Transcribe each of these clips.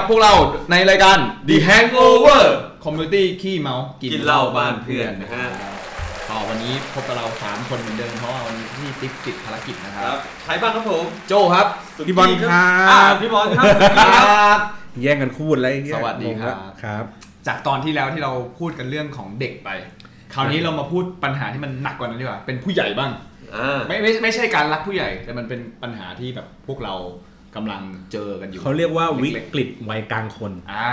กับพวกเราในรายการ The Hangover Community ขี้เมา กิกินเหล้าบ้านเพื่อนนะฮะก็วันนี้พบกับเรา 3 คนเหมือนเดิมเพราะว่าวันนี้ที่ติ๊กติดภารกิจนะคครัรับ บใครบ้างครับผมโจครับพี่บอลครับ อ่าพี่บอลครับครับ แย่งกันพูดอะไรเงี้ยสวัสดีครับงงละครับ จากตอนที่แล้วที่เราพูดกันเรื่องของเด็กไป คราวนี้เรามาพูดปัญหาที่มันหนักกว่านั้นดีกว่า เป็นผู้ใหญ่บ้าง อ่า ไม่ไม่ไม่ใช่การรักผู้ใหญ่ แต่มันเป็นปัญหาที่แบบพวกเรา กำลังเจอกันอยู่เขาเรียกว่าวิเล็กๆกฤตวัยกลางคนอ่า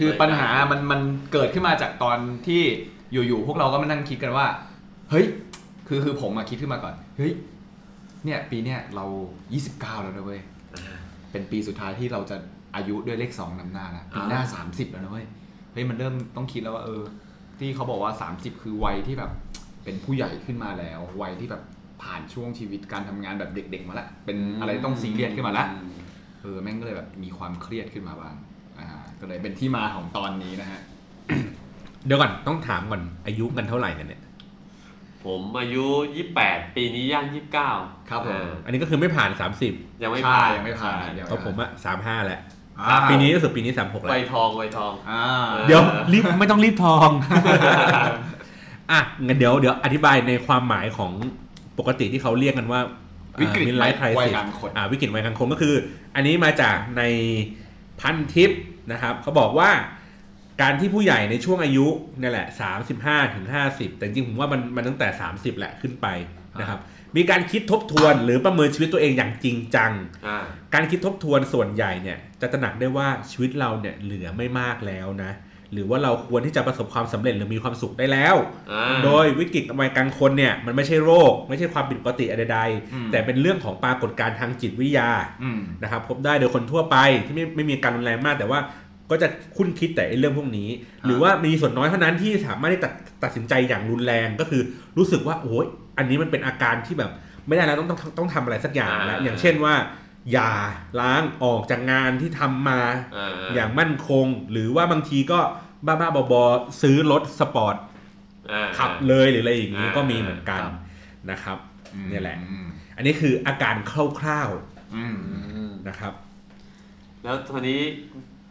คือปัญหามันมันเกิดขึ้นมาจากตอนที่อยู่ๆพวกเราก็มานั่งคิดกันว่า เฮ้ย คือคือผมมาคิดขึ้นมาก่อน เฮ้ย เนี่ยปีเนี้ยเรา 29 แล้วนะเว้ย เป็นปีสุดท้ายที่เราจะอายุด้วยเลขสองนำหน้าแล้วปีหน้า 30 แล้วนะเว้ย เฮ้ยมันเริ่มต้องคิดแล้วว่าเออ ที่เขาบอกว่า 30 คือวัยที่แบบเป็นผู้ใหญ่ขึ้นมาแล้ว วัยที่แบบ ผ่านช่วงชีวิตการทำงานแบบเด็ก ๆ มาแล้วเป็นอะไรต้องซีเรียสขึ้นมาแล้วเออแม่งก็เลยแบบมีความเครียดขึ้นมาบ้างอ่าก็เลยเป็นที่มาของตอนนี้นะฮะเดี๋ยวก่อนต้องถามก่อนอายุกันเท่าไหร่กันเนี่ย ผมอายุ 28 ปีนี้ย่าง 29 ครับผมอ่าอันนี้ก็คือไม่ผ่าน 30 ยังไม่ใช่ผ่านยังไม่ผ่านเดี๋ยวเพราะผมอะ35แล้วอ่าปีนี้รู้สึกปีนี้ 36 แล้ใบวทองใบทองอ่าเดี๋ยวรีบไม่ต้องรีบทองอะงั้นเดี๋ยวเดี๋ยวอธิบายในความหมายของ ปกติที่เขาเรียกกันว่าวิกฤตมิไลฟ์คริวัยสิสกลางคนอ่าวิกฤตวัยกลางคนก็คือ อันนี้มาจากในพันทิปนะครับเขาบอกว่าการที่ผู้ใหญ่ในช่วงอายุนี่แหละ 35ถึง50 แต่จริงๆผมว่ามันมันตั้งแต่ 30 แหละขึ้นไปนะครับมีการคิดทบทวนหรือประเมินชีวิตตัวเองอย่างจริงจังอ่าการคิดทบทวนส่วนใหญ่เนี่ยจะตระหนักได้ว่าชีวิตเราเนี่ยเหลือไม่มากแล้วนะ หรือว่าเราควรที่จะประสบความสำเร็จหรือมีความสุขได้แล้วอ่าโดยวิกฤตวัยกลางคนเนี่ยมันไม่ใช่โรค ไม่ใช่ความผิดปกติอะไรใดอืมแต่เป็นเรื่องของปรากฏการณ์ทางจิตวิทยาอืมนะครับพบได้โดยคนทั่วไปที่ไม่ไม่มีการรุนแรงมาก แต่ว่าก็จะคุ้นคิดแต่ไอ้เรื่องพวกนี้ หรือว่ามีส่วนน้อยเท่านั้นที่สามารถที่ตัดตัดสินใจอย่างรุนแรงก็คือรู้สึกว่าโอ้ยอันนี้มันเป็นอาการที่แบบไม่ได้แล้วต้องต้องต้องทำอะไรสักอย่างแล้วอย่างเช่นว่า อย่าล้างออกจากงานที่ทำมาอ่าอย่างมั่นคง หรือว่าบางทีก็บ้าๆบอๆซื้อรถสปอร์ตอ่าขับเลยหรืออะไรอย่างนี้อ่าก็มีเหมือนกันครับนะครับอืมเนี่ยแหละอืมอันนี้คืออาการคร่าวอืมอืมๆนะครับ แล้วทีนี้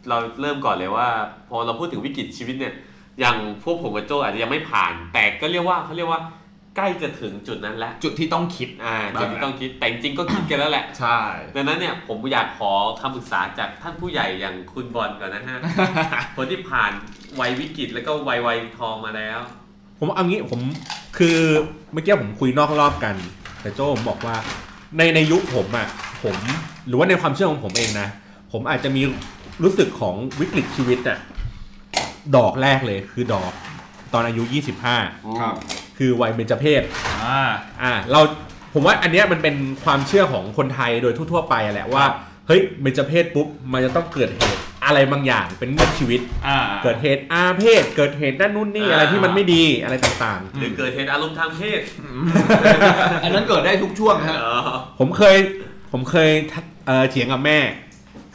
เราเริ่มก่อนเลยว่า พอเราพูดถึงวิกฤตชีวิตเนี่ยอย่างพวกผมกับโจอาจจะยังไม่ผ่าน แต่ก็เรียกว่าเขาเรียกว่า ใกล้จะถึงจุดนั้นแล้ว จุดที่ต้องคิดอ่าจุดที่ต้องคิดแต่จริงๆก็คิดกันแล้วแหละ ใช่ ดังนั้นเนี่ยผมอยากขอคำปรึกษาจากท่านผู้ใหญ่อย่างคุณบอลก่อนนะฮะ คนที่ผ่านวัยวิกฤตแล้วก็วัยวัยทองมาแล้ว ผมเอางี้ผมคือเมื่อกี้ผมคุยนอกรอบกัน แต่โจ้ผมบอกว่าในในยุคผมอะผมหรือว่าในความเชื่อของผมเองนะ ผมอาจจะมีรู้สึกของวิกฤตชีวิตอะดอกแรกเลยคือดอกตอนอายุ 25 ครับ คือวัยเบญจเพศอ่าอ่าเราผมว่าอันเนี้ยมันเป็นความเชื่อของคนไทยโดยทั่วๆไปอะแหละว่าเฮ้ยเบญจเพศปุ๊บมันจะต้องเกิดเหตุอะไรบางอย่างเป็นเงื่อนชีวิต อ่า เกิดเหตุอาเพศ เกิดเหตุนั่นนู่นนี่อ่าอะไรที่มันไม่ดีอะไรต่างหรือเกิดเหตุอารมณ์ทางเพศอันนั้นเกิดได้ทุกช่วงฮะเออๆผมเคยผมเคยทักเอ่อเถียงกับแม่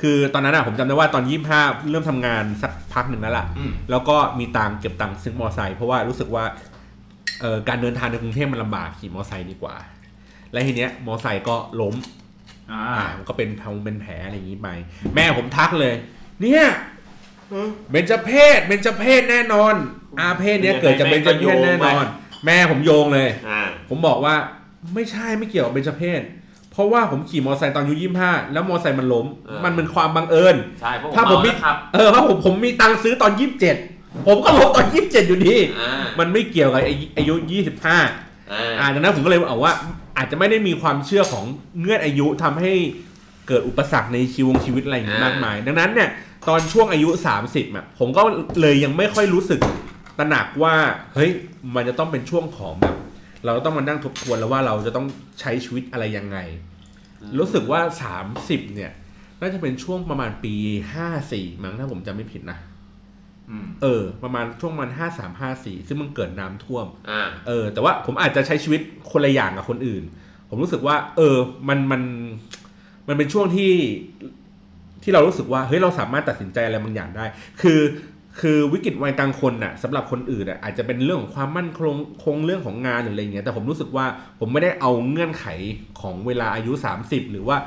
คือตอนนั้นอะผมจำได้ว่าตอนยี่ห้าเริ่มทำงานสักพักหนึ่งแล้วล่ะ อืม แล้วก็มีตังค์เก็บตังค์ซื้อมอไซค์เพราะว่ารู้สึกว่า เอ่อการเดินทางในกรุงเทพมันลำบากขี่มอไซค์ดีกว่า และทีเนี้ยมอไซค์ก็ล้ม อ่า อ่ามันก็เป็นพงเป็นแผลอะไรอย่างนี้ไปแม่ผมทักเลย เนี่ยเบญจเพศเบญจเพศแน่นอน อาเพศเนี้ยเกิดจากเบญจเพศแน่นอน แม่ผมโยงเลย อ่า ผมบอกว่าไม่ใช่ไม่เกี่ยวกับเบญจเพศ เพราะว่าผมขี่มอเตอร์ไซค์ตอนอายุยี่ห้าแล้วมอเตอร์ไซค์มันล้มมันเป็นความบังเอิญ ใช่เพราะผมถ้าผมเมามี แล้วครับ เออถ้าผมผมมีตังค์ซื้อตอนยี่สิบเจ็ด ผมก็ล้มตอนยี่สิบเจ็ดอยู่ดี อ่ามันไม่เกี่ยวกับอายุยี่สิบห้าอ่า อ่าดังนั้นผมก็เลยบอกว่า อาจจะไม่ได้มีความเชื่อของเงื่อนอายุทำให้เกิดอุปสรรคในชีวงชีวิตอะไรอย่างนี้มากมาย ดังนั้นเนี่ยตอนช่วงอายุ 30อะผมก็เลยยังไม่ค่อยรู้สึกตระหนักว่าเฮ้ยมันจะต้องเป็นช่วงของแบบ เราต้องมานั่งทบทวนแล้วว่าเราจะต้องใช้ชีวิตอะไรยังไง รู้สึกว่า 30 เนี่ย น่าจะเป็นช่วงประมาณปี 54 มั้งถ้าผมจำไม่ผิดนะอืม เออ ประมาณช่วงประมัน53 54ซึ่งมันเกิดน้ำท่วมอ่าเออ แต่ว่าผมอาจจะใช้ชีวิตคนละอย่างกับคนอื่น ผมรู้สึกว่า เออ มันมันมันเป็นช่วงที่ที่เรารู้สึกว่าเฮ้ยเราสามารถตัดสินใจอะไรบางอย่างได้ คือคือวิกฤตวัยกลางคนน่ะสำหรับคนอื่นน่ะอาจจะเป็นเรื่องของความมั่นคงคงเรื่องของงานหรืออะไรเงี้ยแต่ผมรู้สึกว่าผมไม่ได้เอาเงื่อนไขของเวลาอายุ 30 หรือว่า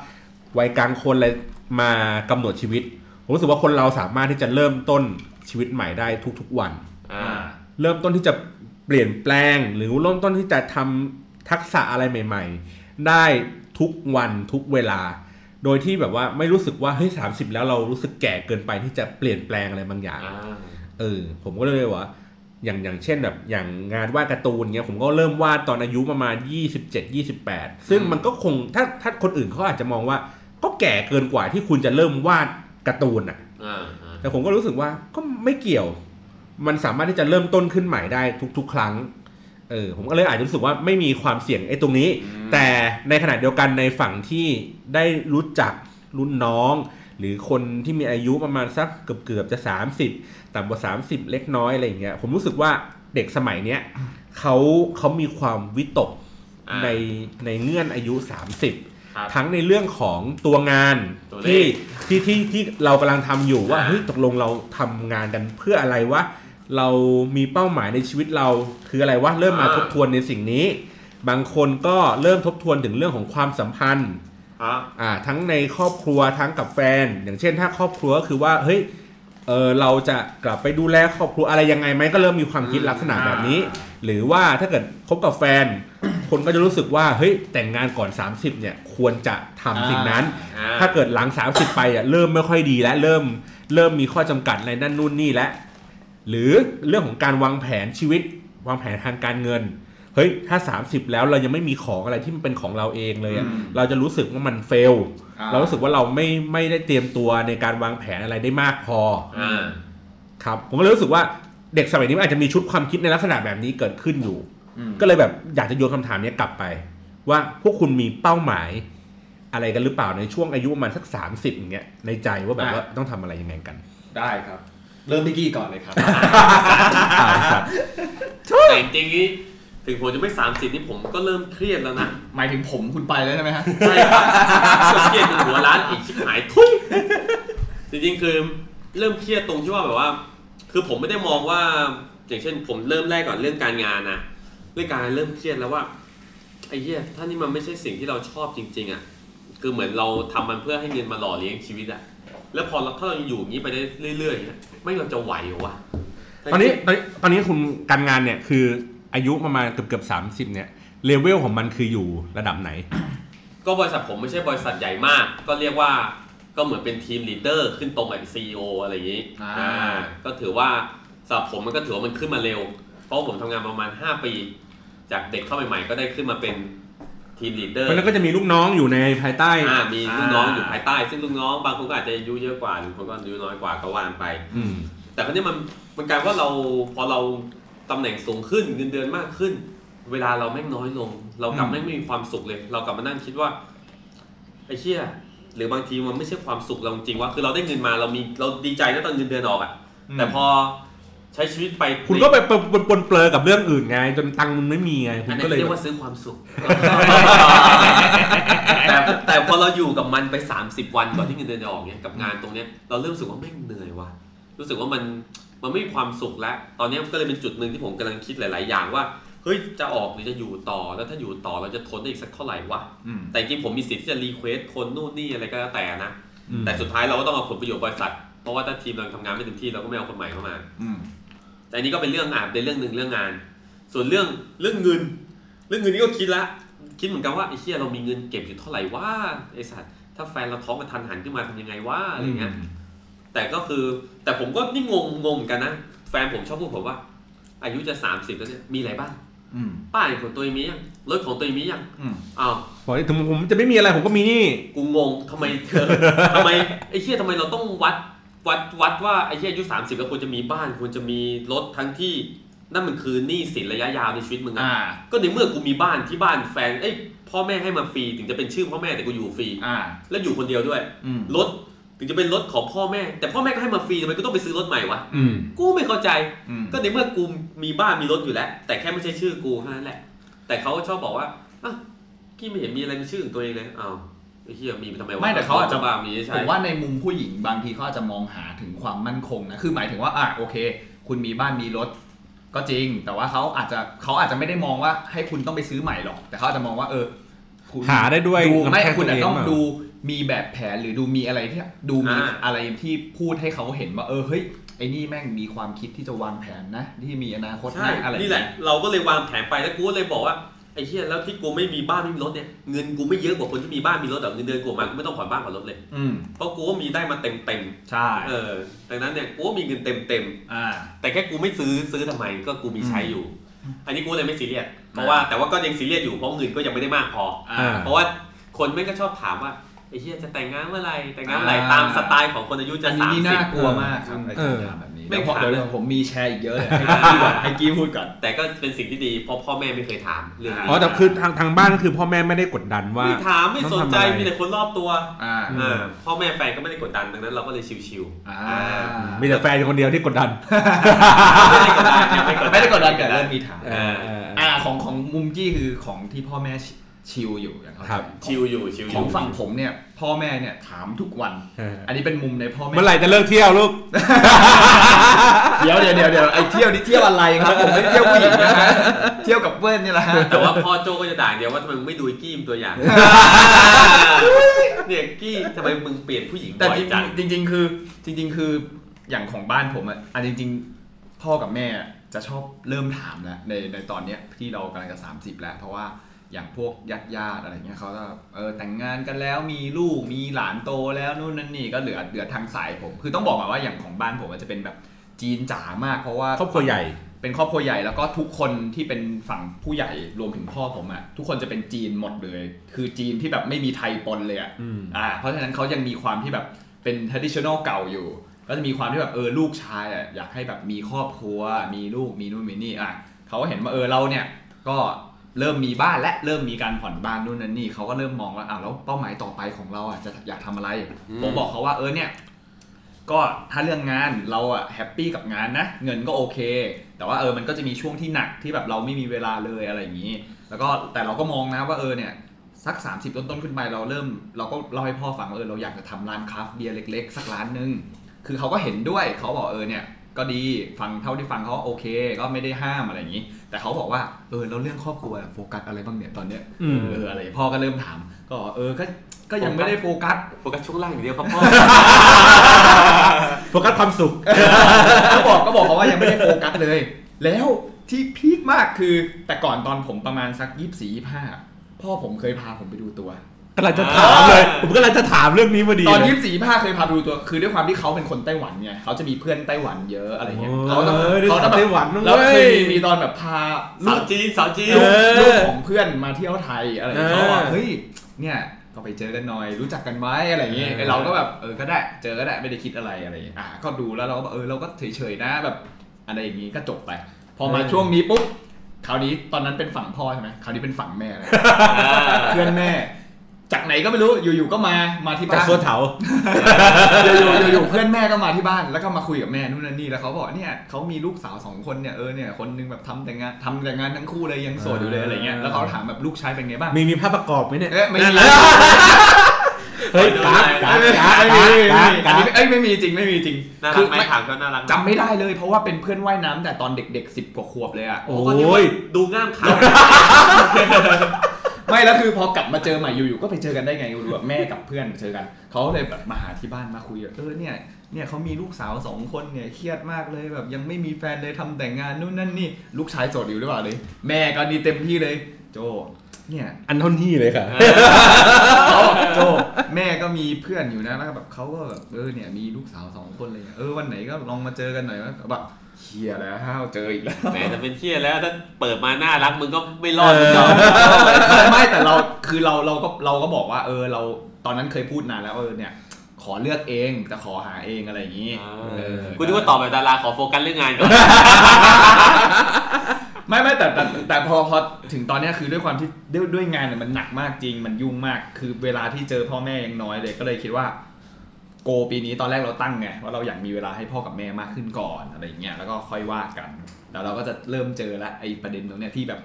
วัยกลางคนอะไรมากำหนดชีวิต ผมรู้สึกว่าคนเราสามารถที่จะเริ่มต้น ชีวิตใหม่ได้ทุกๆวันอ่าเริ่มต้นที่จะเปลี่ยนแปลง หรือเริ่มต้นที่จะทำทักษะอะไรใหม่ ๆ ได้ทุกวันทุกเวลา โดยที่แบบว่าไม่รู้สึกว่าเฮ้ยสาแล้วเรารู้สึกแก่เกินไปที่จะเปลี่ยนแปลงอะไรบางอย่างอ่าเออผมก็เลยว่าอย่างอย่างเช่นแบบอย่างงานวาดการ์ตูนเงี้ยผมก็เริ่มวาดตอนอายุประมาณ 27 28 ซึ่งมันก็คงถ้าถ้าคนอื่นเขาอาจจะมองว่า ก็แก่เกินกว่าที่คุณจะเริ่มวาดการ์ตูนอะอ่าอ่า แต่ผมก็รู้สึกว่าก็ไม่เกี่ยว มันสามารถที่จะเริ่มต้นขึ้นใหม่ได้ทุก ๆ ครั้งเออผมก็เลยอาจจะรู้สึกว่าไม่มีความเสี่ยงไอ้ตรงนี้ แต่ในขณะเดียวกันในฝั่งที่ได้รู้จักรุ่นน้อง หรือคนที่มีอายุประมาณสักเกือบเกือบๆจะ 30 ต่ำกว่า 30 เล็กน้อยอะไรอย่างเงี้ยผมรู้สึกว่าเด็กสมัยเนี้ยเขาเขามีความวิตกอ่าในในเงื่อนอายุ 30ครับ ทั้งในเรื่องของตัวงานตัวเลที่ขที่ที่ที่เรากำลังทำอยู่ว่าอ่าเฮ้ยตกลงเราทำงานกันเพื่ออะไรวะเรามีเป้าหมายในชีวิตเราคืออะไรวะเริ่มมาทบทวนในสิ่งนี้ บางคนก็เริ่มทบทวนถึงเรื่องของความสัมพันธ์ครับอ่าทั้งในครอบครัวทั้งกับแฟน อย่างเช่นถ้าครอบครัวก็คือว่าเฮ้ย เออเราจะกลับไปดูแลครอบครัวอะไรยังไงไหมก็เริ่มมีความคิดลักษณะแบบนี้ หรือว่าถ้าเกิดคบกับแฟน คนก็จะรู้สึกว่าเฮ้ยแต่งงานก่อน 30 เนี่ยควรจะทำสิ่งนั้น อ่า ถ้าเกิดหลัง 30 ไปอะเริ่มไม่ค่อยดีแล้วเริ่มเริ่มมีข้อจำกัดอะไรนั่นนู่นนี่แล้วหรือเรื่องของการวางแผนชีวิตวางแผนทางการเงิน เฮ้ยถ้า 30 แล้วเรายังไม่มีของอะไรที่มันเป็นของเราเองเลยอะอืมเราจะรู้สึกว่ามันเฟล อ่า เรารู้สึกว่าเราไม่ไม่ได้เตรียมตัวในการวางแผนอะไรได้มากพออ่า ครับผมก็เลยรู้สึกว่าเด็กสมัยนี้มันอาจจะมีชุดความคิดในลักษณะแบบนี้เกิดขึ้นอยู่ อืม ก็เลยแบบอยากจะโยนคำถามเนี้ยกลับไป ว่าพวกคุณมีเป้าหมายอะไรกันหรือเปล่าในช่วงอายุประมาณสักสามสิบอย่างเงี้ยในใจว่าแบบว่าต้องทำอะไรยังไงกัน ได้ครับ เริ่มที่กี้ก่อนเลยครับอ่าครับแต่จริงๆนี่ ถึงผมจะไม่สามสิบนี่ผมก็เริ่มเครียดแล้วนะหมายถึงผมคุณไปแล้วใช่ไหมฮะใช่ครับก็เครียดจนหัวร้านอีกชิบหายทุยจริงๆคือเริ่มเครียดตรงที่ว่าแบบว่า คือผมไม่ได้มองว่า อย่างเช่น ผมเริ่มแรกก่อนเรื่องการงานนะเรื่องการงานเริ่มเครียดแล้วว่าไอ้เหี้ยถ้านี่มันไม่ใช่สิ่งที่เราชอบจริง ๆอะคือเหมือนเราทำมันเพื่อให้เงินมาหล่อเลี้ยงชีวิตอะแล้วพอเราถ้าเราอยู่อย่างนี้ไปได้เรื่อยๆอย่างเงี้ยไม่เราจะไหวเหรอวะตอนนี้ตอนนี้ตอนนี้คุณการงานเนี่ยคือ อายุประมาณเกือบเกือบสามสิบเนี่ยเลเวลของมันคืออยู่ระดับไหน ก็บริษัทผมไม่ใช่บริษัทใหญ่มาก ก็เรียกว่าก็เหมือนเป็น team leader ขึ้นตรงกับ CEO อะไรอย่างนี้อ่าอ่าก็ถือว่าสำหรับผมมันก็ถือว่ามันขึ้นมาเร็ว เพราะผมทำงานประมาณ 5 ปี จากเด็กเข้าใหม่ๆ ก็ได้ขึ้นมาเป็นทีมลีดเดอร์เพราะฉะนั้นก็จะมีลูกน้องอยู่ในภายใต้อ่ามีลูกน้องอยู่ภายใต้ ซึ่งลูกน้องบางคนก็อาจจะอายุเยอะกว่าหรือคนก็อายุน้อยกว่าก็ว่ากันไป อืมแต่ครั้นี้มันมันกลายว่าเราพอเรา ตำแหน่งสูงขึ้นเงินเดือนมากขึ้น เวลาเราแม่งน้อยลง เรากลับอืมแม่งไม่มีความสุขเลย เรากลับมานั่งคิดว่าไอ้เชี่ยหรือบางทีมันไม่ใช่ความสุขเราจริงๆว่าคือเราได้เงินมาเรามีเราดีใจนะตอนเงินเดือนออกอะแต่พอใช้ชีวิตไปคุณก็ไปปนปนปนเปลือกับเรื่องอื่นไง จนตังค์มันไม่มีไงคุอัณนนี้ก็เลยเรียกว่าซื้อความสุข แต่แต่พอเราอยู่กับมันไป 30 วันก่อนที่เงินเดือนจะออกเนี่ยกับงานตรงเนี้ยเราเริ่มรู้สึกว่าแม่งเหนื่อยว่ะรู้สึกว่ามัน มันไม่มีความสุขแล้ว ตอนเนี้ยก็เลยเป็นจุดหนึ่งที่ผมกำลังคิดหลาย ๆ อย่างว่าเฮ้ยจะออกหรือจะอยู่ต่อแล้วถ้าอยู่ต่อเราจะทนได้อีกสักเท่าไหร่วะอืมแต่จริงๆผมมีสิทธิ์ที่จะรีเควสคนนู่นนี่อะไรก็แล้วแต่นะอืมแต่สุดท้ายเราก็ต้องเอาผลประโยชน์บริษัทเพราะว่าถ้าทีมเราทำงานไม่เต็มที่เราก็ไม่เอาคนใหม่เข้ามาอืมแต่อันนี้ก็เป็นเรื่องอ่านเป็นเรื่องหนึ่งเรื่องงาน ส่วนเรื่องเรื่องเงิน เรื่องเงินนี่ก็คิดละคิดเหมือนกันว่าไอ้เชี่ยเรามีเงินเก็บอยู่เท่าไหร่ว่าไอ้สัตว์ถ้าแฟนเราท้องกระทันหันขึ้นมาทำยังไงว่าอะไรเงี้ย แต่ก็คือแต่ผมก็นี่งงงงเหมือนกันนะ แฟนผมชอบพูดผมว่า อายุจะ30แล้วเนี่ยมีอะไรบ้างอืมป้ายของตัวเองมียังรถของตัวเองมียังอืมอ้าวบอกถึงผมจะไม่มีอะไรผมก็มีนี่ กูงงทำไมเธอทำไมไอ้เชี่ยทำไมเราต้องวัดวัดวัดว่าไอ้เชี่ยอายุ30แล้วควรจะมีบ้านควรจะมีรถทั้งที่นั่นมันคือหนี้สินระยะยาวในชีวิตมึงอะอ่าก็ในเมื่อกูมีบ้านที่บ้านแฟนเอ้ยพ่อแม่ให้มาฟรีถึงจะเป็นชื่อพ่อแม่แต่กูอยู่ฟรีอ่าแล้วอยู่คนเดียวด้วยอืมรถ ถึงจะเป็นรถของพ่อแม่ แต่พ่อแม่ก็ให้มาฟรีทำไมกูต้องไปซื้อรถใหม่วะอืม กูไม่เข้าใจ อืม ก็ในเมื่อกูมีบ้านมีรถอยู่แล้ว แต่แค่ไม่ใช่ชื่อกูเท่านั้นแหละ แต่เขาชอบบอกว่าอะกี้ไม่เห็นมีอะไรเป็นชื่อของตัวเองเลยอ้าวไอ้เหี้ยมีไปทำไมวะไม่แต่เขาอาจจะ บ้ามีใช่ผมว่าในมุมผู้หญิงบางทีเขาอาจจะมองหาถึงความมั่นคงนะ คือหมายถึงว่าอะโอเค คุณมีบ้านมีรถ ก็จริง แต่ว่าเขาอาจจะเขาอาจจะไม่ได้มองว่าให้คุณต้องไปซื้อใหม่หรอก แต่เขาอาจจะมองว่าเออคุณหาได้ด้วยดูไม่ลำพังคุณอาจตัวเองต้องเปล่า ดู มีแบบแผนหรือดูมีอะไรที่ดูมีอ่าอะไรที่พูดให้เขาเห็นว่าเออเฮ้ยไอ้นี่แม่งมีความคิดที่จะวางแผนนะที่มีอนาคตใช่นะอะไรนี่แหละเราก็เลยวางแผนไปแล้วกูก็เลยบอกว่าไอ้เหี้ยแล้วที่กูไม่มีบ้านไม่มีรถเนี่ยเงินกูไม่เยอะกว่าคนที่มีบ้านมีรถแต่เงินเดือนกูมากูไม่ต้องผ่อนบ้านผ่อนรถเลยอืมเพราะกูก็มีได้มาเต็มเต็มใช่ๆเออดังนั้นเนี่ยกูก็มีเงินเต็มเต็มๆอ่าแต่แค่กูไม่ซื้อซื้อทำไมก็กูมีใช้อยู่ อันนี้กูเลยไม่ซีเรียสเพราะอ่าว่าแต่ว่าก็ยังซีเรียสอยู่เพราะเงินก็ยังไม่ได้มากพออ่าเพราะว่าคนไม่งก็ชอบถามว่า ไอ้เหี้ยจะแต่งงานเมื่อไหร่แต่งงานเมื่อไหร่อ่าตามสไตล์ของคนอายุจะอันสามนี้สิบน่ากลัวมากครับไอ้เออคำถามแบบนี้ไม่เดี๋ยวพอถามเดี๋ยวผมมีแชร์อีกเยอะเลยให้กี้ก่อนให้กี้พูดก่อนแต่ก็เป็นสิ่งที่ดีเพราะพ่อแม่ไม่เคยถามเรื่องนี้อ๋อแต่คือทางทางบ้านก็คือพ่อแม่ไม่ได้กดดันว่าไม่ถามไม่สนใจต้องทำอะไรมีแต่คนรอบตัวอ่าอ่าพ่อแม่แฟนก็ไม่ได้กดดันดังนั้นเราก็เลยชิวอ่ามีแต่แฟนคนเดียวที่กดดันๆไม่ได้กดดันยังไม่ได้กดดันกับเรื่องมีถามเออเอออ่าของของมุมกี้คือของที่พ่อแม่ชิ ชิลอยู่อย่างเขาครับ ชิวอยู่ชิวอขอยู่งฝั่งผมเนี่ย พ่อแม่เนี่ยถามทุกวันเอออันนี้เป็นมุมในพ่อแม่เมื่อไหร่จะเลิกเที่ยวลูกเดี๋ยวเดี๋ยวเดี๋ยวเดี๋ยวไอ้เที่ยวนี่เที่ยวอะไรครับผมไม่ได้เที่ยวผู้หญิงนะฮะเที่ยวกับเพื่อนนี่แหละฮะแต่ว่าพ่อโจก็จะด่าเดียวว่าทำไมมึงไม่ดูไอ้กี้มตัวอย่างเนี่ยกี้ทำไมมึงเปลี่ยนผู้หญิงแต่บ่อยจริงจังจริงจริง ๆ คือจริง ๆ คืออย่างของบ้านผมอะอันจริง ๆ พ่อกับแม่จะชอบเริ่มถามแล้วในในตอนเนี้ยที่เรากำลังจะ30 แล้ว เพราะว่า อย่างพวกญาติญาติๆอะไรเงี้ยเขาก็เออแต่งงานกันแล้วมีลูกมีหลานโตแล้วนู่นนั่นนี่ก็เหลือเหลือทางสายผม คือต้องบอกก่อนว่าอย่างของบ้านผมมันจะเป็นแบบจีนจ๋ามาก เพราะว่าครอบครัวใหญ่ เป็นครอบครัวใหญ่แล้วก็ทุกคนที่เป็นฝั่งผู้ใหญ่รวมถึงพ่อผมอะทุกคนจะเป็นจีนหมดเลย คือจีนที่แบบไม่มีไทยปนเลยอะอืมอ่า เพราะฉะนั้นเขายังมีความที่แบบเป็น traditional เก่าอยู่ ก็จะมีความที่แบบเออลูกชายอะอยากให้แบบมีครอบครัวมีลูกมีนู่นมีนี่อะเขาก็เห็นว่าเออเราเนี่ยก็ เริ่มมีบ้านและเริ่มมีการผ่อนบ้านนู่นนั่นนี่เขาก็เริ่มมองว่าอ้าวแล้วเป้าหมายต่อไปของเราอะจะอยากทำอะไรผมบอกเขาว่าเออเนี่ย ก็ถ้าเรื่องงานเราอะ happy กับงานนะเงินก็โอเค แต่ว่าเออมันก็จะมีช่วงที่หนักที่แบบเราไม่มีเวลาเลยอะไรอย่างนี้ แล้วก็แต่เราก็มองนะว่าเออเนี่ยสัก 30 ต้นๆขึ้นไปเราเริ่ม เราก็เล่าให้พ่อฟังว่าเออเราอยากจะทำร้านคราฟต์เบียร์เล็ก ๆ สักร้านหนึ่งคือเขาก็เห็นด้วยเขาบอกเออเนี่ย ก็ดีฟังเท่าที่ฟังเขาโอเค ก็ไม่ได้ห้ามอะไรอย่างนี้ แต่เขาบอกว่าเออเราเรื่องครอบครัวโฟกัสอะไรบ้างเนี่ยตอนเนี้ยอืมเอออะไรพ่อก็เริ่มถาม ก็เออก็ก็ยังไม่ได้ focus focus ช่วงล่างอย่างเดียวครับพ่อโฟกัสความสุขก็บอกก็บอกเขาว่ายังไม่ได้โฟกัสเลย แล้วที่ peak มากคือแต่ก่อนตอนผมประมาณสักยี่สี่ยี่ห้าพ่อผมเคยพาผมไปดูตัวกำลังจะถามเลย ผมกำลังจะถามเรื่องนี้พอดีตอนเลยยี่สี่ยี่ห้าเคยพาไปดูตัว คือด้วยความที่เขาเป็นคนไต้หวันไงเขาจะมีเพื่อนไต้หวันเยอะอะไรเงี้ยโอ้เขาต้องเออได้เขาต้องสาวไต้หวันมั้งแล้วเคยเว้ยมีตอนแบบพาลูสาวกจีนสาวจีนเออลูกของเพื่อนมาเที่ยวไทยอะไรอย่างเงี้ยเออเขาบอกเฮ้ยเนี่ยก็ไปเจอกันหน่อยรู้จักกันไหมอะไรอย่างเงี้ยเออไอ้เราก็แบบเออก็ได้เจอก็ได้ไม่ได้คิดอะไรอะไรอย่างเงี้ยอะก็ดูแล้วเราก็บอกเออเราก็เฉยๆนะแบบอะไรอย่างงี้ก็จบไป พอมาช่วงนี้ปุ๊บคราวนี้ตอนนั้นเป็นฝั่งพ่อใช่ไหมคราวนี้เป็นฝั่งแม่เลยเพื่อนแม่ จากไหนก็ไม่รู้อยู่ๆก็มามาที่จากบ้านโซเถาอยู่ๆอยู่ๆเพื่อนแม่ก็มาที่บ้านแล้วก็มาคุยกับแม่นู่นนั่นนี่แล้วเขาบอกเนี่ยเขามีลูกสาวสองคนเนี่ยเออเนี่ยคนนึงแบบทำแต่งานทำแต่งานทั้งคู่เลยยังโสดอยู่เลยอะไรเงี้ยแล้วเขาถามแบบลูกชายเป็นไงบ้างมีมีภาพประกอบไหมเนี่ยเอ๊ะไม่มีเฮ้ยการ์ดการ์ดการ์ดไม่มีการ์ดอักานนี้ร์ดเอ้ยไม่มีจริงไม่มีจริงน่ารัคืกไหมไม่ถามก็น่ารักจำไม่ได้เลยเพราะว่าเป็นเพื่อนว่ายน้ำแต่ตอนเด็กๆสิบกว่าขวบเลยอะโอ้ก็นึกยว่าดูง่ามขาว ไม่แล้วคือพอกลับมาเจอใหม่อยู่ๆก็ไปเจอกันได้ไงดูแบบแม่กับเพื่อนเจอกันเขาเลยแบบมาหาที่บ้านมาคุยแบบเออเนี่ยเนี่ยเขามีลูกสาวสองคนเนี่ยเครียดมากเลยแบบยังไม่มีแฟนเลยทำแต่งงานนู่นนั่นนี่ลูกชายโสดอยู่หรือเปล่าเลย แม่ก็นี่เต็มที่เลย โจเนี่ยอันเท่านี้เลยค่ะเขาบอกโจแม่ก็มีเพื่อนอยู่นะแล้วก็แบบเขาก็แบบเออเนี่ยมีลูกสาวสองคนเลยเออวันไหนก็ลองมาเจอกันหน่อยนะแบบ เฮียแล้วห้าวเจออีกแล้วแหมจะเป็นเที่ยแล้วถ้าเปิดมาน่ารักมึงก็ไม่รอดมึงหรอกไม่แต่เราคือเราเราก็เราก็บอกว่าเออเราตอนนั้นเคยพูดนานแล้วเออเนี่ยขอเลือกเองแต่ขอหาเองอะไรอย่างนี้เออกูนึกว่าตอบแบบดาราขอโฟกัสเรื่องงานก่อน ไม่ไม่แต่แต่แต่พอพอถึงตอนเนี้ยคือด้วยความที่ด้วยด้วยงานเนี่ยมันหนักมากจริง มันยุ่งมากคือเวลาที่เจอพ่อแม่ยังน้อยเลยก็เลยคิดว่า โกปีนี้ตอนแรกเราตั้งไงว่าเราอยากมีเวลาให้พ่อกับแม่มากขึ้นก่อนอะไรอย่างเงี้ยแล้วก็ค่อยว่ากัน แล้วเราก็จะเริ่มเจอละไอ้ประเด็นตรงเนี้ยที่แบบ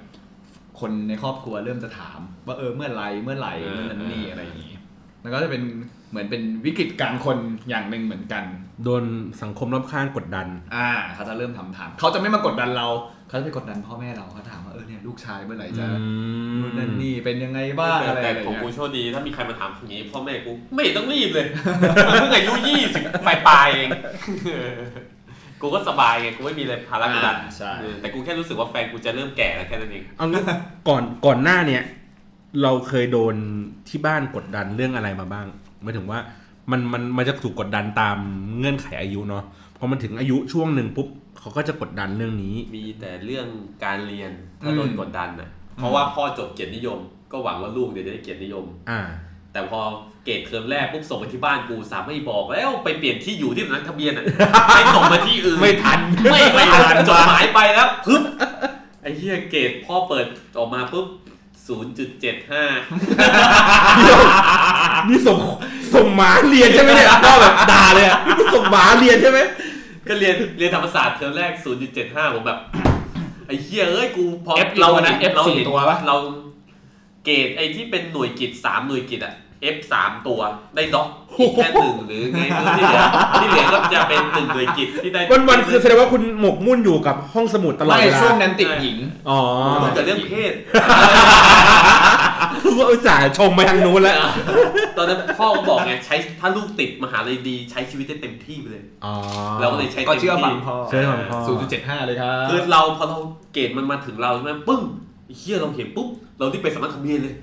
คนในครอบครัวเริ่มจะถาม ว่าเออเมื่อไหรเมื่อไหรเมื่อนั้นนี่อะไรอย่างงี้แล้วก็จะเป็นเหมือนเป็นวิกฤตกลางคนอย่างหนึ่งเหมือนกัน โดนสังคมรอบข้างกดดัน อ่า เขาจะเริ่มทำทานเขาจะไม่มากดดันเรา เขาจะไปกดดันพ่อแม่เราเขาถามว่า เออเนี่ยลูกชายเมื่อไหร่จะนู่นนั่นนี่เป็นยังไงบ้างแต่อะไรแต่อะไรของเงี้กูยโชคดีถ้ามีใครมาถามอย่างนี้พ่อแม่กูไม่เห็นต้องรีบเลยมันเพิ่งอายุยี่สิบปลายปลายๆเองกูก็สบายไงกูไม่มีอะไรภาระกดดันอ่าใช่เออแต่กูแค่รู้สึกว่าแฟนกูจะเริ่มแก่แล้วแค่นั้นเองเอางี้ก่อนก่อนหน้าเนี่ย เราเคยโดนที่บ้านกดดันเรื่องอะไรมาบ้างหมายถึงว่ามันมันมันจะถูกกดดันตามเงื่อนไขอายุเนาะพอมันถึงอายุช่วงหนึ่งปุ๊บ เขาก็จะกดดันเรื่องนี้ มีแต่เรื่องการเรียนถ้าโดนอืมกดดันอะ เพราะว่าพ่อจบเกียรตินิยม ก็หวังว่าลูกเดี๋ยวจะได้เกียรตินิยม อ่า แต่พอเกรดเทอมแรกปุ๊บส่งไปที่บ้านกูสามไม่บอกแล้วไปเปลี่ยนที่อยู่ที่สำนักทะเบียนอะไปส่งมาที่อื่นไม่ทันไม่ไม่ทันจดหมายไปแล้วปึ๊บไอ้เหี้ยเกรดพ่อเปิดออกมาปุ๊บศูนย์จุดเจ็ดห้านี่ส่งส่งหมาเรียนใช่ไหมเนี่ยก็แบบด่าเลยอะนี่ส่งหมาเรียนใช่ไหม ก็เรียนเรียนธรรมศาสตร์เทอมแรกศูนย์จุดเจ็ดห้าผมแบบ ไอ้เหี้ยเอ้ยกูพอ F กี่ตัวนะ F เราสี่เห็นตัวปะ เราเกรดไอ้ที่เป็นหน่วยกิตสามหน่วยกิตอะ F สามตัวได้ D อีกแค่หนึ่งหรือไงไม่รู้ที่เหลือที่เหลือก็จะเป็นหนึ่งหน่วยกิตที่ได้วันวันๆคือแสดงว่าคุณหมกมุ่นอยู่กับห้องสมุดตลอดไม่เวลาช่วงนั้นติดหญิง อ๋อมันเกิดเรื่องเพศ คือว่าอุตส่าห์ชมไปทางนู้นแล้ว ตอนนั้นพ่อก็บอกไงใช้ถ้าลูกติดมหาลัยดีใช้ชีวิตได้เต็มที่ไปเลย อ๋อเราก็เลยใช้ก็เต็มเชื่อฟังที่พ่อเชื่อฟังพ่อ ศูนย์จุดเจ็ดห้าเลยครับคือเราพอเราเกรดมันมาถึงเราใช่ไหมปึ้งไอ้เฮียเราเห็นปุ๊บเราที่ไปสมัครทะเบียนเลย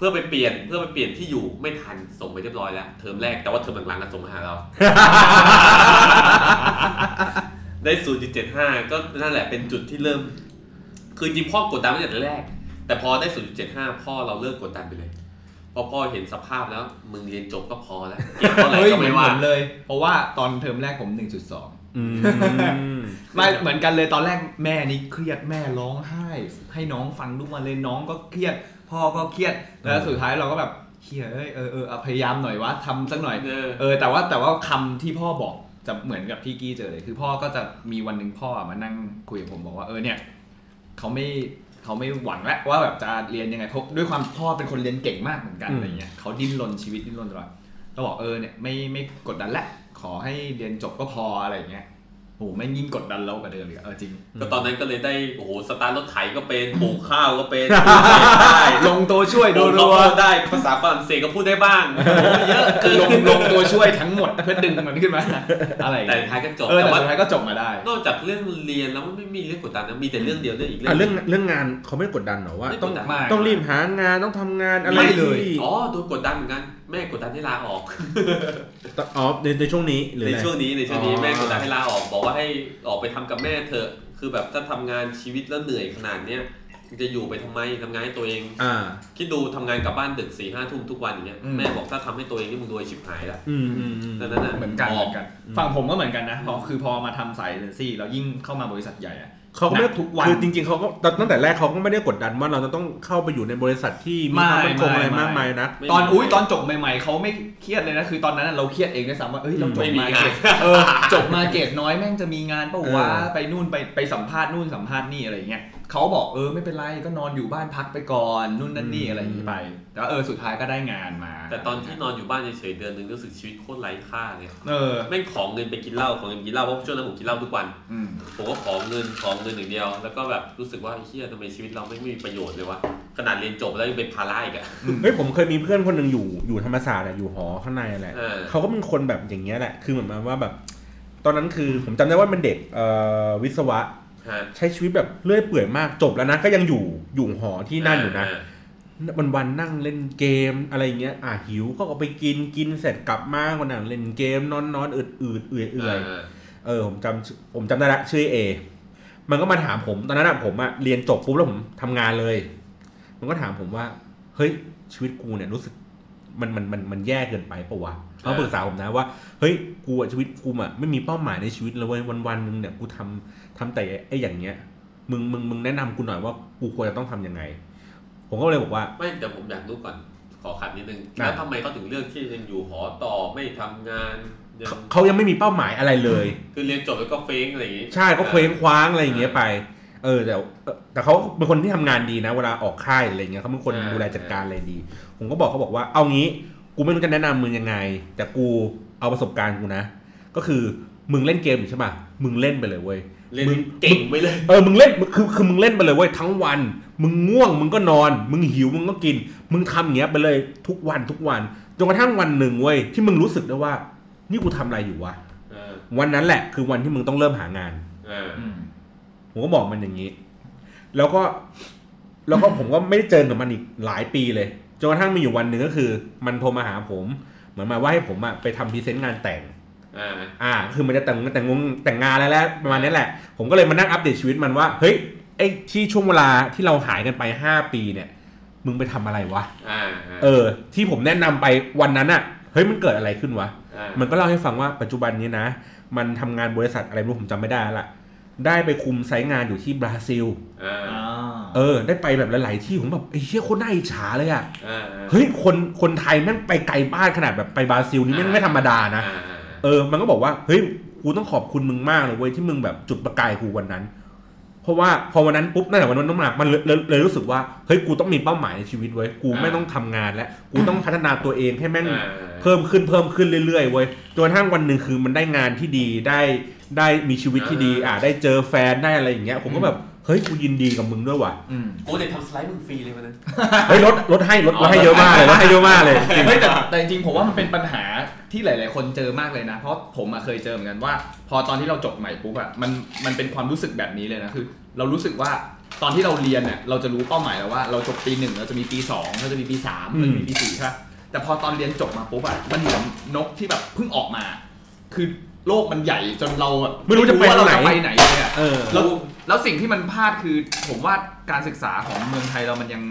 เพื่อไปเปลี่ยนเพื่อไปเปลี่ยนที่อยู่ไม่ทันส่งไปเรียบร้อยแล้วเทอมแรกแต่ว่าเทอมหลังๆก็ส่งมาหาเรา ได้ศูนย์จุดเจ็ดห้าก็นั่นแหละเป็นจุดที่เริ่ม คือจริงพ่อกดดันตั้งแต่แรก แต่พอได้ศูนย์จุดเจ็ดห้าพ่อเราเลิกกดดันไปเลยเพราะพ่อเห็นสภาพแล้วมึงเรียนจบก็พอแล้วเก็บเท่าไหร่เฮ้ยก็เหมือไม่นว่าผมเลย เพราะว่าตอนเทอมแรกผม 1.2 อืม ไม่เหมือนกันเลยตอนแรกแม่นี่เครียดแม่ร้องไห้ ให้น้องฟังทุกวันเลยน้องก็เครียด พ่อก็เครียดแล้วสุดท้ายเราก็แบบเฮียเอ้ยเออเออเอาพยายามหน่อยวะทำสักหน่อยเออเออแต่ว่าแต่ว่าคำที่พ่อบอกจะเหมือนกับที่กี้เจอเลยคือพ่อก็จะมีวันหนึ่งพ่อมานั่งคุยกับผมบอกว่าเออเนี่ยเขาไม่เขาไม่หวังแล้วว่าแบบจะเรียนยังไงเพราะด้วยความพ่อเป็นคนเรียนเก่งมากเหมือนกันอืมอะไรเงี้ยเขาดิ้นรนชีวิตดิ้นรนตลอดเราบอกเออเนี่ยไม่ไม่กดดันละขอให้เรียนจบก็พออะไรเงี้ย โอ้โหไม่งยิ่งกดดันเรากว่าเดิมเลยเออจริง ก็ตอนนั้นก็เลยได้โอ้โหสตาร์ทรถไถก็เป็นปลูกข้าวก็เป็นได้ลงตัวช่วยโดโดนนเขารัวพูดได้ภาษาฝรั่งเศสก็พูดได้บ้างโอ้โหเยอะคือลงลงตัวช่วยทั้งหมดเพื่อดึงมันขึ้นมาอะไรแต่ท้ายก็จบเออแต่แต่ว่าสุดท้ายก็จบมาได้ นอกจากเรื่องเรียนแล้วมันไม่มีเรื่องกดดันนะมีแต่เรื่องเดียวเรื่องอีกเรื่อะงเรื่องเรื่องงานเขาไม่กดดันเหรอว่าไม่กต้องดดันไม่ต้องรีบหางานต้องทำงานอะไรไม่เลยที่อ๋อโดนกดดันเหมือนกัน แม่กดดันให้ลาออกอ๋อในในช่วงนี้หรือในอะไรช่วงนี้ในช่วงนี้อ๋อแม่กดดันให้ลาออก บอกว่าให้ออกไปทำกับแม่เถอะ คือแบบถ้าทำงานชีวิตแล้วเหนื่อยขนาดเนี้ยจะอยู่ไปทำไมทำงานให้ตัวเองอ่าคิดดูทำงานกลับบ้านดึกสี่ห้าทุ่มทุกวันอย่างเงี้ยอืมแม่บอกถ้าทำให้ตัวเองนี่มึงรวยชิบหายละอืมอืมอืมดังนั้นน่ะเหมือนกันอเหอมือนกันฝั่งผมก็เหมือนกันนะเพราะคือพอมาทำสายเอเจนซี่แล้วยิ่งเข้ามาบริษัทใหญ่อะ เขาก็ไม่หนักทุกวันคือจริงๆเขาก็ตอนตั้งแต่แรกเขาก็ไม่ได้กดดันว่าเราจะต้องเข้าไปอยู่ในบริษัทที่มีความมั่นคงอะไรมากมายนะไม่ตอนอุ้ยตอนจบใหม่ๆเขาไม่เครียดเลยนะคือตอนนั้นนะเราเครียดเองด้วยซ้ำว่าเอ้ยเราจบไม่มีมางานเกรดเออจบมาเกรดน้อยแม่งจะมีงานเปล่าวะเออไปนู่นไปไปสัมภาษณ์นู่นสัมภาษณ์นี่อะไรเงี้ย เขาบอกเออไม่เป็นไรก็นอนอยู่บ้านพักไปก่อนนู่นนั่นนี่อะไรอย่างงี้ไปแต่ว่าเออสุดท้ายก็ได้งานมา แต่ตอนที่นอนอยู่บ้านเฉยๆเดือนหนึงรู้สึกชีวิตโคตรไร้ค่าเลยเออแม่งของเงินไปกินเหล้าของเงินไปกินเหล้าเพราะช่วงนั้นผมกินเหล้าทุกวันอืมผมก็ขอเงินขอเงินอย่างเดียว แล้วก็แบบรู้สึกว่าไอ้เฮียทำไมชีวิตเราไม่มีประโยชน์เลยวะขนาดเรียนจบแล้วยังเป็นภาระอีกอะเฮ้ยผมเคยมีเพื่อนคนหนึ่งอยู่อยู่ธรรมศาสตร์อะอยู่หอข้างในแหละเออเขาก็เป็นคนแบบอย่างเงี้ยแหละคือเหมือนมาว่าแบบ ตอนนั้นคือผมจำได้ว่าเป็นเด็กเอ่อวิศวะฮะ ใช้ชีวิตแบบเลื่อยเปื่อยมากจบแล้วนะก็ยังอยู่อยู่หอที่นั่นอยู่นะวันวันๆนั่งเล่นเกมอะไรเงี้ย อะหิวก็เอาไปกินกินเสร็จกลับมาก็นั่งเล่นเกมนอนนอนอืดอืดเอื่อยเอื่อยเออเออผมจำผมจำได้ละชื่อเอ มันก็มาถามผมตอนนั้นอะผมอะเรียนจบปุ๊บแล้วผมทำงานเลย มันก็ถามผมว่า เฮ้ยชีวิตกูเนี่ยรู้สึกมันมันมันมันแย่เกินไปปะวะเขาปรึกษาผมนะว่า เฮ้ยกูอะชีวิตกูอะไม่มีเป้าหมายในชีวิตเลยเว้ยวันวันๆหนึงเนี่ยกูทำ ทำแต่ไอ้อย่างเงี้ย มึงมึงมึงแนะนำกูหน่อยว่ากูควรจะต้องทำยังไง ผมก็เลยบอกว่า ไม่แต่ผมอยากรู้ก่อนขอขัดนิดนึงอะแล้วทำไมเขาถึงเลือกที่ยังอยู่หอต่อไม่ทำงานยังเขาเขายังไม่มีเป้าหมายอะไรเลย คือเรียนจบแล้วก็เฟ้งอะไรอย่างงี้ใช่ก็เคว้งคว้างอะไรอย่างเงี้ยไป เออแต่เออแต่เขาเป็นคนที่ทำงานดีนะ เวลาออกค่ายอะไรเงี้ยเขาเป็นคนอ่าดูแลจัดการอะไรดี ผมก็บอกเขาบอกว่าเอางี้ กูไม่รู้จะแนะนำมึงยังไง แต่กูเอาประสบการณ์กูนะ ก็คือมึงเล่นเกมอยู่ใช่ป่ะมึงเล่นไปเลยเว้ย เล่นมึงเก่งไปเลยเออมึงเล่นคือคือมึงเล่นไปเลยเว้ยทั้งวัน มึงง่วง มึงก็นอน มึงหิวมึงก็กิน มึงทำอย่างเงี้ยไปเลยทุกวันทุกวันจนกระทั่งวันหนึ่งเว้ยที่มึงรู้สึกได้ว่า นี่กูทำอะไรอยู่วะเออวันนั้นแหละ คือวันที่มึงต้องเริ่มหางานเอออืมผมก็บอกมันอย่างนี้ แล้วก็ แล้วก็ผมก็ไม่ได้เจอกับมันอีกหลายปีเลยจนกระทั่งมีอยู่วันหนึ่งก็คือ มันโทรมาหาผม เหมือนมาว่าให้ผมอะไปทำ present งานแต่ง อ่าอ่าคือมันจะแต่งแต่งงงแต่งงานแล้วแหละประมาณนี้แหละ ผมก็เลยมานั่งอัปเดตชีวิตมันว่าเฮ้ยไอ้ที่ช่วงเวลาที่เราหายกันไปห้าปีเนี่ย มึงไปทำอะไรวะอ่าเออ ที่ผมแนะนำไปวันนั้นอะเฮ้ยมันเกิดอะไรขึ้นวะอ่ามันก็เล่าให้ฟังว่าปัจจุบันนี้นะ มันทำงานบริษัทอะไรไม่รู้ผมจำไม่ได้ละได้ไปคุมไซต์งานอยู่ที่บราซิลอ่าอ่าเออ ได้ไปแบบหลาย ๆ ที่ผมแบบไอ้เหี้ยโคนน่าอิจฉาเลยอะอ่าเฮ้ยคนคนไทยแม่งไปไกลบ้านขนาดแบบไปบราซิลนี่แม่งไม่ธรรมดานะอ่าอ่า เออมันก็บอกว่าเฮ้ยกูต้องขอบคุณมึงมากเลยเว้ยที่มึงแบบจุดประกายกูวันนั้น เพราะว่าพอวันนั้นปุ๊บนั่นแหละวันนั้นน้ำหนักมันเลยเลยเลยรู้สึกว่าเฮ้ยกูต้องมีเป้าหมายในชีวิตเว้ยกูไม่ต้องทำงานแล้วกูต้องพัฒนาตัวเองให้แม่งอ่าเพิ่มขึ้นเพิ่มขึ้นเรื่อยๆเว้ยจนกระทั่งวันหนึ่งคือมันได้งานที่ดีได้ได้มีชีวิตที่ดีอ่าได้เจอแฟนได้อะไรอย่างเงี้ยผมก็แบบ เฮ้ยกูยินดีกับมึงด้วยว่ะอืมกูเลยทำสไลด์มึงฟรีเลยวันนั้นเฮ้ยลดลดให้ลดลดให้เยอะมากเลยลดให้เยอะมากเลยเฮ้ยแต่แต่จริงๆผมว่ามันเป็นปัญหาที่หลาย ๆ คนเจอมากเลยนะ เพราะผมอะเคยเจอเหมือนกันว่า พอตอนที่เราจบใหม่ปุ๊บอะมันมันเป็นความรู้สึกแบบนี้เลยนะคือ เรารู้สึกว่าตอนที่เราเรียนเนี่ยเราจะรู้เป้าหมายแล้วว่าเราจบปีหนึ่งเราจะมีปีสองเราจะมีปีสามเราจะมีปีสี่ใช่ปะแต่พอตอนเรียนจบมาปุ๊บอะมันเหมือนนกที่แบบเพิ่งออกมา คือโลกมันใหญ่จนเราอะไม่รู้จะไปว่าเราไหนจะไปไหนเลยอะเออ แล้วแล้วสิ่งที่มันพลาดคือผมว่าการศึกษาของเมืองไทยเรามันยัง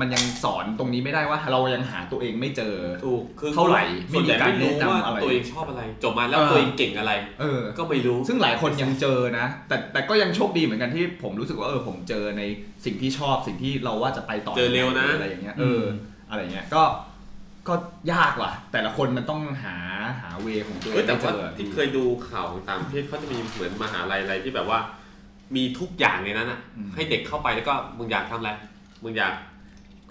มันยังสอนตรงนี้ไม่ได้ว่าเรายังหาตัวเองไม่เจอ ถูกคือเท่าไหร่ส่วนใหญ่ไม่รู้ไม่มีการแนะนำว่าอะไรตัวเองชอบอะไร จบมาแล้วเออตัวเองเก่งอะไรเออก็ไม่รู้ ซึ่งหลายคนยังเจอนะ แต่แต่ก็ยังโชคดีเหมือนกันที่ผมรู้สึกว่าเออผมเจอในสิ่งที่ชอบสิ่งที่เราว่าจะไปต่อเจอเร็วนะอะไรอย่างเงี้ยเอออะไรเงี้ยก็ก็ยากว่ะ แต่ละคนมันต้องหาหาเวของตัวเอเฮ้ยงแต่ให้เจว่าอที่เคยดูข่าวต่างประเทศเขาจะมีเหมือนมหาลัยอะไรที่แบบว่า มีทุกอย่างในนั้นอะให้เด็กเข้าไปแล้วก็มึงอยากทำอะไรมึงอยาก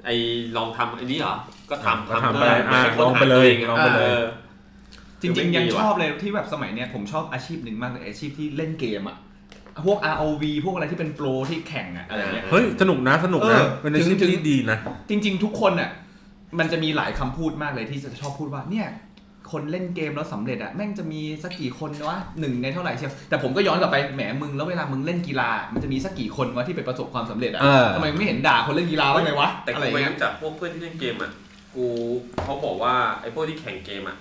ไอ้ลองทำไอ้นี้เหรอ ก็ทำก็ทำทำไปเพื่ออะให้ค้นลองหาไปเลยตัวงะลองไปเลย ออ จริงไม่ๆมียังว่ะชอบเลยที่แบบสมัยเนี้ยผมชอบอาชีพหนึ่งมากเลยอาชีพที่เล่นเกมอะพวก ROV พวกอะไรที่เป็นโปรที่แข่งอะอะไรเงี้ย เฮ้ย สนุกนะ สนุกนะ เออเป็นอาชีพถึงที่ดีนะ จริง ๆ ทุกคนอะมันจะมีหลายคำพูดมากเลยที่จะชอบพูดว่าเนี่ย คนเล่นเกมแล้วสำเร็จอะแม่งจะมีสักกี่คนวะหนึ่งในเท่าไหร่เชียวแต่ผมก็ย้อนกลับไปแหมมึงแล้วเวลามึงเล่นกีฬา มันจะมีสักกี่คนวะที่ไปประสบความสำเร็จอะเออทำไมไม่เห็นด่าคนเล่นกีฬาบ้างเลยวะแต่อะไรกูไปเงี้ยรู้จักพวกเพื่อนที่เล่นเกมอะกูเขาบอกว่าไอ้พวกที่แข่งเกมอะ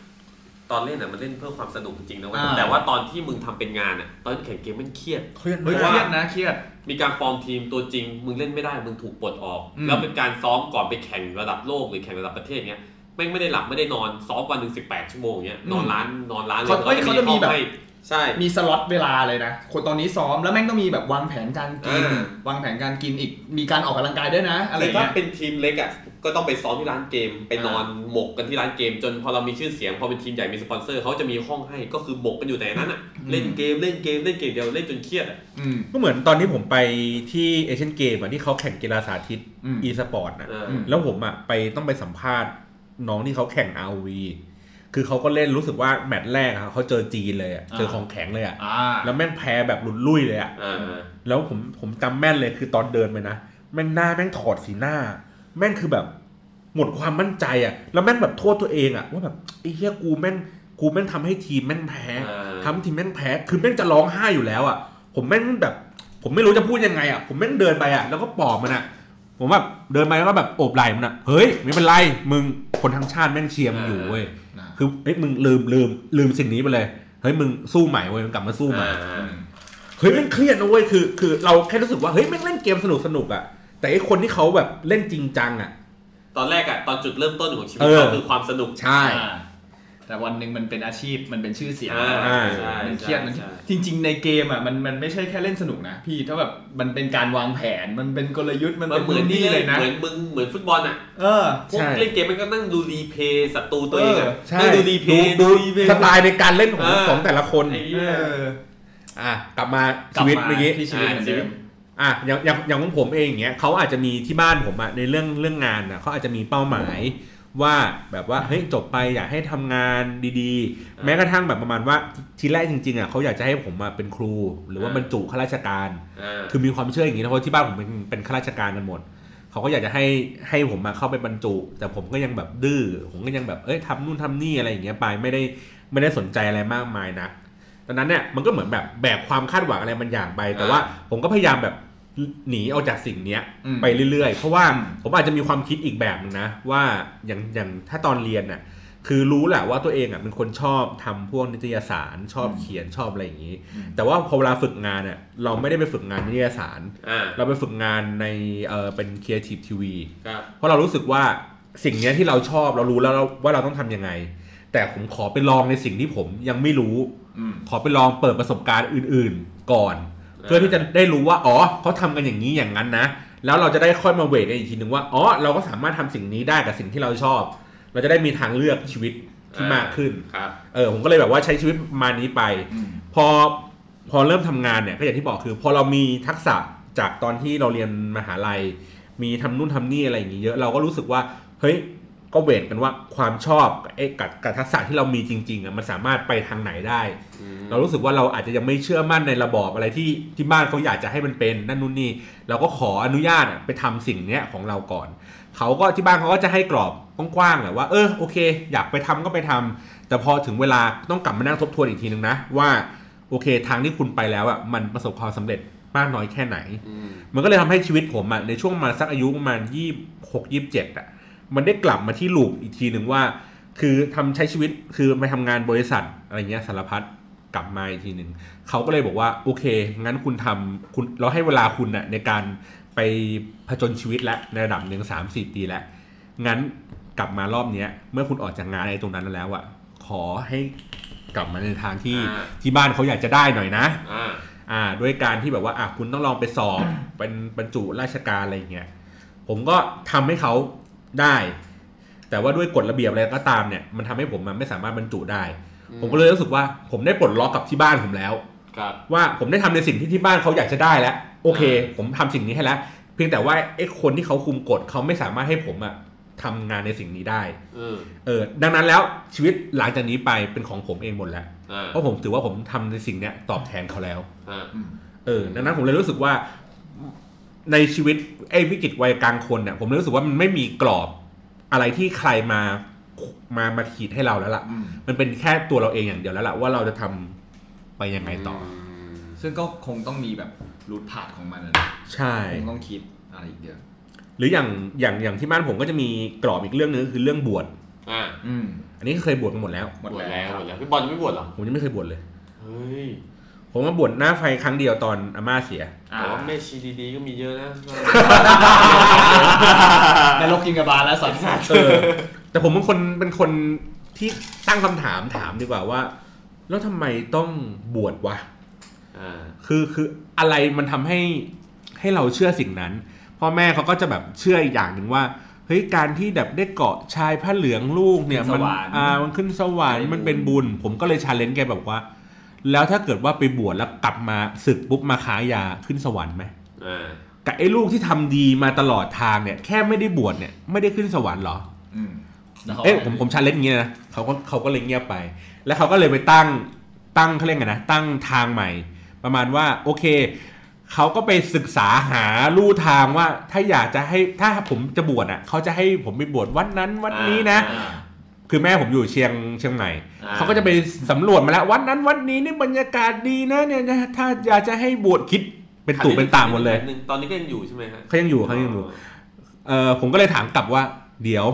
ตอนเล่นอะมันเล่นเพื่อความสนุกจริงๆนะเว้ยอ่าแต่ว่าตอนที่มึงทำเป็นงานอะตอนแข่งเกมมันเครียดเครียดเฮ้ยมากเครียดนะเครียด มีการฟอร์มทีมตัวจริง มึงเล่นไม่ได้มึงถูกปลดออกอืมแล้วเป็นการซ้อมก่อนไปแข่งระดับโลกหรือแข่งระดับประเทศเงี้ย แม่งไม่ได้หลับไม่ได้นอนซ้อมวันหนึ่งสิบแปดชั่วโมงเงี้ยนอนร้านนอนร้านเลยเขาเอ้ยเขาจะมีแบบห้องให้ใช่มีสล็อตเวลาเลยนะ คนตอนนี้ซ้อมแล้วแม่งต้องมีแบบวางแผนการกินอ่าวางแผนการกินอีกมีการออกกำลังกายด้วยนะ อะไรคือถ้าเงี้ยเป็นทีมเล็กอะก็ต้องไปซ้อมที่ร้านเกม ไปอ่านนอนหมกกันที่ร้านเกม จนพอเรามีชื่อเสียงพอเป็นทีมใหญ่มีสปอนเซอร์เขาจะมีห้องให้ก็คือหมกกันอยู่แต่นั้นอะเล่นเกมเล่นเกมเล่นเกมเดียวเล่นจนเครียดอะอืมก็เหมือนตอนที่ผมไปที่เอเชียนเกมอะที่เขาแข่งกีฬาสาธิตอืมอีสปอร์ตนะเออมแล้วผมอะไปต้องไปสัมภาษณ์ น้องที่เขาแข่ง ROV คือเขาก็เล่นรู้สึกว่าแมตช์แรกอะเขาเจอจีนเลยอะเจอของแข็งเลยอะอ่าแล้วแม่งแพ้แบบหลุดลุ่ยเลยอะอ่าแล้วผมผมจำแม่นเลยคือตอนเดินไปนะแม่งหน้าแม่งถอดสีหน้า แม่งคือแบบ หมดความมั่นใจอะแล้วแม่งแบบโทษตัวเองอะว่าแบบไอ้เหี้ยกูแม่งกูแม่งทำให้ทีมแม่งแพ้อ่าทำให้ทีมแม่งแพ้คือแม่งจะร้องไห้อยู่แล้วอะผมแม่งแบบ ผมไม่รู้จะพูดยังไงอะผมแม่งเดินไปอะแล้วก็ปลอบมันอะ ผมแบบเดินไปแล้วก็แบบโอบไหล่มันอะเฮ้ยไม่เป็นไรมึงคนทั้งชาติแม่งเชียร์มึงอยู่เว้ยนะคือเอ้ยมึงลืมลืมลืมสิ่งนี้ไปเลยเฮ้ยมึงสู้ใหม่เว้ยมึงกลับมาสู้ใหม่อ่าเฮ้ยแม่งเครียดนะเว้ยคือ คือเราแค่รู้สึกว่าเฮ้ยแม่งเล่นเกมสนุกสนุกอะแต่ไอ้คนที่เขาแบบเล่นจริงจังอะตอนแรกอะตอนจุดเริ่มต้นของชีวิตเออเขาคือความสนุกใช่อ่า แต่วันหนึ่งมันเป็นอาชีพมันเป็นชื่อเสียงอ่าอ่าใช่มันเครียดมันใช่จริง ๆ ในเกมอะมันมันไม่ใช่แค่เล่นสนุกนะพี่ถ้าแบบมันเป็นการวางแผนมันเป็นกลยุทธ์มันมันเป็นเหมือนนี่นี่เลเลยยนะเหมือนมึงเหมือนฟุตบอลอะเออพวกใช่เล่นเกมมันก็นั่งดูรีเพย์ศัตรูตัวเองอะใช่นั่งดูรีเพดูย์ดูรีเพย์สไตล์ในการเล่นของเออของแต่ละคนไอ้เอเหี้ยออะกลับมากลับชีวิตมาเมื่อกี้ที่ชีวิตเหมือนเดิมอะอย่างอย่างอย่างของผมเองอย่างเงี้ยเขาอาจจะมีที่บ้านผมอะในเรื่องเรื่องงานอะเขาอาจจะมีเป้าหมาย ว่าแบบว่าเฮ้ยจบไปอยากให้ทำงานดีๆ แม้กระทั่งแบบประมาณว่าทีแรกจริงๆอะเขาอยากจะให้ผมมาเป็นครู หรือว่าบรรจุข้าราชการอ่าคือมีความเชื่ออย่างนี้นะเพราะที่บ้านผมเป็นเป็นข้าราชการกันหมดเขาก็อยากจะให้ให้ผมมาเข้าไปบรรจุ แต่ผมก็ยังแบบดื้อผมก็ยังแบบเอ้ยทำนู่นทำนี่อะไรอย่างเงี้ยไปไม่ได้ไม่ได้สนใจอะไรมากมายนะตอนนั้นเนี่ยมันก็เหมือนแบบแบกความคาดหวังอะไรบางอย่างไปแต่ว่าผมก็พยายามแบบ หนีออกจากสิ่งเนี้ยอืมไปเรื่อยๆ เพราะว่าอืมผมอาจจะมีความคิดอีกแบบหนึงนะ ว่าอย่างอย่างถ้าตอนเรียนน่ะคือรู้แหละว่าตัวเองอะเป็นคนชอบทำพวกนิตยสารชอบเขียนชอบอะไรอย่างนี้ แต่ว่าพอเวลาฝึกงานเนี่ยเราไม่ได้ไปฝึกงานนิตยสารอ่าเราไปฝึกงานในเออเป็น Creative TV ครับเพราะเรารู้สึกว่าสิ่งเนี้ยที่เราชอบเรารู้แล้วว่าเราต้องทำยังไง แต่ผมขอไปลองในสิ่งที่ผมยังไม่รู้อืมขอไปลองเปิดประสบการณ์อื่น ๆ ก่อน เพื่อที่จะได้รู้ว่าอ๋อเขาทำกันอย่างนี้อย่างนั้นนะ แล้วเราจะได้ค่อยมาเวทกันอีกทีหนึ่งว่าอ๋อเราก็สามารถทำสิ่งนี้ได้กับสิ่งที่เราชอบ เราจะได้มีทางเลือกชีวิตที่มากขึ้นครับเออผมก็เลยแบบว่าใช้ชีวิตประมาณนี้ไปอืมพอพอเริ่มทำงานเนี่ยก็อย่างที่บอกคือ พอเรามีทักษะจากตอนที่เราเรียนมหาลัย มีทำนู่นทำนี่อะไรอย่างงี้เยอะเราก็รู้สึกว่าเฮ้ย ก็เวทกันว่าความชอบกับไอ้กับกับทักษะที่เรามีจริงๆอะมันสามารถไปทางไหนได้ เรารู้สึกว่าเราอาจจะยังไม่เชื่อมั่นในระบอบอะไรที่ที่บ้านเขาอยากจะให้มันเป็นนั่นนู่นนี่เราก็ขออนุญาตอะไปทำสิ่งเนี้ยของเราก่อน เขาก็ที่บ้านเขาก็จะให้กรอบกว้างๆแหละว่าเออโอเค อยากไปทำก็ไปทำแต่พอถึงเวลาต้องกลับมานั่งทบทวนอีกทีนึงนะว่าโอเค ทางที่คุณไปแล้วอะมันประสบความสำเร็จมากน้อยแค่ไหนอืมมันก็เลยทำให้ชีวิตผมอะในช่วงประมาณสักอายุประมาณยี่หกยี่เจ็ดอะ มันได้กลับมาที่ลูปอีกทีหนึ่งว่า คือทำใช้ชีวิตคือไปทำงานบริษัทอะไรเงี้ยสารพัดกลับมาอีกทีหนึ่งเขาก็เลยบอกว่าโอเค งั้นคุณทำคุณเราให้เวลาคุณน่ะในการไปผจญชีวิตแล้วในระดับหนึ่งสามสี่ปีแล้ว งั้นกลับมารอบเนี้ย เมื่อคุณออกจากงานอะไรตรงนั้นแล้วอะขอให้กลับมาในทางที่อ่าที่บ้านเขาอยากจะได้หน่อยนะอ่าอ่าด้วยการที่แบบว่าอะคุณต้องลองไปสอบเป็นบรรจุราชการอะไรอย่างเงี้ยผมก็ทำให้เขา ได้ แต่ว่าด้วยกฎระเบียบอะไรก็ตามเนี่ย มันทำให้ผมมันไม่สามารถบรรจุได้ ผมก็เลยรู้สึกว่าผมได้ปลดล็อกกับที่บ้านผมแล้วครับว่าผมได้ทำในสิ่งที่ที่บ้านเขาอยากจะได้แล้ว โอเคอ่าผมทำสิ่งนี้ให้แล้ว เพียงแต่ว่าไอ้คนที่เขาคุมกฎเขาไม่สามารถให้ผมอะทำงานในสิ่งนี้ได้อืมเออ ดังนั้นแล้วชีวิตหลังจากนี้ไปเป็นของผมเองหมดแล้วอ่าเพราะผมถือว่าผมทำในสิ่งเนี้ยตอบแทนเขาแล้วอ่าเออ ดังนั้นผมเลยรู้สึกว่า ในชีวิตไอ้วิกฤตวัยกลางคนเนี่ยผมเลยรู้สึกว่ามันไม่มีกรอบอะไรที่ใครมามามาขีดให้เราแล้วล่ะอืมมันเป็นแค่ตัวเราเองอย่างเดียวแล้วล่ะว่าเราจะทำไปยังไงต่ออซึ่งก็คงต้องมีแบบรูทผ่านของมันนะใช่คงต้องคิดอะไรอีกเยอะหรืออย่างอย่างอย่างที่บ้านผมก็จะมีกรอบอีกเรื่องนึงก็คือเรื่องบวชอ่าอืมอันนี้เคยบวชกันหมดแล้วหมดบวชแล้แล้ววหมดแล้วพี่บอลยังไม่บวชเหรอผมยังไม่เคยบวชเลยเฮ้ย ผมมาบวชหน้าไฟครั้งเดียวตอนอาม่าเสียอ่าแต่ว่าแม่ชีดีๆก็มีเยอะนะนรกกินกับบาลแล้วสัตว์สัตว์เออแต่ผมเป็นคนเป็นคนที่ตั้งคำถามถามดีกว่าว่า แล้วทำไมต้องบวชวะอ่าคือคืออะไรมันทำให้ให้เราเชื่อสิ่งนั้นพ่อแม่เขาก็จะแบบเชื่ออีกอย่างหนึ่งว่าเฮ้ยการที่แบบได้เกาะชายผ้าเหลืองลูกเนี่ยมันอ่ามันขึ้นสวรรค์มันเป็นบุญ ผมก็เลยชาเลนจ์แกแบบว่า แล้วถ้าเกิดว่าไปบวชแล้วกลับมาศึกปุ๊บมาขายยาขึ้นสวรรค์ไหมอ่ากับไอ้ลูกที่ทำดีมาตลอดทางเนี่ยแค่ไม่ได้บวชเนี่ยไม่ได้ขึ้นสวรรค์เหรอ อืม แล้วขาเอ๊ะผมผมชาเลนจ์อย่างเงี้ยนะเขาก็เขาก็เลยเงียบไป แล้วเขาก็เลยไปตั้งตั้งเขาเรียกไงนะตั้งทางใหม่ ประมาณว่าโอเคเขาก็ไปศึกษาหาลู่ทางว่าถ้าอยากจะให้ถ้าผมจะบวชอะเขาจะให้ผมไปบวชวัดนั้นวัดนี้นะ อ่า คือแม่ผมอยู่เชียงเชียงใหม่อ่าเขาก็จะไปสำรวจมาแล้ววัดนั้นวัดนี้นี่บรรยากาศดีนะเนี่ยนะถ้าอยากจะให้บวชคิดเป็นตู่เป็นตามหมดเลยหนึ่งตอนนี้ก็ยังอยู่ใช่ไหมฮะเขายังอยู่เขายังอยู่เออผมก็เลยถามกลับว่า เดี๋ยว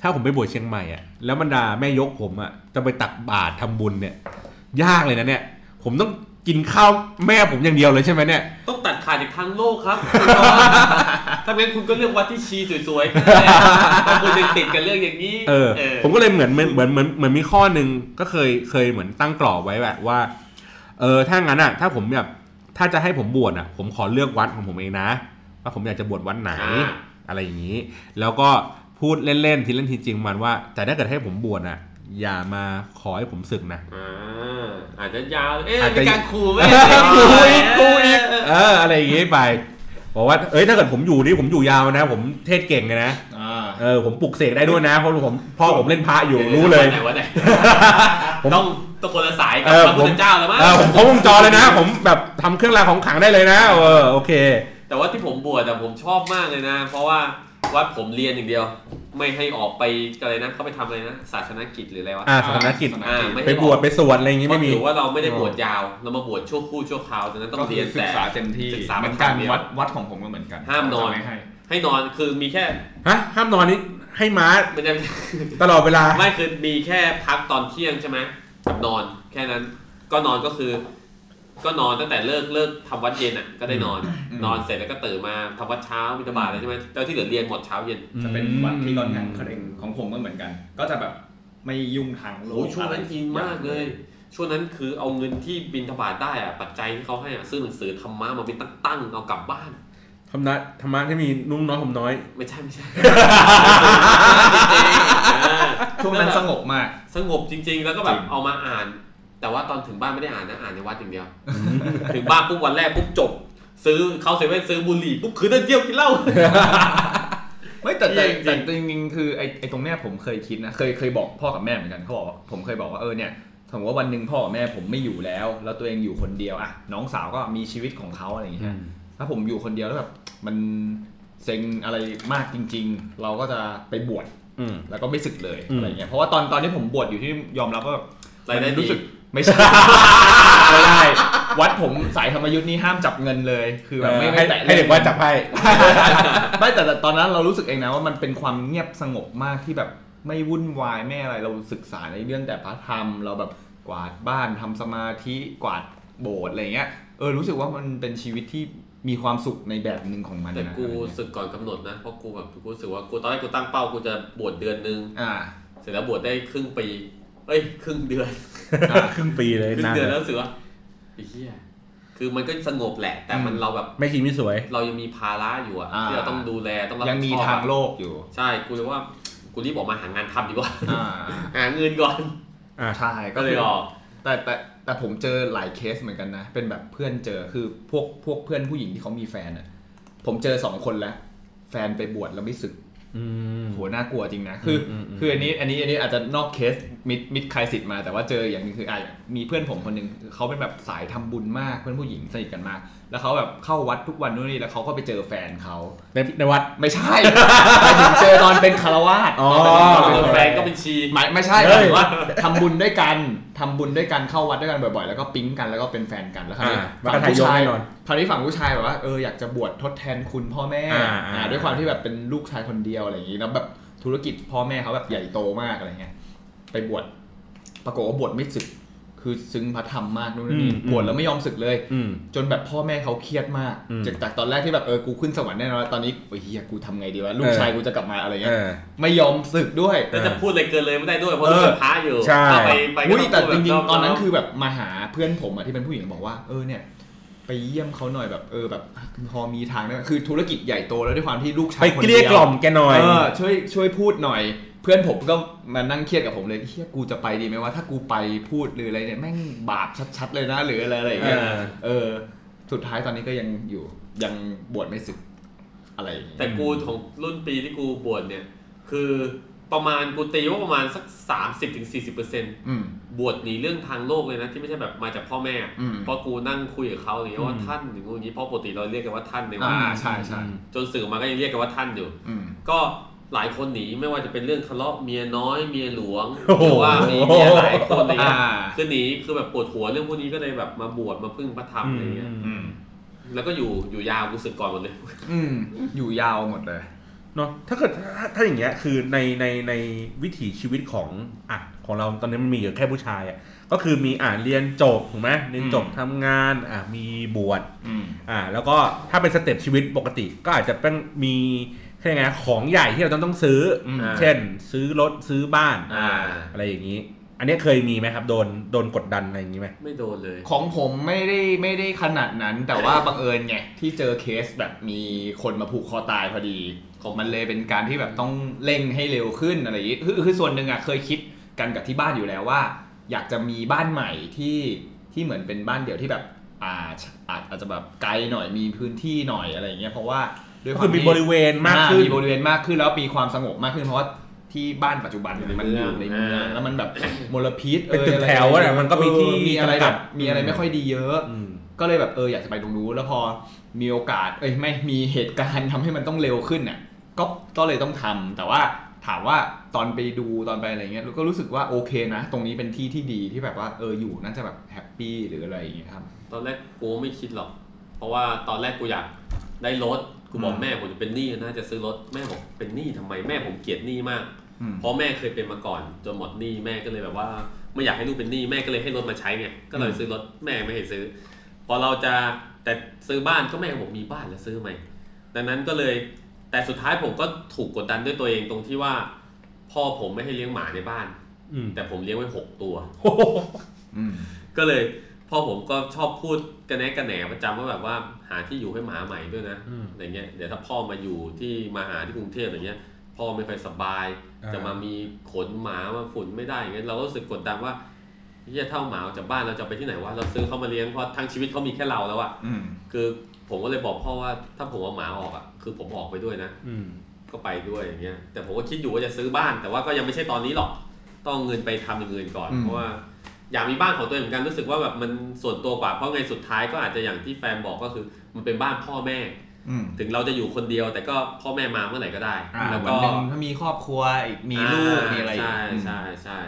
ถ้าผมไปบวชเชียงใหม่อะแล้วบรรดาแม่ยกผมอะจะไปตักบาตรทำบุญเนี่ย ยากเลยนะเนี่ย ผมต้อง กินข้าวแม่ผมอย่างเดียวเลยใช่ไหมเนี่ย ต้องตัดขาดจากทางโลกครับคุณบอลถ้างั้นคุณก็เลือกวัดที่ชีสวยๆกันเลยบางคนยังติดกันเรื่องอย่างนี้เออ ผมก็เลยเหมือนเหมือนเหมือนเหมือนเหมือนมีข้อหนึ่งก็เคยเคยเหมือนตั้งกรอบไว้แบบว่า เออถ้างั้นอะ ถ้าผมแบบถ้าจะให้ผมบวชอะ ผมขอเลือกวัดของผมเองนะว่าผมอยากจะบวชวัดไหนอ่าอะไรอย่างนี้ แล้วก็พูดเล่นๆทีเล่นทีจริงมันว่าแต่ถ้าเกิดให้ผมบวชอะ อย่ามาขอให้ผมศึกนะอ่าอาจจะยาว เอ๊ะอาจจะมีการขู่ไหมขู่อีกขู่อีกเออ อะไรอย่างงี้ไป บอกว่า เอ้ย ถ้าเกิดผมอยู่นี่ผมอยู่ยาวนะ ผมเทศเก่งเลยนะอ่าเออ ผมปลุกเสกได้ด้วยนะ เพราะผมพ่อผมเล่นพระอยู่รู้เลยไหนวะไหนผมต้องต้องคนละสายกับเออพระพุทธเจ้าแล้วมั้งเออผมครบวงจรเลยนะ ผมแบบทำเครื่องรางของขลังได้เลยนะ เออ โอเค แต่ว่าที่ผมบวชแต่ผมชอบมากเลยนะ เพราะว่า วัดผมเรียนอย่างเดียว ไม่ให้ออกไปอะไรนะเขาไปทำอะไรนะศาสนกิจหรืออะไรวะอ่าศาสนกิจอ่าไม่ไปให้บวชออกไปสวดอะไรอย่างงี้เพราะไม่มีถือว่าเราไม่ได้บวชยาว เรามาบวชชั่วครู่ชั่วคราวดังนั้นต้องก็คืเรียอนศึแต่กษาเต็มที่ศึกษาเหมือนกันเดียววัดวัดของผมก็เหมือนกันห้ามนอน จะไม่ให้ให้นอนคือมีแค่ฮะห้ามนอนนี่ให้ม้าไม่ได้ตลอดเวลา ไม่คือมีแค่พักตอนเที่ยงใช่ไหมกับนอนแค่นั้นก็นอนก็คือ ก็นอนตั้งแต่เลิกเลิกทำวัดเย็นอะก็ได้นอน นอนเสร็จแล้วก็ตื่นมาทำวัดเช้าวิตาบาตอะไรใช่ไหมแล้วที่เหลือเรียนหมดเช้าเย็น จะเป็นวัดที่ค่อนข้างเคร่งของผมก็เหมือนกัน ก็จะแบบไม่ยุ่งทางโลโอ้กช่วงนั้นอินมากเลยช่วงนั้นคือเอาเงินที่บินทบาทได้อะปัจจัยที่เขาให้อะซื้อหนังสือธรรมะมาเป็นตั้งๆเอากลับบ้านธรรมะธรรมะที่มีนุ่งน้อยผมน้อย ไม่ใช่ไม่ใช่ช่วงนั้นสงบมาก สงบจริง ๆ แล้วก็แบบจริงเอามาอ่าน แต่ว่าตอนถึงบ้านไม่ได้อ่านนะอ่านในวัดอย่างเดียว ถึงบ้านปุ๊บวันแรกปุ๊บจบ ซื้อเข้าเซเว่นซื้อบุหรี่ปุ๊บคืนนั้นเที่ยวกินเหล้า ไม่แต่แต่จริงๆ แต่จริงๆคือไอ้ไอ้ตรงเนี้ยผมเคยคิดนะเคยเคยบอกพ่อกับแม่เหมือนกันเขาบอกว่าผมเคยบอกว่าเออเนี่ยสมมติว่าวันหนึ่งพ่อกับแม่ผมไม่อยู่แล้ว แล้วตัวเองอยู่คนเดียวอะน้องสาวก็มีชีวิตของเขาอะไรอย่างเงี้ย ถ้าผมอยู่คนเดียวแล้วแบบมันเซ็งอะไรมากจริง ๆ เราก็จะไปบวชอืม แล้วก็ไม่สึกเลยอืม อะไรเงี้ยเพราะว่าตอนตอนที่ผมบวชอยู่ที่ยอมรับว่าแบบรายได้มันดี รู้สึก ไม่ใช่ไม่ได้วัดผมสายธรรมยุทธ์นี่ห้ามจับเงินเลย คือแบบไม่ให้ไม่แตะให้เด็กว่าจับไพ่ไม่แต่แต่ตอนนั้นเรารู้สึกเองนะว่ามันเป็นความเงียบสงบมากที่แบบไม่วุ่นวายไม่อะไรเราศึกษาในเรื่องแต่พระธรรม เราแบบกวาดบ้านทำสมาธิกวาดโบสถ์อะไรเงี้ยเออรู้สึกว่ามันเป็นชีวิตที่มีความสุขในแบบหนึ่งของมันแต่นะกูอะไรเงี้ยสึกก่อนกำหนดนะเพราะกูแบบกูรู้สึกว่ากูตอนแรกกูตั้งเป้ากูจะบวชเดือนนึงอ่า เสร็จแล้วบวชได้ครึ่งปีเอ้ยครึ่งเดือนอ่า ครึ่งปีเลยครึ่งนานเดือนแล้วรู้สึกว่าไอ้เหี้ยคือมันก็สงบแหละ แต่มันอืมเราแบบไม่ชีไม่สวย เรายังมีภาระอยู่อะอ่าที่เราต้องดูแลต้องรับยังมีผิดชอบทางอะโลกอยู่ ใช่กูเลยว่ากูรีบออกมาหางานทำดีกว่าอ่าหาเงินก่อนอ่าใช่ก็ก็เลคืยอออกแต่แต่แต่ผมเจอหลายเคสเหมือนกันนะ เป็นแบบเพื่อนเจอคือพวกพวกเพื่อนผู้หญิงที่เขามีแฟนอะผมเจอสองคนแล้ว แฟนไปบวชแล้วไม่สึกอืม โหน่ากลัวจริงนะ คืออมอืมคืออันนี้ อันนี้ อันนี้อาจจะนอกเคสมิด มิดใครสิทธิ์มา แต่ว่าเจออย่างหนึงคืออะมีเพื่อนผมคนหนึ่งเขาเป็นแบบสายทำบุญมาก เพื่อนผู้หญิงสนิทกันมาก แล้วเขาแบบเข้าวัดทุกวันนู่นนี่ แล้วเขาก็ไปเจอแฟนเขาในในวัด ไม่ใช่ไปถึงเจอตอนเป็นคารวาสอ๋อตอนเป็นแฟแฟนนก็ก็เป็นชีไม่ไม่ใช่เฮ้หมายยถึงว่าทำบุญด้วยกันทำบุญด้วยกัน เข้าวัดด้วยกันบ่อยๆ แล้วก็ปิ๊งกัน แล้วก็เป็นแฟนกัน แล้วคราวนี้อ่ามันก็ฝั่งผู้ชาย ทายกแน่นอนคราวนี้ฝั่งผู้ชายแบบว่าเอออยากจะบวชทดแทนคุณพ่อแม่อ่าอ่าอ่าด้วยความที่แบบเป็นลูกชายคนเดียวอะไรอย่างนี้แล้วแบบธุรกิจพ่อแม่เขาแบบใหญ่โตมากอะไรเงี้ยไปบวชปรากฏว่าบวชไม่สึก คือซึ้งพระธรรมมากนู่นนี่บวชแล้วไม่ยอมสึกเลยอืมจนแบบพ่อแม่เขาเครียดมากอืมจากจากตอนแรกที่แบบเออกูขึ้นสวรรค์แน่นอนแล้วตอนนี้โอ้ยเฮียกูทำไงดีวะลูกเออชายกูจะกลับมาอะไรเอเงี้ยอไม่ยอมสึกด้วยแล้วจะพูดอะไรเกินเลยไม่ได้ด้วยเพราะเออเป็นพระอยู่ใช่ถ้าไปไปก็อุ้ยองแต่พูดจริงแบบๆตอนนั้นคือแบบมาหาเพื่อนผมอะที่เป็นผู้หญิงบอกว่าเออเนี่ย ไปเยี่ยมเขาหน่อยแบบเออแบบพอมีทางได้ไหมคือธุรกิจใหญ่โตแล้วด้วยความที่ลูกชายไปคนเกเดีลี้ยยวกล่อมแกหน่อยเออช่วยช่วยพูดหน่อย เพื่อนผมก็มานั่งเครียดกับผมเลยเฮียกูจะไปดีไหมว่าถ้ากูไปพูดหรืออะไรเนี่ยแม่งบาปชัดๆเลยนะหรืออะไรอะไรอย่างเงี้ยเออเออสุดท้ายตอนนี้ก็ยังอยู่ยังบวชไม่สึกอะไรอย่างเงี้ยแต่กูของรุ่นปีที่กูบวชเนี่ย คือ ประมาณกูตีว่าประมาณสัก 30-40%ถึง40%อืมบวชหนีเรื่องทางโลกเลยนะ ที่ไม่ใช่แบบมาจากพ่อแม่อืมเพราะกูนั่งคุยกับเขาอะไรเงี้ยว่าอืมท่านอย่างงู้นอย่างนี้เพราะปกติเราเรียกกันว่าท่านในวัอ่าดใช่ใช่จนสื่อมาก็ยังเรียกกันว่าท่านอยู่อืมก็หลายคนหนีไม่ว่าจะเป็นเรื่องทะเลาะเมียน้อยเมียหลวงโอ้โหหรือว่ามีเมียหลายคนอะไรอ่าเงี้ยคือหนีคือแบบปวดหัวเรื่องพวกนี้ก็เลยแบบมาบวชมาพึ่งพระธรรมอะไรเงี้ยอืมแล้วก็อยู่อยู่ยาวกูสึกก่อนหมดเลยอืมอยู่ยาวหมดเลย เนาะถ้าเกิดถ้าถ้าอย่างเงี้ยคือในในในวิถีชีวิตของอะของเราตอนนี้มันมีอยู่แค่ผู้ชายอะก็คือมีอ่าเรียนจบถูกไหมเรียนจบอืมทำงานอะมีบวชอืมอ่า แล้วก็ถ้าเป็น step ชีวิตปกติ ก็อาจจะเป็นมีแค่ไงของใหญ่ที่เราต้องต้องซื้ออมเช่น ซื้อรถซื้อบ้านอ่าอะไรอย่างนี้ อันนี้เคยมีไหมครับโดนโดนกดดันอะไรอย่างนี้ไหมไม่โดนเลย ของผมไม่ได้ไม่ได้ขนาดนั้น แต่ว่าบังเอิญไงที่เจอเคสแบบมีคนมาผูกคอตายพอดี ของมันเลยเป็นการที่แบบต้องเร่งให้เร็วขึ้นอะไรอย่างนี้คือคือส่วนหนึ่งอะเคยคิดกันกับที่บ้านอยู่แล้วว่า อยากจะมีบ้านใหม่ที่ที่เหมือนเป็นบ้านเดี่ยวที่แบบอ่าอาจอาจจะแบบไกลหน่อยมีพื้นที่หน่อยอะไรอย่างเงี้ยเพราะว่าด้วยก็ควาคือมมีที่บริเวณมากขึ้นมีบริเวณมากขึ้นแล้วมีความสงบมากขึ้นเพราะว่าที่บ้านปัจจุบันเนี่ยมันอยู่ในเมืองแล้วมันแบบมลพิษเป็นตึกอ่ยแถวอะมันก็มีที่เออมีอะไรจำกัแบดบมีอะไรไม่ค่อยดีเยอะอืมก็เลยแบบเอออยากจะไปตรงนู้นแล้วพอมีโอกาสเอ้ยไม่มีเหตุการณ์ทำให้มันต้องเร็วขึ้นเนี่ย ก็ก็เลยต้องทำแต่ว่าถามว่าตอนไปดูตอนไปอะไรเงี้ยก็รู้สึกว่าโอเคนะ ตรงนี้เป็นที่ที่ดีที่แบบว่าเอออยู่น่าจะแบบ happy หรืออะไรอย่างเงี้ยครับ ตอนแรกกูไม่คิดหรอก เพราะว่าตอนแรกกูอยากได้รถกูบอกอืมแม่ผมจะเป็นหนี้น่าจะซื้อรถแม่บอกเป็นหนี้ทำไมแม่ผมเกลียดหนี้มากอืมเพราะแม่เคยเป็นมาก่อนจนหมดหนี้แม่ก็เลยแบบว่า ไม่อยากให้ลูกเป็นหนี้แม่ก็เลยให้รถมาใช้ไงก็เลยอืมซื้อรถแม่ไม่ให้ซื้อ พอเราจะแต่ซื้อบ้านก็แม่บอกมีบ้านแล้วซื้อไหมดังนั้นก็เลย แต่สุดท้ายผมก็ถูกกดดันด้วยตัวเองตรงที่ว่า พ่อผมไม่ให้เลี้ยงหมาในบ้านอืมแต่ผมเลี้ยงไว้หกตัวอืมก็เลยพ่อผมก็ชอบพูดกันแนะกันแหนประจำว่าแบบว่าหาที่อยู่ให้หมาใหม่ด้วยนะอืมอะไรเงี้ยเดี๋ยวถ้าพ่อมาอยู่ที่มาหาที่กรุงเทพอะไรเงี้ย พ่อไม่ค่อยสบายอ่าจะมามีขนหมามาฝุ่นไม่ได้อย่างเงี้ยเราก็รู้สึกกดดันว่าเฮียเท่าหมาออกจากบ้านเราจะไปที่ไหนวะเราซื้อเขามาเลี้ยงเพราะทั้งชีวิตเขามีแค่เราแล้วอะอืมคือผมก็เลยบอกพ่อว่าถ้าผมเอาหมาออกอะ คือผมออกไปด้วยนะอืมก็ไปด้วยอย่างเงี้ยแต่ผมก็คิดอยู่ว่าจะซื้อบ้าน แต่ว่าก็ยังไม่ใช่ตอนนี้หรอก ต้องเอาเงินไปทำอย่างอื่นก่อนอืมเพราะว่าอยากมีบ้านของตัวเองเหมือนกันรู้สึกว่าแบบมันส่วนตัวกว่าเพราะไงสุดท้ายก็อาจจะอย่างที่แฟนบอกก็คือ มันเป็นบ้านพ่อแม่อืมถึงเราจะอยู่คนเดียวแต่ก็พ่อแม่มาเมื่อไหร่ก็ได้อ่าแล้ววัก็นหนึ่งถ้ามีครอบครัวอีกมีลูกมีอะไรอีกใช่อืมใช่ใช่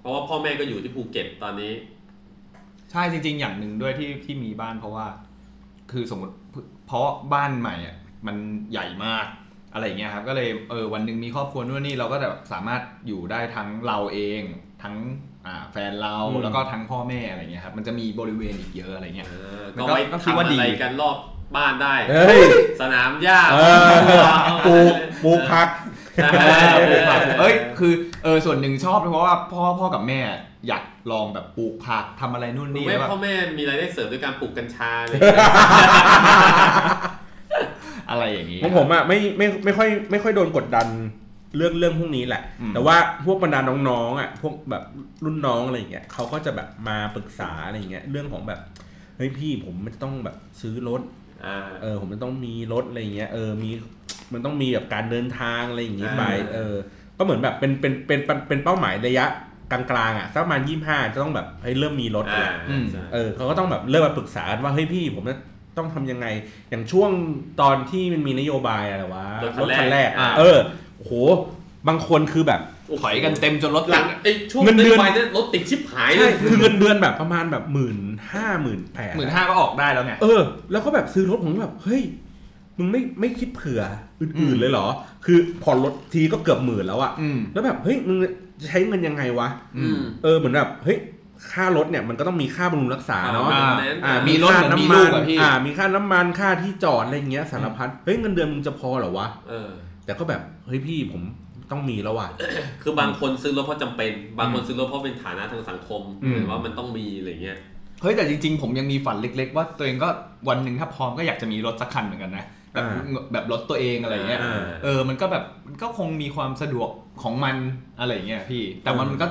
เพราะว่าพ่อแม่ก็อยู่ที่ภูเก็ตตอนนี้ ใช่จริง ๆ อย่างหนึ่งด้วยที่ที่มีบ้านเพราะว่า คือสมมติเพราะบ้านใหม่อะ มันใหญ่มากอะไรอย่างเงี้ยครับก็เลยเออวันหนึ่งมีครอบครัวนู่นนี่เราก็แบบสามารถอยู่ได้ทั้งเราเองทั้งอ่าแฟนเราอืมแล้วก็ทั้งพ่อแม่อะไรเงี้ยครับมันจะมีบริเวณอีกเยอะอะไรเงี้ยเออมันก็ก็ไว้ก็คิดทำว่าดีอะไรกันรอบบ้านได้เฮ้ยสนามหญ้าเออปลูกปลูกผักใช่ปลูกผักเอ้ยคือเออส่วนหนึ่งชอบเพราะว่าพ่อพ่อกับแม่อยากลองแบบปลูกผักทำอะไรนู่นรู้นี่ไหมแล้วแบบพ่อแม่มีรายได้เสริมด้วยการปลูกกัญชาเลย อะไรอย่างงี้ของผมอะไม่ไม่ไม่ค่อยไม่ค่อยโดนกดดันเรื่องเรื่องพวกนี้แหละอืมแต่ว่าพวกบรรดาน้องๆอะพวกแบบรุ่นน้องอะไรอย่างเงี้ยเขาก็จะแบบมาปรึกษาอะไรอย่างเงี้ยเรื่องของแบบเฮ้ยพี่ผมมันต้องแบบซื้อรถอ่าเออ ผมมันต้องมีรถอะไรอย่างเงี้ยเออมีมันต้องมีแบบการเดินทางอะไรอย่างงี้ไปอ่าเออ ก็เหมือนแบบเป็นเป็นเป็นเป็นเป็นเป้าหมายระยะกลางๆอะสักประมาณยี่ห้าจะต้องแบบให้เริ่มมีรถอ่าแล้วอืมใช่เออเขาก็ต้องแบบเริ่มมาปรึกษากันว่าเฮ้ยพี่ผมจะ ต้องทำยังไง อย่างช่วงตอนที่มันมีนโยบายอะไรวะรถคันแรกอ่าเออโอ้โหบางคนคือแบบถอยกันเต็มจนรถหลัติงดไอ้ช่วงเงินเดือนไปเนี่ยรถติดชิบหายเลใช่ยคือเงินเดือนแบบประมาณแบบหมื่นห้าหมื่นแปดหมื่นห้าก็ออกได้แล้วไงเออแล้วก็แบบซื้อรถผมแบบเฮ้ยมึงไม่ไม่คิดเผื่ออือื่นมๆเลยเหรอ คือผ่อนรถทีก็เกือบหมื่นแล้วอะอืมแล้วแบบเฮ้ยมึงจะใช้เงินยังไงวะอืมเออเหมือนแบบเฮ้ย ค่ารถเนี่ยมันก็ต้องมีค่าบำรุงรักษาเนาะอ่าอ่ามีมีรถค่าเหมือนมีน้ำลูมันกอะพี่อ่ามีค่าน้ำมันค่าที่จอดอะไรเงี้ยสารพัดเฮ้ยเงินเดือนมึงจะพอเหรอวะเออแต่ก็แบบเฮ้ยพี่ผมต้องมีแล้วว่ะคือบางคนซื้อรถเพราะจำเป็น บางคนซื้อรถเพราะเป็นฐานะทางสังคมอืมเหมือนว่ามันต้องมีอะไรเงี้ยเฮ้ยแต่จริงๆ ผมยังมีฝันเล็ก ๆ ว่าตัวเองก็วันหนึ่งถ้าพร้อมก็อยากจะมีรถสักคันเหมือนกันนะแบบอ่าแบบรถตัวเองอะไรเงี้ยอ่าเออมันก็แบบมันก็คงมีความสะดวกของมันอะไรเงี้ยพี่ แต่มันอืมก็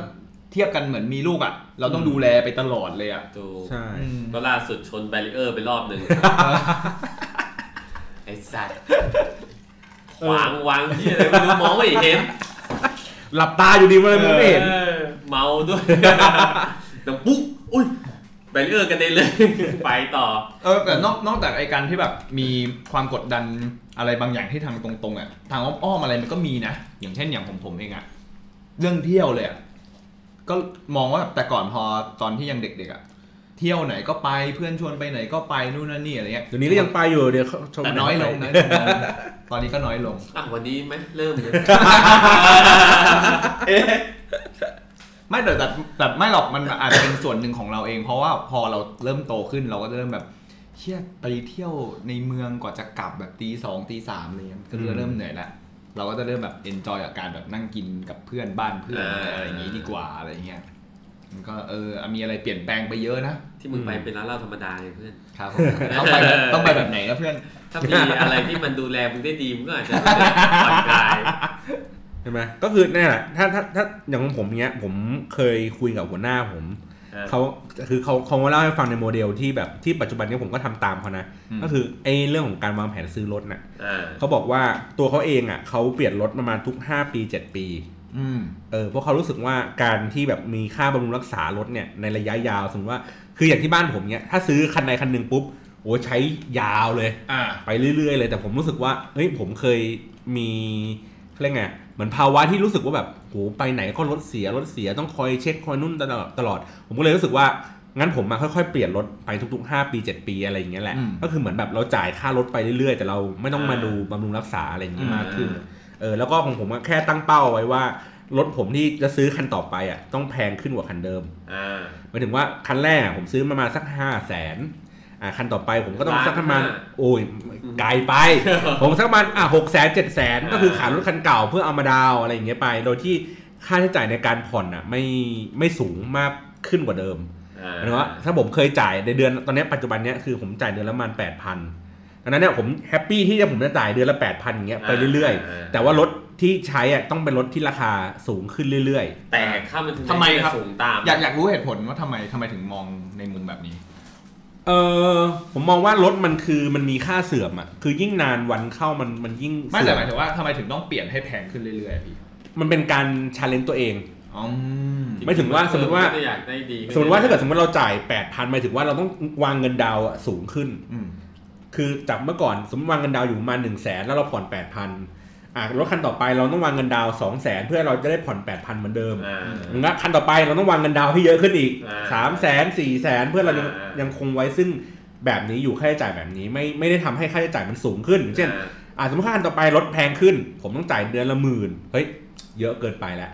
เทียบกันเหมือนมีลูกอะ เราต้องดูแลไปตลอดเลยอะถูกใช่อืมก็ล่าสุดชนแบรีเออร์ไปรอบหนึ่งไอ้สัตว์วางวางที่อะไรไม่รู้มองไม่เห็น หลับตาอยู่ดีมันเลยมองไม่เห็นออเมาด้วยดังปุ๊บอุ้ยแบรีเออร์กันเด็นเลย ไปต่อ เออแต่นอกนอกจากไอการที่แบบมีความกดดันอะไรบางอย่างที่ทางตรงๆอะทางอ้อมๆอะไรมันก็มีนะ อย่างเช่นอย่างผมผมเองอะเรื่องเที่ยวเลยอะ ก็มองว่าแบบแต่ก่อนพอตอนที่ยังเด็กๆอะเที่ยวไหนก็ไปเพื่อนชวนไปไหนก็ไปนู่นนั่นนี่อะไรเงี้ยเดี๋ยวนี้ก็ยังไปอยู่เดี๋ยวเขาชมแต่น้อยลงไปนะตอนนี้ก็น้อยลงอะวันนี้ไหมเริ่มเลยไม่แต่แต่แต่ไม่หรอกมันอาจจะเป็นส่วนหนึ่งของเราเอง เพราะว่าพอเราเริ่มโตขึ้นเราก็จะเริ่มแบบเชี่ยไปเที่ยวในเมืองกว่าจะกลับแบบตีสองตีสามอะไรเงี้ยก็จะเริ่มเหนื่อยละ เราก็จะเริ่มแบบ enjoy กับการแบบนั่งกินกับเพื่อนบ้านเพื่อนอะไรอะไรอย่างงี้ดีกว่าอะไรเงี้ยมันก็เออมีอะไรเปลี่ยนแปลงไปเยอะนะที่มึงไปเป็นร้านเหล้าธรรมดาไงเพื่อนครับผมต้องไปแบบต้องไปแบบไหนนะเพื่อน ถ้ามีอะไรที่มันดูแลมึงได้ดีมึงก็อาจจะผ่อนคลายใช่ไหมก็คือเนี่ยแหละถ้าถ้าถ้าอย่างของผมเนี้ย ผมเคยคุยกับหัวหน้าผมอ่า เขาคือเขาเขามาเล่าให้ฟังในโมเดลที่แบบที่ปัจจุบันนี้ผมก็ทำตามเขานะอืมก็คือไอ้เรื่องของการวางแผนซื้อรถน่ะอ่าเขาบอกว่าตัวเขาเองอะเขาเปลี่ยนรถประมาณทุก5ปี7ปีอืมเออเพราะเขารู้สึกว่าการที่แบบมีค่าบำรุงรักษารถเนี่ยในระยะยาวสมมติว่าคืออย่างที่บ้านผมเนี่ยถ้าซื้อคันใดคันหนึ่งปุ๊บโอ้ใช้ยาวเลยอ่าไปเรื่อยๆเลย แต่ผมรู้สึกว่าเฮ้ยผมเคยมี เขาเรียกไงเหมือนภาวะที่รู้สึกว่าแบบโหไปไหนก็รถเสียรถเสียต้องคอยเช็คคอยนุ่นตลอดตลอด ผมก็เลยรู้สึกว่างั้นผมมาค่อยๆเปลี่ยนรถไปทุกๆ 5 ปี 7 ปีอะไรอย่างเงี้ยแหละอืมก็คือเหมือนแบบเราจ่ายค่ารถไปเรื่อยๆ แต่เราไม่ต้องมาอ่าดูบำรุงรักษาอะไรอย่างงี้อืมมากขึ้นเออแล้วก็ของผมก็แค่ตั้งเป้าไว้ว่ารถผมที่จะซื้อคันต่อไปอะต้องแพงขึ้นกว่าคันเดิมอ่าหมายถึงว่าคันแรกอะผมซื้อประมาณสักห้าแสน อ่าคันต่อไปผมก็ต้องล้านสักประมาณห้าโอ้ยไกลไป ผมสักประมาณอะหกแสนเจ็ดแสนอ่าก็คือขายรถคันเก่าเพื่อเอามาดาวน์อะไรอย่างเงี้ยไป โดยที่ค่าใช้จ่ายในการผ่อนอะไม่ไม่สูงมากขึ้นกว่าเดิมอ่าหมายถึงว่าถ้าผมเคยจ่ายในเดือนตอนเนี้ยปัจจุบันเนี้ยคือผมจ่ายเดือนละประมาณแปดพันดังนั้นเนี่ยผมแฮปปี้ที่จะผมจะจ่ายเดือนละแปดพันอย่างเงี้ยไปเรื่อยๆ แต่ว่ารถที่ใช้อะต้องเป็นรถที่ราคาสูงขึ้นเรื่อย ๆ แต่ค่ามันถึงทำไมครับสูงตามอยากอยากรู้เหตุผลว่าทำไมทำไมถึงมองในมุมแบบนี้ เออผมมองว่ารถมันคือมันมีค่าเสื่อมอะคือยิ่งนานวันเข้ามันมันยิ่งไม่เสื่แต่อมหมายถึงว่าทำไมถึงต้องเปลี่ยนให้แพงขึ้นเรื่อยๆอะพี่มันเป็นการ challenge ตัวเองอ๋อไม่ถึงว่าสมมติว่าก็อยากได้ดีขึ้นสมมติว่าถ้าเกิดสมมติเราจ่ายแปดพันหมายถึงว่าเราต้องวางเงินดาวน์อะสูงขึ้นอืมคือจากเมื่อก่อนสมมติวางเงินดาวน์อยู่ประมาณหนึ่งแสนแล้วเราผ่อนแปดพัน อะรถคันต่อไปเราต้องวางเงินดาวน์สองแสนเพื่อเราจะได้ผ่อนแปดพันเหมือนเดิมอ่า งั้นคันต่อไปเราต้องวางเงินดาวน์ให้เยอะขึ้นอีกอ่าสามแสนสี่แสนเพื่อเรายังอ่ายังคงไว้ซึ่งแบบนี้อยู่ค่าใช้จ่ายแบบนี้ไม่ไม่ได้ทำให้ค่าใช้จ่ายมันสูงขึ้นอย่างเช่น อ่า อ่าสมมติค่าคันต่อไปรถแพงขึ้น ผมต้องจ่ายเดือนละหมื่นเฮ้ยเยอะเกินไปแล้ว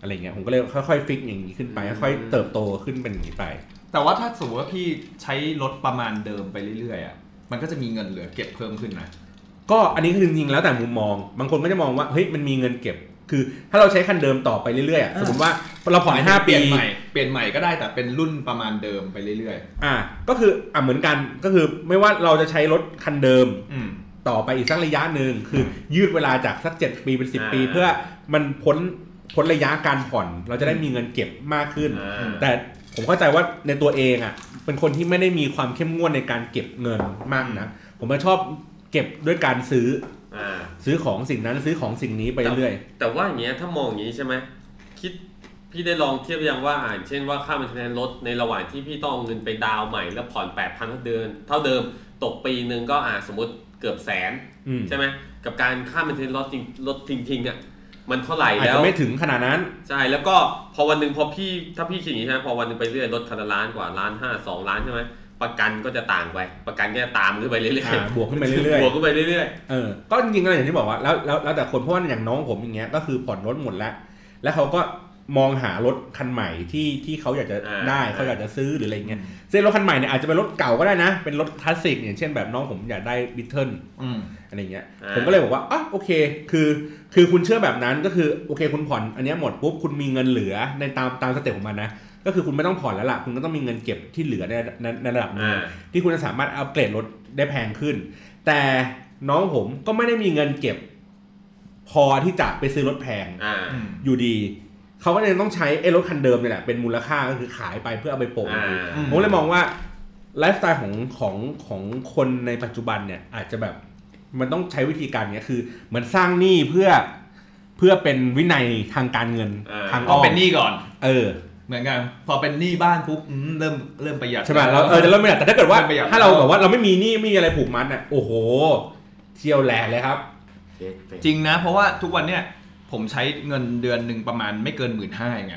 อะไรเงี้ยผมก็เลยค่อยๆฟิกอย่างนี้ขึ้นไปค่อยๆเติบโตขึ้นเป็นอย่างนี้ไป แต่ว่าถ้าสมมติว่าพี่ใช้รถประมาณเดิมไปเรื่อยๆอะมันก็จะมีเงินเหลือเก็บเพิ่มขึ้นนะ ก็อันนี้คือจริงๆแล้วแต่มุมมอง บางคนก็จะมองว่าเฮ้ยมันมีเงินเก็บ คือถ้าเราใช้คันเดิมต่อไปเรื่อยๆอะอ่าสมมติว่าเราผ่อนห้าเปปีลี่ยนใหม่เปลี่ยนใหม่ก็ได้แต่เป็นรุ่นประมาณเดิมไปเรื่อยอ่า ก็คืออ่าเหมือนกันก็คือไม่ว่าเราจะใช้รถคันเดิม ๆ อืม ต่อไปอีกสักระยะหนึ่งคือยืดเวลาจากสักเจ็ดปีเป็นสิบอ่า ปี เพื่อมันพ้นพ้นระยะการผ่อน เราจะได้มีเงินเก็บมากขึ้น อ่า แต่ผมเข้าใจว่าในตัวเองอะเป็นคนที่ไม่ได้มีความเข้มงวดในการเก็บเงินมากนะผมจะชอบ เก็บด้วยการซื้ออ่า ซื้อของสิ่งนั้นซื้อของสิ่งนี้ไปเรื่อย แต่ว่าอย่างเงี้ยถ้ามองอย่างนี้ใช่ไหมคิดพี่ได้ลองเทียบยังว่าอ่านเช่นว่าค่ามันเทนรถในระหว่างที่พี่ต้องเอาเงินไปดาวน์ใหม่แล้วผ่อน8 0 0 0เท่าเดิมเท่าเดิมตกปีหนึ่งก็อ่าสมมติเกือบแสนอืม ใช่ไหมกับการค่ามันเทนรถจริงรถทิ้งๆอะมันเท่าไหร่อาจแล้ว จะไม่ถึงขนาดนั้น ใช่แล้วก็พอวันหนึ่งพอพี่ถ้าพี่คิดอย่างนี้ใช่ไหมพอวันหนึ่งไปเรื่อยรถคันละล้านกว่าล้านห้าสองล้านใช่ไหม ประกันก็จะต่างไป ประกันก็จะตามขึ้นไปเรื่อยอ่าๆบวกขึ้นไปเรื่อยบวกขึ้นไปเรื่อยๆเออก็จริงๆก็อย่างที่บอกว่าแล้วแล้วแล้วแต่คนเพราะว่าอย่างน้องผมอย่างเงี้ยก็คือผ่อนรถหมดแล้ว แล้วเขาก็มองหารถคันใหม่ที่ที่เขาอยากจะได้เขาอยากจะซื้อหรืออะไรเงี้ยซึ่งรถคันใหม่เนี่ยอาจจะเป็นรถเก่าก็ได้นะ เป็นรถคลาสสิกอย่างเช่นแบบน้องผมอยากได้ Beetle อืมอะไรเงี้ยอ่าผมก็เลยบอกว่าอะโอเค คือคือคุณเชื่อแบบนั้นก็คือโอเคคุณผ่อนอันเนี้ยหมดปุ๊บคุณมีเงินเหลือในตามตาม step ของมันนะ ก็คือคุณไม่ต้องผ่อนแล้วล่ะ คุณก็ต้องมีเงินเก็บที่เหลือในในในระดับหนึงอ่าที่คุณจะสามารถอัปเกรดรถได้แพงขึ้น แต่น้องผมก็ไม่ได้มีเงินเก็บ พอที่จะไปซื้อรถแพงอ่าอืมอยู่ดีเขาก็เลยต้องใช้ไอ้รถคันเดิมเนี่ยแหละเป็นมูลค่าก็คือขายไปเพื่อเอาไปโปะอ่าอยู่ดีอืมผมเลยมองว่าไลฟ์สไตล์ของของของคนในปัจจุบันเนี่ย อาจจะแบบมันต้องใช้วิธีการเนี้ยคือเหมือนสร้างหนี้เพื่อเพื่อเป็นวินัยทางการเงินอ่าทางก็อ้อมเป็นหนี้ก่อน เออ เหมือนกันพอเป็นหนี้บ้านปุ๊บอืมเริ่มเริ่มประหยัดใช่ไหมเราเออจะเริ่มไม่ได้แต่ถ้าเกิดว่าเริ่มประหยัดถ้าเราแบบว่าเราไม่มีหนี้ไม่มีอะไรผูกมัดอะโอ้โห เที่ยวแหลกเลยครับ จริงนะ เพราะว่าทุกวันเนี่ยผมใช้เงินเดือนหนึ่งประมาณไม่เกินหมื่นห้าไง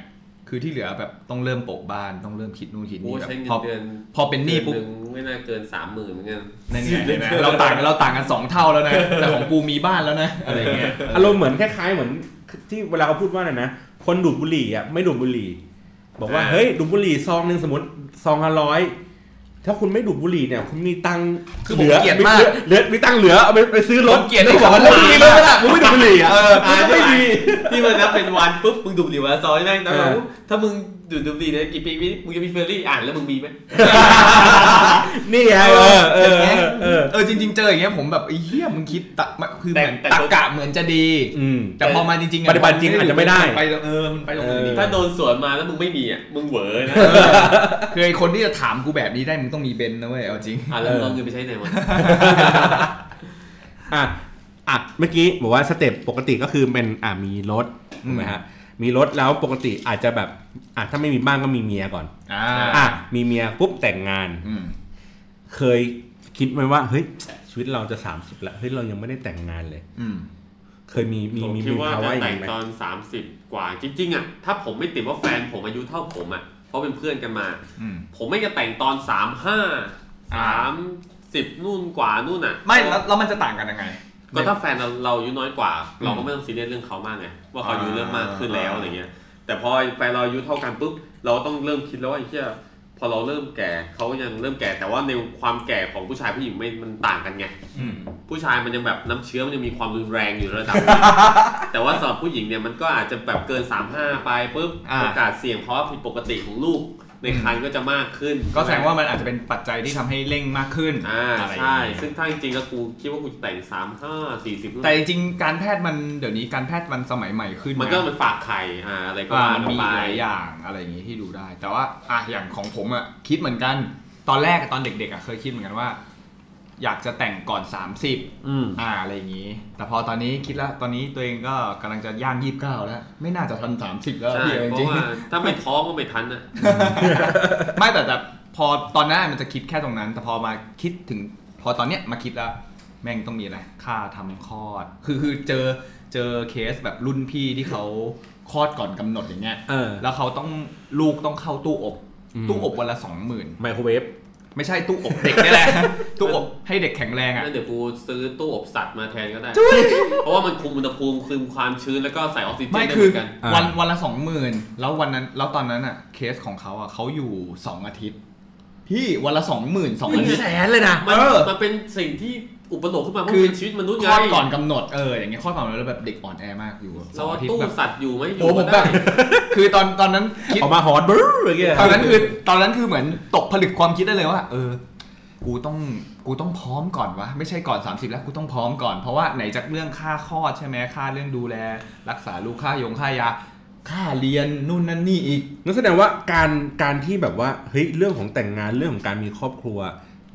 คือที่เหลือแบบต้องเริ่มโปะบ้านต้องเริ่มคิดนู่นคิดโอ้นี่แบบใช้เงิพอนเดือนพอเป็นหนี้ปุ๊บดือหงไม่น่าเกินสามหมื่นเหมือนกันนั่นไงเห็นไหมเราต่างกันเราต่างกันสองเท่าแล้วนะแต่ของกูมีบ้านแล้วนะอะไรเงี้ยอารมณ์เหมือนคล้ายๆเหมือนที่เวลาเขาพูดว่าน่ะนะคนดูดบุหรี่อะไม่ดูดบุหรี่ บอกว่าเฮ้ยดูบุหรี่ซองหนึ่งสมมติซองละร้อย ถ้าคุณไม่ดูดบุหรี่เนี่ย คุณมีตังค์คือผมเกลียดมากเหลือมีตังค์เหลือเอาไปไปซื้อรถผมเกลียดไอ้ไม่บอกว่าคำว่ามึงมีรถไหมล่ะมึงไม่ดูดบุหรี่อะเอออ่าไม่มีที่มันนับเป็นวันปุ๊บมึงดูดบุหรี่วันละซอยแม่งนะเออถ้ามึงดูดบุหรี่เนี่ยกี่ปีมึงจะมีเฟอร์รี่อ่านแล้วมึงมีไหมนี่ไงเออเออเออเออเออจริง ๆ เจออย่างเงี้ยผมแบบไอ้เหี้ยมึงคิดตะคือเหมือนแต่ตรรกะเหมือนจะดีอืมแต่พอมาจริงๆอะปฏิบัติจริงอาจจะไม่ได้ไปเออมันไปตรงอื่นดีถ้าโดนสวนมาแล้วมึงไม่มีอะมึงเหวอนะเออคือไอ้คนที่จะถามกูแบบนี้ได้มึงต้องมีเบนซ์นะเว้ยเอาจริงอะแล้วมึงเอาเงินไปใช้ไหนวะอะอะเมื่อกี้บอกว่า step ปกติก็คือเป็นอะมีรถถูกไหมฮะมีรถแล้วปกติอาจจะแบบอะถ้าไม่มีบ้านก็มีเมียก่อนอ่าอะมีเมียปุ๊บแต่งงานอืมเคยคิดไหมว่าเฮ้ยชีวิตเราจะสามสิบแล้วเฮ้ยเรายังไม่ได้แต่งงานเลย อืมเคยมีมีผมมีคิดมีว่าภาวะจะอย่างแต่งนี้ไหมตอน30กว่าจริงๆอะถ้าผมไม่ติดว่าแฟนผมอายุเท่าผมอะเพ ราะเป็นเพื่อนกันมาอืมผมไม่จะแต่งตอนสามห้าสามสิบนู่นกว่านู่นอะ ไม่แล้วแล้วมันจะต่างกันยังไง ก็ถ้าแฟนเราเราอายุน้อยกว่าอืมเราก็ไม่ต้องซีเรียสเรื่องเขามากไงว่าเขาอายุเริ่มมากขึ้นแล้วอ่าอะไรเงี้ย แต่พอแฟนเราอายุเท่ากันปุ๊บเราต้องเริ่มคิดแล้วว่าไอ้เหี้ย พอเราเริ่มแก่เขายังเริ่มแก่แต่ว่าในความแก่ของผู้ชายผู้หญิงไม่มันต่างกันไงอืมผู้ชายมันยังแบบน้ำเชื้อมันยังมีความรุนแรงอยู่ระดับหนึงแต่ว่าสำหรับผู้หญิงเนี่ยมันก็อาจจะแบบเกิน 35 ไปปุ๊บอ่าโอกาสเสี่ยงเพราะว่าผิดปกติของลูก ในครรภ์ก็จะมากขึ้น ก็แสดงว่ามันอาจจะเป็นปัจจัยที่ทำให้เร่งมากขึ้นอ่าอะไรอย่างใช่เงี้ยซึ่งถ้าจริงๆแล้วกูคิดว่ากูจะแต่ง35 40แต่จริงๆการแพทย์มันเดี๋ยวนี้การแพทย์มันสมัยใหม่ขึ้น มันก็นะมันฝากไข่อ่าอะไรก็อ่าว่ามันมีไปหลายอย่างอะไรอย่างงี้ที่ดูได้ แต่ว่าอะอย่างของผมอะคิดเหมือนกันตอนแรกอะตอนเด็กๆอะเคยคิดเหมือนกันว่า อยากจะแต่งก่อน 30อืมอ่าอะไรอย่างงี้ แต่พอตอนนี้คิดแล้วตอนนี้ตัวเองก็กำลังจะย่างยี่สิบเก้าแล้ว ไม่น่าจะทันสามสิบแล้วใช่พี่จเพริงราะว่าถ้าไม่ท้องก็ไม่ทันนะๆ ไม่แต่แต่พอตอนนั้นมันจะคิดแค่ตรงนั้น แต่พอมาคิดถึง พอตอนเนี้ยมาคิดแล้วแม่งต้องมีอะไรค่าทำคลอด คือคือเจอเจอเคสแบบรุ่นพี่ที่เขาคลอดก่อนกำหนดอย่างเงี้ย เออแล้วเขาต้องลูกต้องเข้าตู้อบอืมตู้อบวันละสองหมื่นไมโครเวฟ ไม่ใช่ตู้อบเด็กนี่แหละ ตู้อบให้เด็กแข็งแรงอะงั้นเดี๋ยวกูซื้อตู้อบสัตว์มาแทนก็ได้ เพราะว่ามันคุมอุณหภูมิคุมความชื้นแล้วก็ใส่ออกซิเจนไม่ได้คืเหอมือนกันอ่าวันวันละสองหมื่นแล้ววันนั้นแล้วตอนนั้นอะเคสของเขาอะเขาอยู่สองอาทิตย์พี่วันละสองหมื่นสองอาทิตย์แสนเลยนะมันเออมันเป็นสิ่งที่ อุปโลกขึ้นมาเพราะคือเป็นชีวิตมนุษย์คไงลอดก่อนกำหนดเอออย่างเงี้ยคลอดก่อนกำหนดแล้วแบบเด็กอ่อนแอมากอยู่สเราองอาทิตย์ตู้แบบสัตว์อยู่ไหมอโอ้ยู่ผก็มแบได้ บคือตอนตอนนั้นคิด ออกมาหอนบร์อะไรเงี้ยตอนนั้นคือตอนนั้นคือเหมือนตกผลึกความคิดได้เลยว่า เออ กูต้องกูต้องพร้อมก่อนวะไม่ใช่ก่อน 30 แล้วกูต้องพร้อมก่อนเพราะว่าไหนจากเรื่องค่าคลอดใช่ไหมค่าเรื่องดูแล รักษาลูกค่ายงค่ายา ค่าเรียนนู่นนั่นนี่อีก นั่นแสดงว่าการการที่แบบว่าเฮ้ยเรื่องของแต่งงานเรื่องของการมีครอบครัว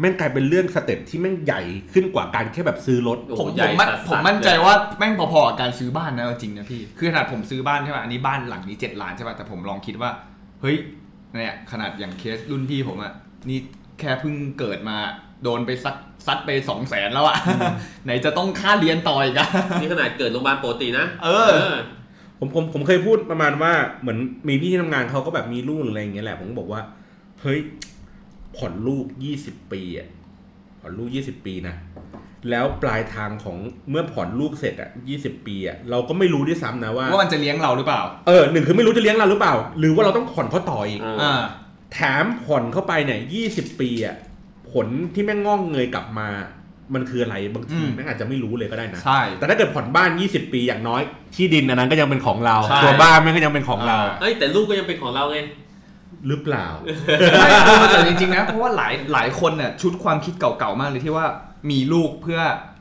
แม่งกลายเป็นเรื่อง step ที่แม่งใหญ่ขึ้นกว่าการแค่แบบซื้อรถโอ้โหผมใหญ่ผมมั่นสัสๆผมมั่นใจเลยว่าแม่งพอๆกับการซื้อบ้านนะเอาจริงนะพี่คือขนาดผมซื้อบ้านใช่ป่ะอันนี้บ้านหลังนี้เจ็ดล้านใช่ป่ะแต่ผมลองคิดว่าเฮ้ยเนี่ยขนาดอย่างเคสรุ่นพี่ผมอะนี่แค่เพิ่งเกิดมาโดนไปซักซัดไปสองแสนแล้วอะไหนจะต้องค่าเรียนต่ออีกอะนี่ขนาดเกิดโรงพยาบาลปกตินะ เออ ผมผมผมเคยพูดประมาณว่าเหมือนมีพี่ที่ทำงานเขาก็แบบมีลูกหรืออะไรอย่างเงี้ยแหละ ผมก็บอกว่า เฮ้ย ผ่อนลูกยี่สิบปีอะผ่อนลูกยี่สิบปีนะแล้วปลายทางของเมื่อผ่อนลูกเสร็จอะยี่สิบปีอะเราก็ไม่รู้ด้วยซ้ำนะว่าว่ามันจะเลี้ยงเราหรือเปล่า เออหนึ่งคือไม่รู้จะเลี้ยงเราหรือเปล่า หรือว่าเราต้องผ่อนเขาต่ออีกอ่าอ่าแถมผ่อนเข้าไปเนี่ยยี่สิบปีอะผลที่แม่งงอกเงยกลับมา มันคืออะไรบางทีอืมแม่งอาจจะไม่รู้เลยก็ได้นะใช่แต่ถ้าเกิดผ่อนบ้าน 20 ปีอย่างน้อย ที่ดินอันนั้นก็ยังเป็นของเราใช่ตัวบ้านมันก็ยังเป็นของเราอ่าเอ้ยแต่ลูกก็ยังเป็นของเราไง หรือเปล่าไม่เออแต่จริงๆนะเพราะว่าหลายหลายคนน่ะชุดความคิดเก่าๆมากเลยที่ว่ามีลูกเพื่อ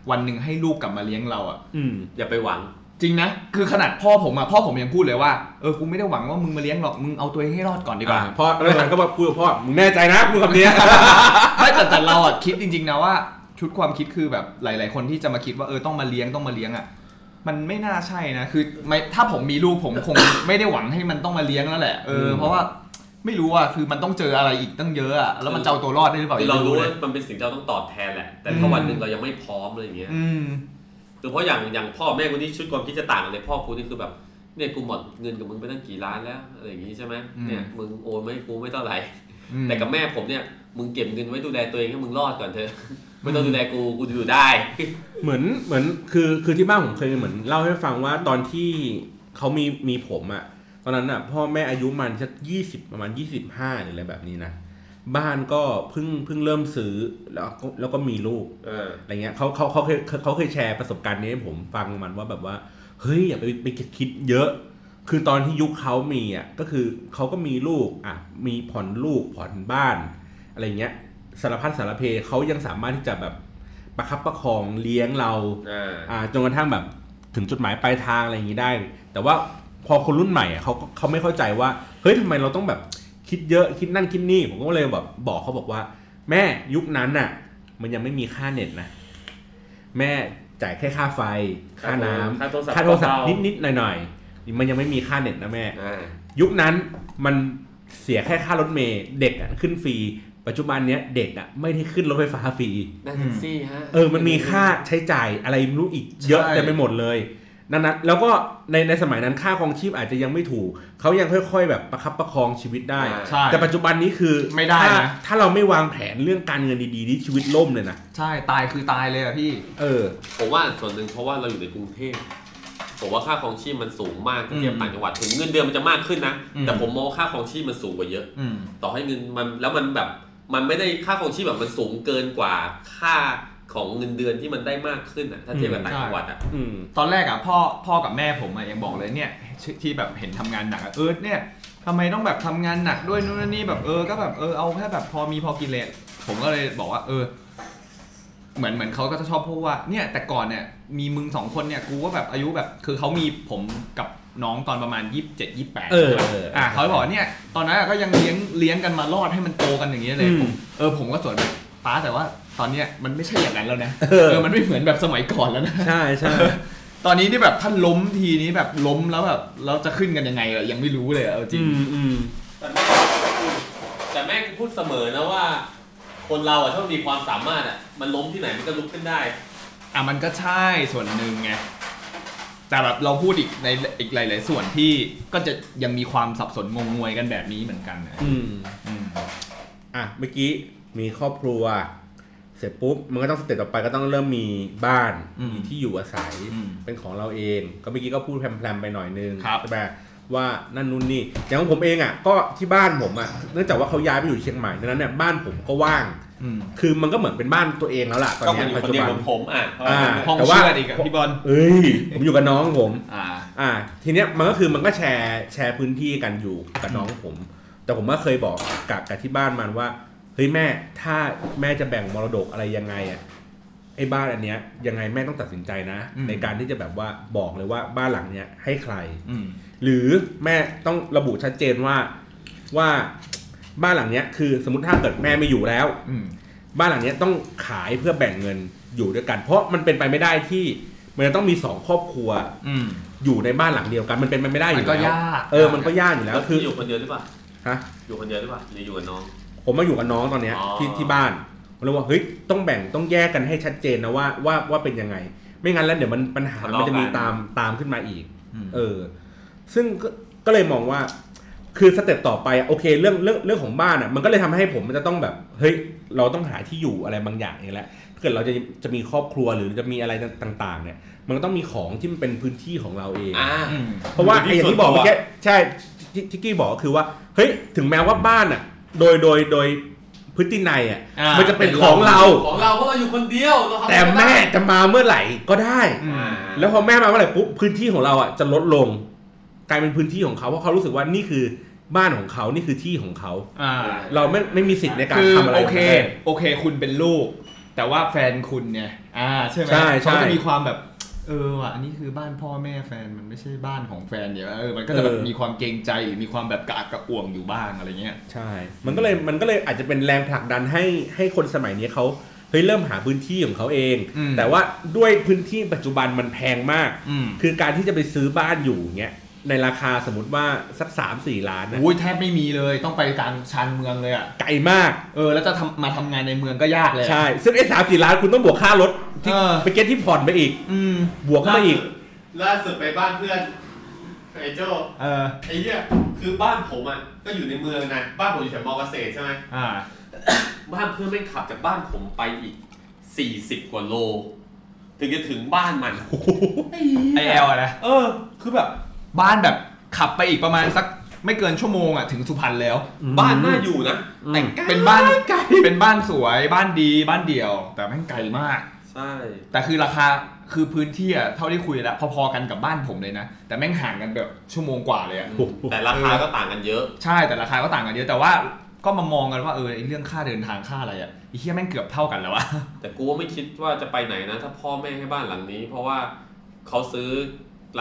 วันหนึ่งให้ลูกกลับมาเลี้ยงเราอะอืมอย่าไปหวัง จริงนะ คือขนาดพ่อผมอะพ่อผมยังพูดเลยว่าเออกูไม่ได้หวังว่ามึงมาเลี้ยงหรอกมึงเอาตัวเองให้รอดก่อนดีกว่าพ่อแล้วหลังก็มาพูดกับพ่อมึงแน่ใจนะพูดคำนี้ไม่แต่แต่เราอะคิดจริง ๆ นะว่า ชุดความคิดคือแบบหลาย ๆ คนที่จะมาคิดว่าเออต้องมาเลี้ยงต้องมาเลี้ยงอะมันไม่น่าใช่นะ คือไม่ถ้าผมมีลูกผมคงไม่ได้หวังให้มันต้องมาเลี้ยงแล้วแหละ เอออืมเพราะว่า ไม่รู้อะคือมันต้องเจออะไรอีกตั้งเยอะอะแล้วมันจะเอาตัวรอดได้หรือเปล่าคือเรายังไม่รู้เลว่ายมันเป็นสิ่งที่เราต้องตอบแทนแหละ แต่ถ้าอืมวันหนึ่งเรายังไม่พร้อมอะไรอย่างเงี้ยอืมคือเพราะอย่างอย่างพ่อแม่คนนี้ชุดความคิดจะต่างกันเลยพ่อกูนี่คือแบบเนี่ยกูหมดเงินกับมึงไปตั้งกี่ล้านแล้วอะไรอย่างงี้ใช่ไหมอืมเนี่ยมึงโอนไม่กูไม่เท่าไหร่อืมแต่กับแม่ผมเนี่ยมึงเก็บเงินไว้ดูแลตัวเองให้มึงรอดก่อนเถอะไม่ต้องดูแลกูกูอยู่ได้ เหมือนเหมือนคือคือที่บ้านผมเคยเหมือนเล่าให้ฟังว่าตอนที่เขามีมีผมอะ ตอนนั้นอะพ่อแม่อายุมันสักยี่สิบประมาณยี่สิบห้าหรืออะไรแบบนี้นะบ้านก็เพิ่งเพิ่งเริ่มซื้อแล้วก็แล้วก็มีลูกเอออะไรเงี้ยเขาเขาเขาเคยเขาเคยแชร์ประสบการณ์นี้ให้ผมฟังมันว่าแบบว่า เฮ้ยอย่าไปไปคิดเยอะ คือตอนที่ยุคเขามีอะก็คือเขาก็มีลูกอะมีผ่อนลูกผ่อนบ้าน อะไรเงี้ยสารพัดสารเพเขายังสามารถที่จะแบบประคับประคองเลี้ยงเราอ่าอ่าจนกระทั่งแบบถึงจุดหมายปลายทางอะไรอย่างนี้ได้ แต่ว่า พอคนรุ่นใหม่อะเขาเขาไม่เข้าใจว่าเฮ้ยทำไมเราต้องแบบคิดเยอะคิดนั่นคิดนี่ผมก็เลยแบบบอกเขาบอกว่า แม่ยุคนั้นน่ะ มันยังไม่มีค่าเน็ตนะ แม่จ่ายแค่ค่าไฟ ค่าน้ำค่าโทรศัพท์ค่าโทรศัพท์เบาๆนิดๆหน่อยๆมันยังไม่มีค่าเน็ตนะแม่อ่ายุคนั้นมันเสียแค่ค่ารถเมล์เด็กอะขึ้นฟรีปัจจุบันเนี้ยเด็กอะไม่ได้ขึ้นรถไฟฟ้าฟรีนั่งแท็กซี่ฮะเออมันมีค่าใช้จ่ายอะไรไม่รู้อีกเยอะใช่เต็มไปหมดเลย นั่นนะแล้วก็ในในสมัยนั้นค่าครองชีพอาจจะยังไม่ถูก เขายังค่อย ๆ แบบประคับประคองชีวิตได้ ใช่แต่ปัจจุบันนี้คือไม่ได้ถ้านะถ้าเราไม่วางแผนเรื่องการเงินดีๆนี่ชีวิตล่มเลยนะ ใช่ตายคือตายเลยอะพี่ เออ ผมว่าส่วนหนึ่งเพราะว่าเราอยู่ในกรุงเทพผมว่าค่าครองชีพมันสูงมากเทียบอืมต่างจังหวัดถึงเงินเดือนมันจะมากขึ้นนะอืม แต่ผมมองว่าค่าครองชีพมันสูงกว่าเยอะ อืม ต่อให้เงินมันแล้วมันแบบมันไม่ได้ค่าครองชีพแบบมันสูงเกินกว่าค่า ของเงินเดือนที่มันได้มากขึ้นอะถ้าเทียบกับต่างจังหวัดอะอืมตอนแรกอะพ่อพ่อกับแม่ผมอะยังบอกเลยเนี่ยที่ที่แบบเห็นทำงานหนักอะเออเนี่ยทำไมต้องแบบทำงานหนักด้วยนู่นนนนี่แบบเออก็แบบเออเอาแค่แบบพอมีพอกินเลยผมก็เลยบอกว่าเออ เหมือนเหมือนเขาก็จะชอบพูดว่าเนี่ยแต่ก่อนเนี่ยมีมึงสองคนเนี่ยกูก็แบบอายุแบบคือเขามีผมกับน้องตอนประมาณยี่สิบเจ็ดยี่แปดเออเอออะเขาบอกว่าเนี่ยตอนนั้นอะก็ยังเลี้ยงเลี้ยงกันมารอดให้มันโตกันอย่างเงี้ยเลยอืมผมเออผมก็สวนไปป้าแต่ว่า ตอนเนี้ยมันไม่ใช่อย่างนั้นแล้วนะเออเออมันไม่เหมือนแบบสมัยก่อนแล้วนะใช่ใช่ตอนนี้ที่แบบท่านล้มทีนี้แบบล้มแล้วแบบเราจะขึ้นกันยังไงอะยังไม่รู้เลยอะเอาจริอืงมอืมแต่แม่แต่แม่กูพูดเสมอนะว่า คนเราอะถ้ามันมีความสามารถอะมันล้มที่ไหนมันก็ลุกขึ้นได้ อะมันก็ใช่ส่วนหนึ่งไงแต่แบบเราพูดอีกในอีกหลาย ๆ ส่วนที่ก็จะยังมีความสับสนงงงวยกันแบบนี้เหมือนกันนะอืมอืม อะเมื่อกี้มีครอบครัว เสร็จปุ๊บมันก็ต้องสเต็ปต่อไปก็ต้องเริ่มมีบ้านอืมมีที่อยู่อาศัยอืมเป็นของเราเอง ก็เมื่อกี้ก็พูดแพรมๆไปหน่อยนึงครับใช่ไหมว่านั่นนู่นนี่อย่างของผมเองอะก็ที่บ้านผมอะเนื่องจากว่าเขาย้ายไปอยู่เชียงใหม่ดังนั้นเนี่ยบ้านผมก็ว่างอืมคือมันก็เหมือนเป็นบ้านตัวเองแล้วล่ะตอนก็เนี้มันยอยู่ปัจคนจุเดียวบันเหมือนผมอะอ่าห้องแต่ว่าเชื่อดอีกอะพี่บอลเอ้ยผมอยู่กับน้องผมอ่าอ่า ทีเนี้ยมันก็คือมันก็แชร์แชร์พื้นที่กันอยู่กับน้องผม แต่ผมก็เคยบอกกับกับที่บ้านมันว่าเฮ้ยแม่ถ้าแม่จะแบ่งมรดกอะไรยังไงอะไอ้บ้านอันเนี้ยยังไงแม่ต้องตัดสินใจนะอืมในการที่จะแบบว่าบอกเลยว่าบ้านหลังเนี้ยให้ใครอืมหรือแม่ต้องระบุชัดเจนว่าว่าบ้านหลังเนี้ยคือสมมติถ้าเกิดแม่ไม่อยู่แล้วอืมบ้านหลังเนี้ยต้องขายเพื่อแบ่งเงินอยู่ด้วยกัน เพราะมันเป็นไปไม่ได้ที่มันจะต้องมีสองครอบครัวอืมอยู่ในบ้านหลังเดียวกันมันเป็นไปไม่ได้อมันยู่ก็แล้วยากเออมันก็ยากอยู่แล้แล้ววคืคือออยู่คนเดียวหรือเปล่าฮะอยู่คนเดียวหรือเปล่าหรืออยู่กับน้อง ผมมาอยู่กับน้องตอนเนี้ยอ๋อ ที่ที่บ้านผมเลยว่าเฮ้ยต้องแบ่งต้องแยกกันให้ชัดเจนนะว่าว่าว่าเป็นยังไง ไม่งั้นแล้วเดี๋ยวมันปัญหามันจะมีตามตามขึ้นมาอีก อืม เออ ซึ่งก็ก็เลยมองว่า คือสเต็ปต่อไปอะโอเคเรื่องเรื่องเรื่องของบ้านอะ มันก็เลยทำให้ผมมันจะต้องแบบ เฮ้ย เราต้องหาที่อยู่อะไรบางอย่างเองแหละถ้าเกิดเราจะจะมีครอบครัวหรือจะมีอะไรต่าง ๆ เนี่ย มันก็ต้องมีของที่มันเป็นพื้นที่ของเราเอง อ่าอืมเพราะว่าพื้นที่ไอ้อย่างที่บอกส่วนตัวเมื่อกี้ใช่ที่ที่กี้บอกก็คือว่า เฮ้ย ถึงแม้ว่าบ้านอะ โดยโดยโดยพื้นที่ในอะอ่ามั มันจะเป็นของเรา ของเราเพราะเราอยู่คนเดียวเราทำแต่อะไรแม่ได้จะมาเมื่อไหร่ก็ได้ อืมอ่าแล้วพอแม่มาเมื่อไหร่ปุ๊บพื้นที่ของเราอะจะลดลง กลายเป็นพื้นที่ของเขาเพราะเขารู้สึกว่านี่คือบ้านของเขานี่คือที่ของเขา อ่า เราไม่ไม่มีสิทธิ์ในการคือทำอะไรโอเค ของราได้โอเคคุณเป็นลูก แต่ว่าแฟนคุณเนี่ย อ่า ใช่ไหมใช่ใช่ เขาจะมีความแบบ เออว่ะอันนี้คือบ้านพ่อแม่แฟนมันไม่ใช่บ้านของแฟนเดี๋ยวเออมันก็จะแบบเออมีความเกรงใจหรือมีความแบบกระอักกระอ่วงอยู่บ้างอะไรเงี้ยใช่ มันก็เลยมันก็เลยอาจจะเป็นแรงผลักดันให้ให้คนสมัยนี้เขาเฮ้ยเริ่มหาพื้นที่ของเขาเองอืมแต่ว่าด้วยพื้นที่ปัจจุบันมันแพงมากอืมคือการที่จะไปซื้อบ้านอยู่เงี้ย ในราคาสมมติว่าสักสามสี่ล้านนะอุ้ยแทบไม่มีเลยต้องไปกลางชานเมืองเลยอะไกลมาก เออแล้วจะทำมาทำงานในเมืองก็ยากเลยอะใช่ ซึ่งไอ้สามสี่ล้านคุณต้องบวกค่ารถที่เออไปเก็ตที่ผ่อนไปอีก อืมบวกเข้ามาอีก ล่าสุดไปบ้านเพื่อนไอ้โจเออไอ้เหี้ยคือบ้านผมอะก็อยู่ในเมืองนะบ้านผมอยู่แถวมอเกษตรใช่ไหมอ่า บ้านเพื่อนแม่งขับจากบ้านผมไปอีก40กว่าโล ถึงจะถึงบ้านมันไอแอลอะนะเออ คือแบบ บ้านแบบขับไปอีกประมาณสักไม่เกินชั่วโมงอะถึงสุพรรณแล้ว บ้านน่าอยู่นะแต่เป็นบ้านเป็นบ้านสวยบ้านดีบ้านเดี่ยว แต่แม่งไกลมาก ใช่ แต่คือราคาคือพื้นที่อะเท่าที่คุยแล้วพอๆกันกับบ้านผมเลยนะ แต่แม่งห่างกันแบบชั่วโมงกว่าเลยอะโอ้โหแต่ราคาก็ต่างกันเยอะ ใช่แต่ราคาก็ต่างกันเยอะแต่ว่าก็มามองกันว่าเออไอ้เรื่องค่าเดินทางค่าอะไรอะไอ้เหี้ยแม่งเกือบเท่ากันแล้วอะแต่กูว่าไม่คิดว่าจะไปไหนนะ ถ้าพ่อแม่ให้บ้านหลังนี้ เพราะว่าเขาซื้อ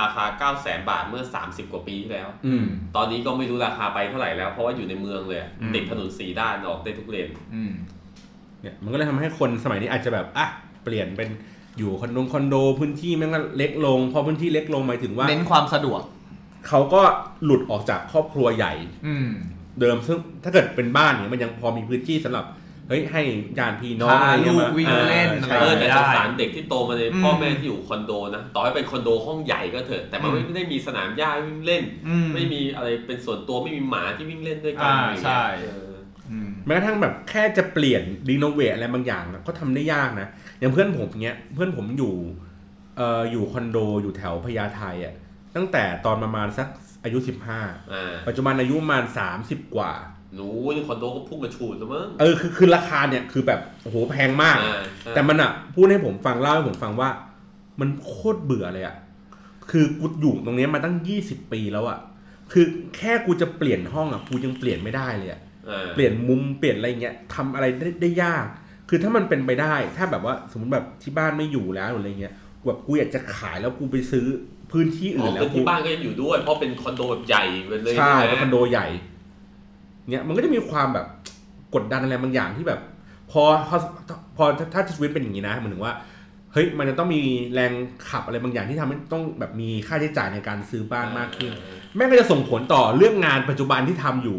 ราคา9 0 0 0 0 0บาทเมื่อ 30 กว่าปีที่แล้วอืมตอนนี้ก็ไม่รู้ราคาไปเท่าไหร่แล้ว เพราะว่าอยู่ในเมืองเลยอะอืมติดถนนสีด้านออกได้ทุกเลนอืมเนี่ยมันก็เลยทำให้คนสมัยนี้อาจจะแบบอะเปลี่ยนเป็นอยู่คอนโดคอนโดพื้นที่แม่งก็เล็กลง พอพื้นที่เล็กลงหมายถึงว่าเน้นความสะดวก เขาก็หลุดออกจากครอบครัวใหญ่ อืมเดิมซึ่งถ้าเกิดเป็นบ้านเนี่ยมันยังพอมีพื้นที่สำหรับ เฮ้ยให้ญาติพี่น้องพาอะไรเงี้ยลูกมาวิ่งเล่นอ่าอะไรใช่เออแต่ได้สงสารเด็กที่โตมาในอืมพ่อแม่ที่อยู่คอนโดนะต่อให้เป็นคอนโดห้องใหญ่ก็เถอะแต่มันอืมไม่ได้มีสนามหญ้าให้วิ่งเล่นอืมไม่มีอะไรเป็นส่วนตัวไม่มีหมาที่วิ่งเล่นด้วยกัอ่าอะไรเงี้ยใช่เอออืมแม้กระทั่งแบบแค่จะเปลี่ยนรีโนเวทอะไรบางอย่างอะก็ทำได้ยากนะอย่างเพื่อนผมเนี้ยเพื่อนผมอยู่เอ่ออยู่คอนโดอยู่แถวพญาไทอะตั้งแต่ตอนประมาณสักอายุอ่า15ปัจจุบันอายุประมาณ30กว่า หนูนี่คอนโดก็พุ่งกระฉูดแล้วมั้งเออคือคือราคาเนี่ยคือแบบโอ้โหแพงมากอ่าใช่แต่มันอะพูดให้ผมฟังเล่าให้ผมฟังว่า มันโคตรเบื่อเลยอะคือกูอยู่ตรงเนี้ยมาตั้ง20ปีแล้วอะคือแค่กูจะเปลี่ยนห้องอะกูยังเปลี่ยนไม่ได้เลยอะอ่าเปลี่ยนมุมเปลี่ยนอะไรเงี้ยทำอะไรได้ได้ยาก คือถ้ามันเป็นไปได้ ถ้าแบบว่าสมมติแบบที่บ้านไม่อยู่แล้วหรืออะไรเงี้ยแบบกูอยากจะขายแล้วกูไปซื้อพื้นที่อ๋อื่อนแล้วคือกูที่บ้านก็ยังอยู่ด้วย เพราะเป็นคอนโดแบบใหญ่ไปเลยใช่ไหมเป็นคอนโดใหญ่ เนี่ยมันก็จะมีความแบบกดดันอะไรบางอย่างที่แบบ พอพอพอถ้าถ้าชีวิตเป็นอย่างนี้นะหมันถึงว่าเฮ้ยมันจะต้องมีแรงขับอะไรบางอย่างที่ทำให้ต้องแบบมีค่าใช้จ่ายในการซื้อบ้านมากขึ้น แม่งก็จะส่งผลต่อเรื่องงานปัจจุบันที่ทำอยู่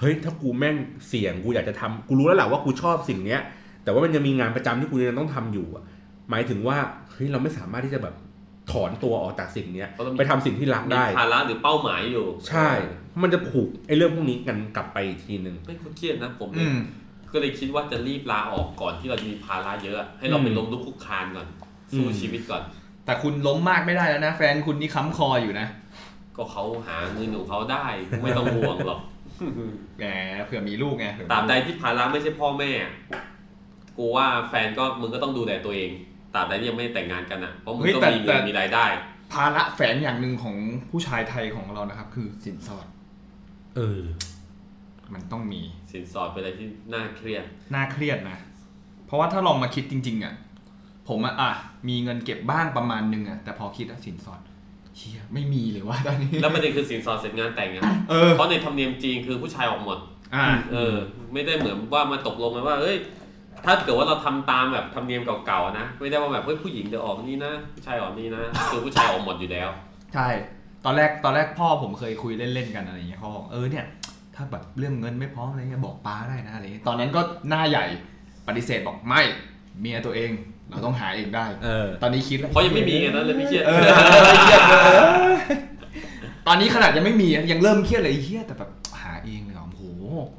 เฮ้ยถ้ากูแม่งเสี่ยงกูอยากจะทำกูรู้แล้วแหละว่ากูชอบสิ่งเนี้ย แต่ว่ามันยังมีงานประจำที่กูยังต้องทำอยู่อะหมายถึงว่าเฮ้ยเราไม่สามารถที่จะแบบถอนตัวออกจากสิ่งเนี้ยเพราะเรามีไปทำสิ่งที่รักมีได้ภาระหรือเป้าหมายอยู่ ใช่ มันจะผูกไอ้เรื่องพวกนี้กันกลับไปอีกทีหนึ่งไม่คุ้เครียดนะผมเลอืยมก็เลยคิดว่าจะรีบลาออกก่อนที่เราจะมีภาระเยอะ ให้เราไปอืมล้มลุกคลุกคลานก่อนสู้อืมชีวิตก่อน แต่คุณล้มมากไม่ได้แล้วนะ แฟนคุณนี่ค้ำคออยู่นะ ก็เขาหาเงินของเขาได้ไม่ต้องห่วงหรอกแหมเผื่อมีลูกไงตราบใดที่ภาระไม่ใช่พ่อแม่ กูว่าแฟนก็มึงก็ต้องดูแลตัวเองตราบใดที่ยังไม่ได้แต่งงานกันอะเพราะมึงต้องมีเงินมีรายได้ ภาระแฝงอย่างหนึ่งของผู้ชายไทยของเรานะครับ คือสินสอด เออ มันต้องมีสินสอดเป็นอะไรที่น่าเครียด น่าเครียดนะ เพราะว่าถ้าลองมาคิดจริง ๆ อะ ผมอะอะมีเงินเก็บบ้างประมาณนึงอะ แต่พอคิดว่าสินสอดเฮียไม่มีเลยว่าตอนนี้ แล้วประเด็นคือสินสอดเสร็จงานแต่งอะเออ เพราะในธรรมเนียมจีนคือผู้ชายออกหมด อ่า เออ ไม่ได้เหมือนว่ามาตกลงกันว่า เอ้ย ถ้าเกิดว่าเราทำตามแบบธรรมเนียมเก่าๆนะ ไม่ได้ว่าแบบเฮ้ยผู้หญิงจะออกนี่นะ ผู้ชายออกนี่นะ คือผู้ชายออกหมดอยู่แล้ว ใช่ ตอนแรกตอนแรกพ่อผมเคยคุยเล่นๆกันอะไรอย่างเงี้ยเขาบอกเออเนี่ย ถ้าแบบเรื่องเงินไม่พร้อมอะไรเงี้ยบอกป้าได้นะอะไรเงี้ยตอนนั้นก็หน้าใหญ่ปฏิเสธบอกไม่เมียตัวเองเราต้องหาเองได้เออตอนนี้คิดแล้วเพราะยังไม่มีไงนั้นเลยไม่เครียดเออเครียดเลยตอนนี้ขนาดยังไม่มียังเริ่มเครียดเลยเฮียแต่แบบหาเองเลยเหรอโอ้โห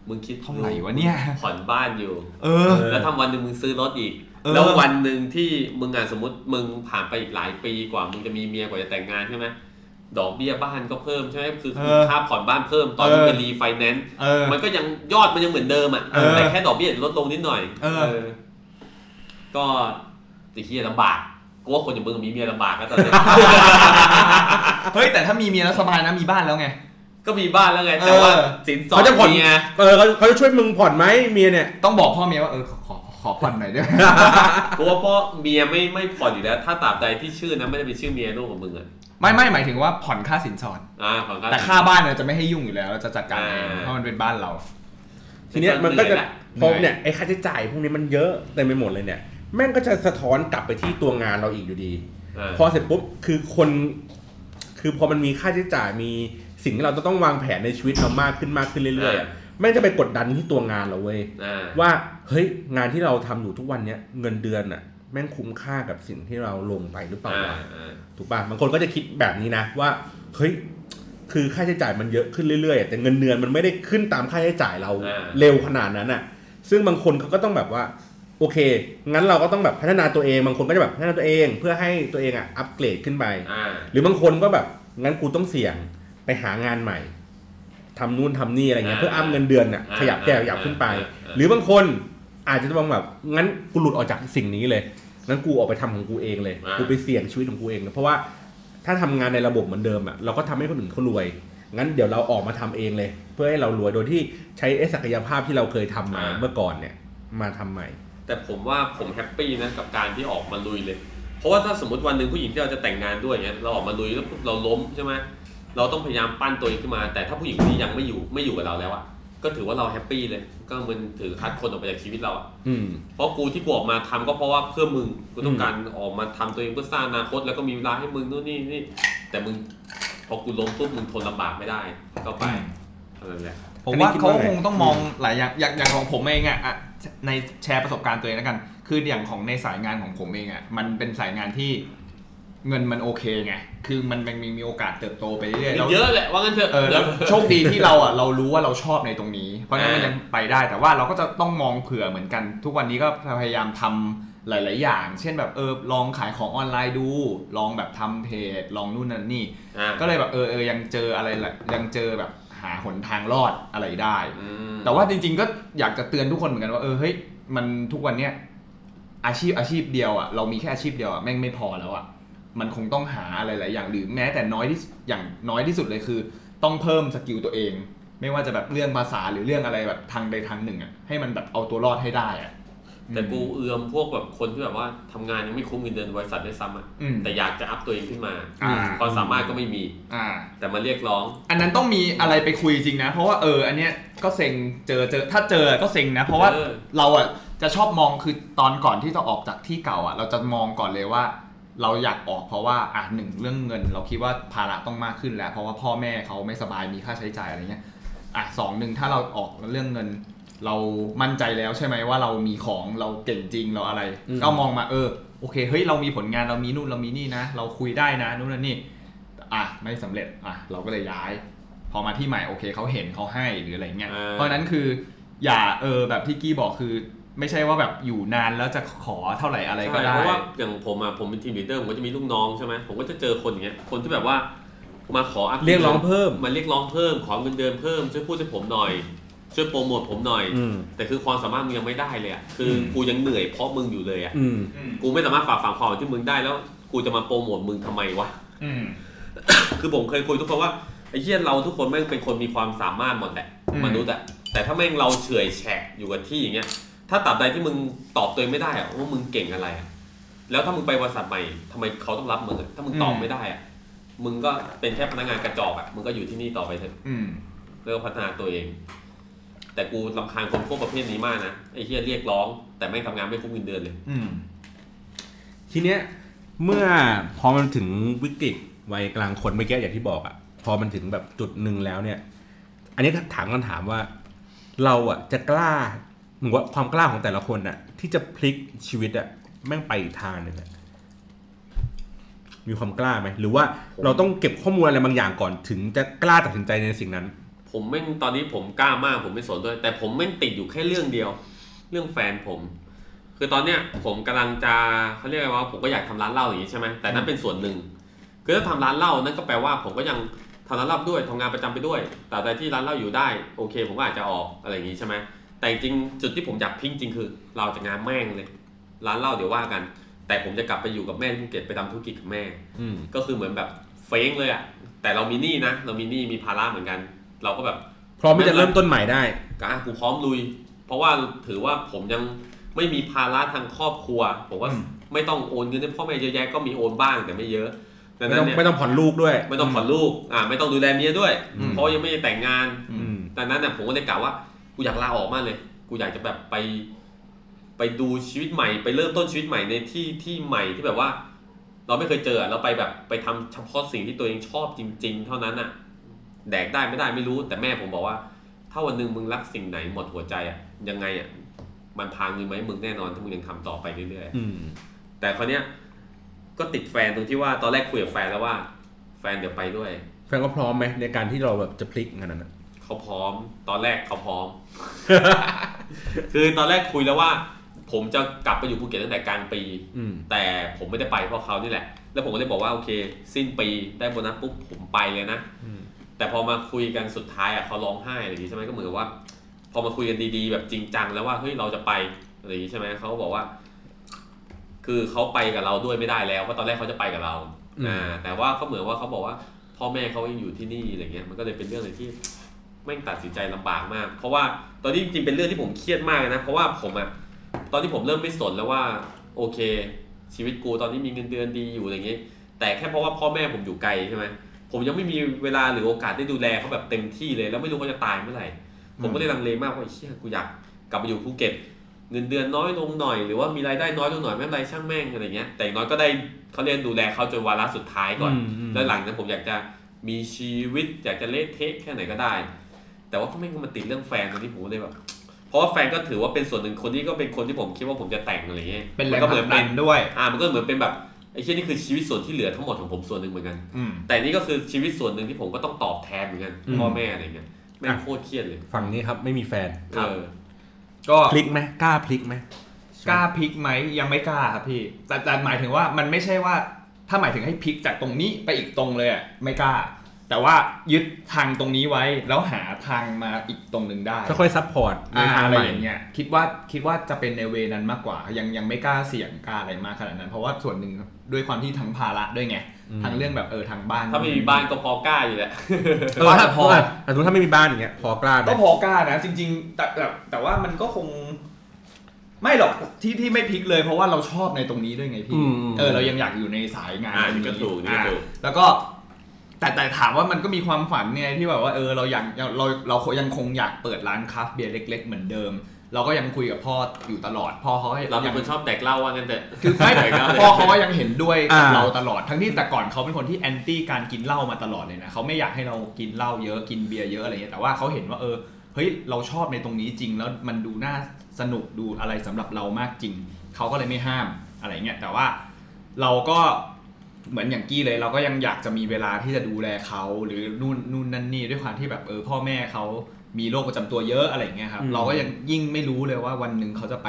มึงคิดเท่าไหร่วะเนี่ยผ่อนบ้านอยู่ เออเออแล้วทำวันหนึ่งมึงซื้อรถอีกเออแล้ววันหนึ่งที่มึงอะสมมติมึงผ่านไปอีกหลายปีกว่ามึงจะมีเมียกว่าจะแต่งงานใช่ไหม ดอกเบี้ยบ้านก็เพิ่มใช่ไหมคือเออค่าผ่อนบ้านเพิ่มตอนเออมึงเป็นรีไฟแนนซ์เออมันก็ยังยอดมันยังเหมือนเดิมอะเออแต่แค่ดอกเบี้ยลดลงนิดหน่อยเออก็ติเฮียลำบากกูว่าคนอย่างมึงมีเมียลำบากแล้วตอนนี้เฮ้ยแต่ถ้ามีเมียแล้วสบายนะมีบ้านแล้วไง ก็มีบ้านแล้วไงแต่ว่าเออสินสอดเขาจะผ่อนมีไงเออเขาเขาจะช่วยมึงผ่อนไหมเมียเนี่ยต้องบอกพ่อเมียว่าเออขอขอขอผ่อนหน่อยได้ไหมกูว่าพ่อเมียไม่ไม่ผ่อนอยู่แล้ว ถ้าตราบใดที่ชื่อนั้นไม่ได้เป็นชื่อเมียลูกของมึงอะ ไม่ไม่หมายถึงว่าผ่อนค่าสินสอดอ่าผ่อนก็แต่ค่าบ้านเนี่ยจะไม่ให้ยุ่งอยู่แล้วเราจะจัดการเองอ่าเพราะมันเป็นบ้านเรา ทีเนี้ยมันก็จะเหนื่อยละพอเนี่ยไอ้ค่าใช้จ่ายพวกนี้มันเยอะเต็มไปหมดเลยเนี่ย แม่งก็จะสะท้อนกลับไปที่ตัวงานเราอีกอยู่ดีอ่าพอเสร็จปุ๊บคือคน คือพอมันมีค่าใช้จ่ายมีสิ่งที่เราจะต้องวางแผนในชีวิตเรามากขึ้นมากขึ้นเรื่อยๆอะแม่งจะไปกดดันที่ตัวงานเราเว้ยอ่าว่าเฮ้ยงานที่เราทำอยู่ทุกวันเนี้ยเงินเดือนอะ แม่งคุ้มค่ากับสิ่งที่เราลงไปหรือเปล่าอ่าวะอ่าถูกป่ะบางคนก็จะคิดแบบนี้นะว่าเฮ้ยคือค่าใช้จ่ายมันเยอะขึ้นเรื่อยๆ แต่เงินเดือนมันไม่ได้ขึ้นตามค่าใช้จ่ายเราอ่าเร็วขนาดนั้นอะ ซึ่งบางคนเขาก็ต้องแบบว่า โอเค งั้นเราก็ต้องแบบพัฒนาตัวเอง บางคนก็จะแบบพัฒนาตัวเอง เพื่อให้ตัวเองอะอัปเกรดขึ้นไปอ่าหรือบางคนก็แบบงั้นกูต้องเสี่ยงไปหางานใหม่ทำนู่นทำนี่อะไรเงี้ยอ่าเพื่อ up เงินเดือนอะอ่าขยับแก้ขยับขึ้นไปอ่าอ่าหรือบางคน อาจจะต้องแบบงั้นกูหลุดออกจากสิ่งนี้เลยงั้นกูออกไปทำของกูเองเลย อ่ากู กูไปเสี่ยงชีวิตของกูเองเลยเพราะว่าถ้าทำงานในระบบเหมือนเดิมอะเราก็ทำให้คนอื่นเขารวย งั้นเดี๋ยวเราออกมาทำเองเลย เพื่อให้เรารวยโดยที่ใช้ไอ้ศักยภาพที่เราเคยทำมาเมื่อก่อนเนี่ยมาทำใหม่ แต่ผมว่าผม happy นะกับการที่ออกมาลุยเลย เพราะว่าถ้าสมมติวันหนึ่งผู้หญิงที่เราจะแต่งงานด้วยเนี่ยเราออกมาลุยแล้วเราล้มใช่ไหมเราต้องพยายามปั้นตัวเองขึ้นมา แต่ถ้าผู้หญิงคนนี้ยังไม่อยู่ไม่อยู่กับเราแล้วอะ ก็ถือว่าเราแฮปปี้เลย ก็มันถือคัดคนออกไปจากชีวิตเราอะอืม เพราะกูที่กูออกมาทำก็เพราะว่าเพื่อมึงกูต้องการออกมาทำตัวเองเพื่อสร้างอนาคตแล้วก็มีเวลาให้มึงนู่นนี่นี่แต่มึงพอกูล้มปุ๊บมึงทนลำบากไม่ได้ก็ไปเท่านั้นแหละ ผมอันนี้ว่าคิดเขาว่าไง คงต้องมองหลายอย่างอย่างอย่างของผมเองอะอะในแชร์ประสบการณ์ตัวเองแล้วกัน คืออย่างของในสายงานของผมเองอะมันเป็นสายงานที่ เงินมันโอเคไง คือมันมันมีมีโอกาสเติบโตไปเรื่อยๆแล้วเยอะแหละว่างั้นเถอะเออแล้วโชคดีที่เราอะเรารู้ว่าเราชอบในตรงนี้ เพราะฉะนั้นมันยังไปได้แต่ว่าเราก็จะต้องมองเผื่อเหมือนกัน ทุกวันนี้ก็พยายามทำหลาย ๆ อย่าง เช่นแบบเออลองขายของออนไลน์ดู ลองแบบทำเพจ ลองนู่นนั่นนี่อ่าก็เลยแบบเออเออยังเจออะไรแหละยังเจอแบบหาหนทางรอดอะไรได้อืมแต่ว่าจริง ๆ ก็อยากจะเตือนทุกคนเหมือนกันว่าเออเฮ้ยมันทุกวันเนี้ยอาชีพอาชีพเดียวอะเรามีแค่อาชีพเดียวอะแม่งไม่พอแล้วอะ มันคงต้องหาอะไรหลายอย่างหรือแม้แต่น้อยที่สุดอย่างน้อยที่สุดเลยคือ ต้องเพิ่ม skill ตัวเอง ไม่ว่าจะแบบเรื่องภาษาหรือเรื่องอะไรแบบทางใดทางหนึ่งอะให้มันแบบเอาตัวรอดให้ได้อะแต่กูเอือมพวกแบบคนที่แบบว่าทำงานยังไม่คุ้มเงินเดือนบริษัทด้วยซ้ำอะอืมแต่อยากจะ up ตัวเองขึ้นมาอ่าความสามารถก็ไม่มีอ่าแต่มาเรียกร้อง อันนั้นต้องมีอะไรไปคุยจริงนะ เพราะว่าเอออันเนี้ยก็เซ็งเจอเจอถ้าเจอก็เซ็งนะ เพราะว่าเออเราอะจะชอบมองคือตอนก่อนที่จะออกจากที่เก่าอะ เราจะมองก่อนเลยว่า เราอยากออกเพราะว่าอะหนึ่งเรื่องเงิน เราคิดว่าภาระต้องมากขึ้นแล้ว เพราะว่าพ่อแม่เขาไม่สบายมีค่าใช้จ่ายอะไรเงี้ยอะสองหนึ่งถ้าเราออกเรื่องเงิน เรามั่นใจแล้วใช่ไหมว่าเรามีของเราเก่งจริงเราอะไรอืมก็มองมาเออโอเคเฮ้ยเรามีผลงานเรามีนู่นเรามีนี่นะ เราคุยได้นะนู่นนั่นนี่อะไม่สำเร็จอะเราก็เลยย้าย พอมาที่ใหม่โอเคเขาเห็นเขาให้หรืออะไรเงี้ยอ่าเพราะฉะนั้นคืออย่าเออแบบที่กี้บอกคือ ไม่ใช่ว่าแบบอยู่นานแล้วจะขอเท่าไหร่อะไรก็ใช่ได้เพราะว่าอย่างผมอะผมเป็นทีมลีดเดอร์ผมก็จะมีลูกน้องใช่ไหมผมก็จะเจอคนอย่างเงี้ยคนที่แบบว่ามาขออัพเรียกร้องเพิ่มมาเรียกร้องเพิ่มขอเงินเดือนเพิ่มช่วยพูดให้ผมหน่อย ช่วยโปรโมทผมหน่อยอืมแต่คือความสามารถมึงยังไม่ได้เลยอะคืออมกูยังเหนื่อยเพราะมึงอยู่เลยอะอืมอืมกูไม่สามารถฝ่าฟังความที่มึงได้แล้ว กูจะมาโปรโมทมึงทำไมวะอืมคือผมเคยคุยทุกคนว่าไอ้เหี้ยเราทุกคนแม่งเป็นคนมีความสามารถหมดแหละอืมมนุษย์อะแต่ถ้าแม่งเราเฉื่อยแฉะอยู่กับที่อย่างเงี้ย ถ้าตับใดที่มึงตอบตัวเองไม่ได้อะว่ามึงเก่งอะไรอะแล้วถ้ามึงไปบริษัทใหม่ทำไมเขาต้องรับมึงอะถ้ามึงตอบไม่ได้อะมึงก็เป็นแค่พนักงานกระจอกอะมึงก็อยู่ที่นี่ต่อไปเถอะอืมเลิกพัฒนาตัวเอง แต่กูลำคาญคนพวกประเภทนี้มากนะไอ้เหี้ยเรียกร้อง แต่ไม่งทำงานไม่คุ้มเงินเดือนเลย อืมทีเนี้ยเมื่อพอมันถึงวิกฤตวัยกลางคนเมื่อกี้อย่างที่บอกอะพอมันถึงแบบจุดหนึ่งแล้วเนี่ย อันนี้ถามคำถามว่า เราอะจะกล้า หรือว่าความกล้าของแต่ละคนอะที่จะพลิกชีวิตอะแม่งไปอีกทางหนึ่งอะมีความกล้าไหมหรือว่าเราต้องเก็บข้อมูลอะไรบางอย่างก่อนถึงจะกล้าตัดสินใจในสิ่งนั้น ผมไม่งตอนนี้ผมกล้ามาก ผมไม่สนด้วย แต่ผมไม่งติดอยู่แค่เรื่องเดียว เรื่องแฟนผม คือตอนเนี้ยผมกำลังจะเขาเรียกว่าผมก็อยากทำร้านเหล้าอย่างนี้ใช่ไหมแต่นั่นเป็นส่วนหนึ่งคือถ้าทำร้านเหล้านั่นก็แปลว่าผมก็ยังทำร้านเหล้าด้วยทำงานประจำไปด้วย แต่ใดที่ร้านเหล้าอยู่ได้โอเค ผมก็อาจจะออกอะไรอย่างนี้ใช่ไหม แต่จริงๆจุดที่ผมอยากทิ้งจริงคือ เราจะงานแม่งเลย ร้านเหล้าเดี๋ยวว่ากัน แต่ผมจะกลับไปอยู่กับแม่ที่ภูเก็ตไปทำธุรกิจกับแม่อืมก็คือเหมือนแบบเฟ้งเลยอะแต่เรามีหนี้นะเรามีหนี้มีภาระเหมือนกัน เราก็แบบพร้อมที่จะเริ่มต้นใหม่ได้ก็อะกูพร้อมลุย เพราะว่าถือว่าผมยังไม่มีภาระทางครอบครัว ผมว่าอืมไม่ต้องโอนเงินให้พ่อแม่เยอะแยะก็มีโอนบ้างแต่ไม่เยอะดังไม่นั้ต้อนงเนี่ยไม่ต้องผ่อนลูกด้วย ไม่ต้องผ่อนลูกอ่าไม่ต้องดูแลเมียด้วย อืม เพราะยังไม่ได้แต่งงานอืม ดังนั้นน่ะผมก็เลยกล่าวว่า กูอยากลาออกมากเลย กูอยากจะแบบไป ไปดูชีวิตใหม่ ไปเริ่มต้นชีวิตใหม่ในที่ที่ใหม่ที่แบบว่า เราไม่เคยเจออะเราไปแบบไปทำเฉพาะสิ่งที่ตัวเองชอบจริง ๆ เท่านั้นอะแดกได้ไม่ได้ไม่รู้ แต่แม่ผมบอกว่า ถ้าวันหนึ่งมึงรักสิ่งไหนหมดหัวใจอะยังไงอะมันพาเงินมาให้มึงแน่นอนถ้ามึงยังทำต่อไปเรื่อยอืมๆแต่คราวเนี้ยก็ติดแฟนตรงที่ว่าตอนแรกคุยกับแฟนแล้วว่า แฟนเดี๋ยวไปด้วย แฟนก็พร้อมไหมในการที่เราแบบจะพลิกงานนั้นอะ เขาพร้อม ตอนแรกเขาพร้อม คือตอนแรกคุยแล้วว่า ผมจะกลับไปอยู่ภูเก็ตตั้งแต่กลางปี อืม แต่ผมไม่ได้ไปเพราะเขานี่แหละ แล้วผมก็เลยบอกว่าโอเค สิ้นปีได้โบนัสปุ๊บผมไปเลยนะ อืม แต่พอมาคุยกันสุดท้ายอะเขาร้องไห้อะไรอย่างงี้ใช่ไหมก็เหมือนกับว่า พอมาคุยกันดีๆ แบบจริงจังแล้วว่าเฮ้ยเราจะไปอะไรอย่างงี้ใช่ไหมเขาก็บอกว่า คือเขาไปกับเราด้วยไม่ได้แล้วเพราะตอนแรกเขาจะไปกับเราอืม อ่าแต่ว่าเขาเหมือนว่าเขาบอกว่า พ่อแม่เขายังอยู่ที่นี่อะไรเงี้ยมันก็เลยเป็นเรื่องอะไรที่ แม่งตัดสินใจลำบากมาก เพราะว่าตอนนี้จริงๆเป็นเรื่องที่ผมเครียดมากเลยนะ เพราะว่าผมอะตอนที่ผมเริ่มไม่สนแล้วว่า โอเค ชีวิตกูตอนนี้มีเงินเดือนดีอยู่อะไรเงี้ยแต่แค่เพราะว่าพ่อแม่ผมอยู่ไกลใช่ไหมผมยังไม่มีเวลาหรือโอกาสได้ดูแลเขาแบบเต็มที่เลย แล้วไม่รู้เขาจะตายเมื่อไหร่ ผมก็เลยลังเลมากว่าไอ้เชี่ยกูอยากกลับมาอยู่ภูเก็ตเงินเดือนน้อยลงหน่อยหรือว่ามีรายได้น้อยลงหน่อยไม่เป็นไรช่างแม่งอะไรเงี้ยแต่อย่างน้อยก็ได้เขาเรียนดูแลเขาจนวาระสุดท้ายก่อนอืมอืมแล้วหลังนั้นผมอยากจะมีชีวิตอยากจะเละเทะแค่ไหนก็ได้ แต่ว่าก็ไม่ก็มาติดเรื่องแฟนตอนนี้ผมเลยแบบเพราะว่าแฟนก็ถือว่าเป็นส่วนหนึ่งคนที่ก็เป็นคนที่ผมคิดว่าผมจะแต่งอะไรเงี้ยเป็นแรมังก็ผเหมืลัอนกดัเป็นนด้วย อ่ามันก็เหมือนเป็นแบบไอ้เช่นนี่คือชีวิตส่วนที่เหลือทั้งหมดของผมส่วนหนึ่งเหมือนกันอืมแต่นี่ก็คือชีวิตส่วนหนึ่งที่ผมก็ต้องตอบแทนเหมือนกันอืมพ่อแม่อะไรเงี้ยแม่งโคตรเครียดเลยฝั่งนี้ครับไม่มีแฟนเออก็พลิกไหมกล้าพลิกไหมกล้าพลิกไหมยังไม่กล้าครับพี่ แต่แต่หมายถึงว่ามันไม่ใช่ว่าถ้าหมายถึงให้พลิกจากตรงนี้ไปอีกตรงเลยอะไม่กล้า แต่ว่ายึดทางตรงนี้ไว้แล้วหาทางมาอีกตรงหนึ่งได้ค่อยๆ support ในอ่าทางอะไรใหม่อย่างเงี้ยคิดว่าคิดว่าจะเป็นใน way นั้นมากกว่า ยังยังไม่กล้าเสี่ยงกล้าอะไรมากขนาดนั้น เพราะว่าส่วนหนึ่งด้วยความที่ทั้งภาระด้วยไงอืมทั้งเรื่องแบบเออทางบ้าน ถ้าไม่มีบ้านก็พอกล้าอยู่แหละเออถ้าพอเออแต่สมมติถ้าไม่มีบ้านอย่างเงี้ยพอกล้าไหมก็พอกล้านะจริงๆแต่แต่แต่ว่ามันก็คงไม่หรอกที่ที่ไม่พลิกเลยเพราะว่าเราชอบในตรงนี้ด้วยไงพี่อืมเออเรายังอยากอยู่ในสายงานอ่าตรงนี่ก็ถูกนี่ก็อ่าถูกแล้วก็ แต่แต่ถามว่ามันก็มีความฝันเนี่ยที่แบบว่าเออเราอยากเราเรายังคงอยากเปิดร้านคราฟต์เบียร์เล็ก ๆ เหมือนเดิม เราก็ยังคุยกับพ่ออยู่ตลอดพ่อเขาให้เราเป็นยังคนชอบแดกเหล้าว่างั้นเถอะคือไม่แดกเหล้าเลยพ่อเขาก็ยังเห็นด้วยกับอ่าเราตลอดทั้งที่แต่ก่อนเขาเป็นคนที่แอนตี้การกินเหล้ามาตลอดเลยนะเขาไม่อยากให้เรากินเหล้าเยอะกินเบียร์เยอะอะไรเงี้ยแต่ว่าเขาเห็นว่าเออเฮ้ยเราชอบในตรงนี้จริงแล้วมันดูน่าสนุกดูอะไรสำหรับเรามากจริงเขาก็เลยไม่ห้ามอะไรเงี้ยแต่ว่าเราก็ เหมือนอย่างกี้เลยเราก็ยังอยากจะมีเวลาที่จะดูแลเขาหรือนู่นนู่นนั่นนี่ด้วยความที่แบบเออพ่อแม่เขามีโรคประจำตัวเยอะอะไรเงี้ยครับอืมเราก็ยังยิ่งไม่รู้เลยว่าวันหนึ่งเขาจะไป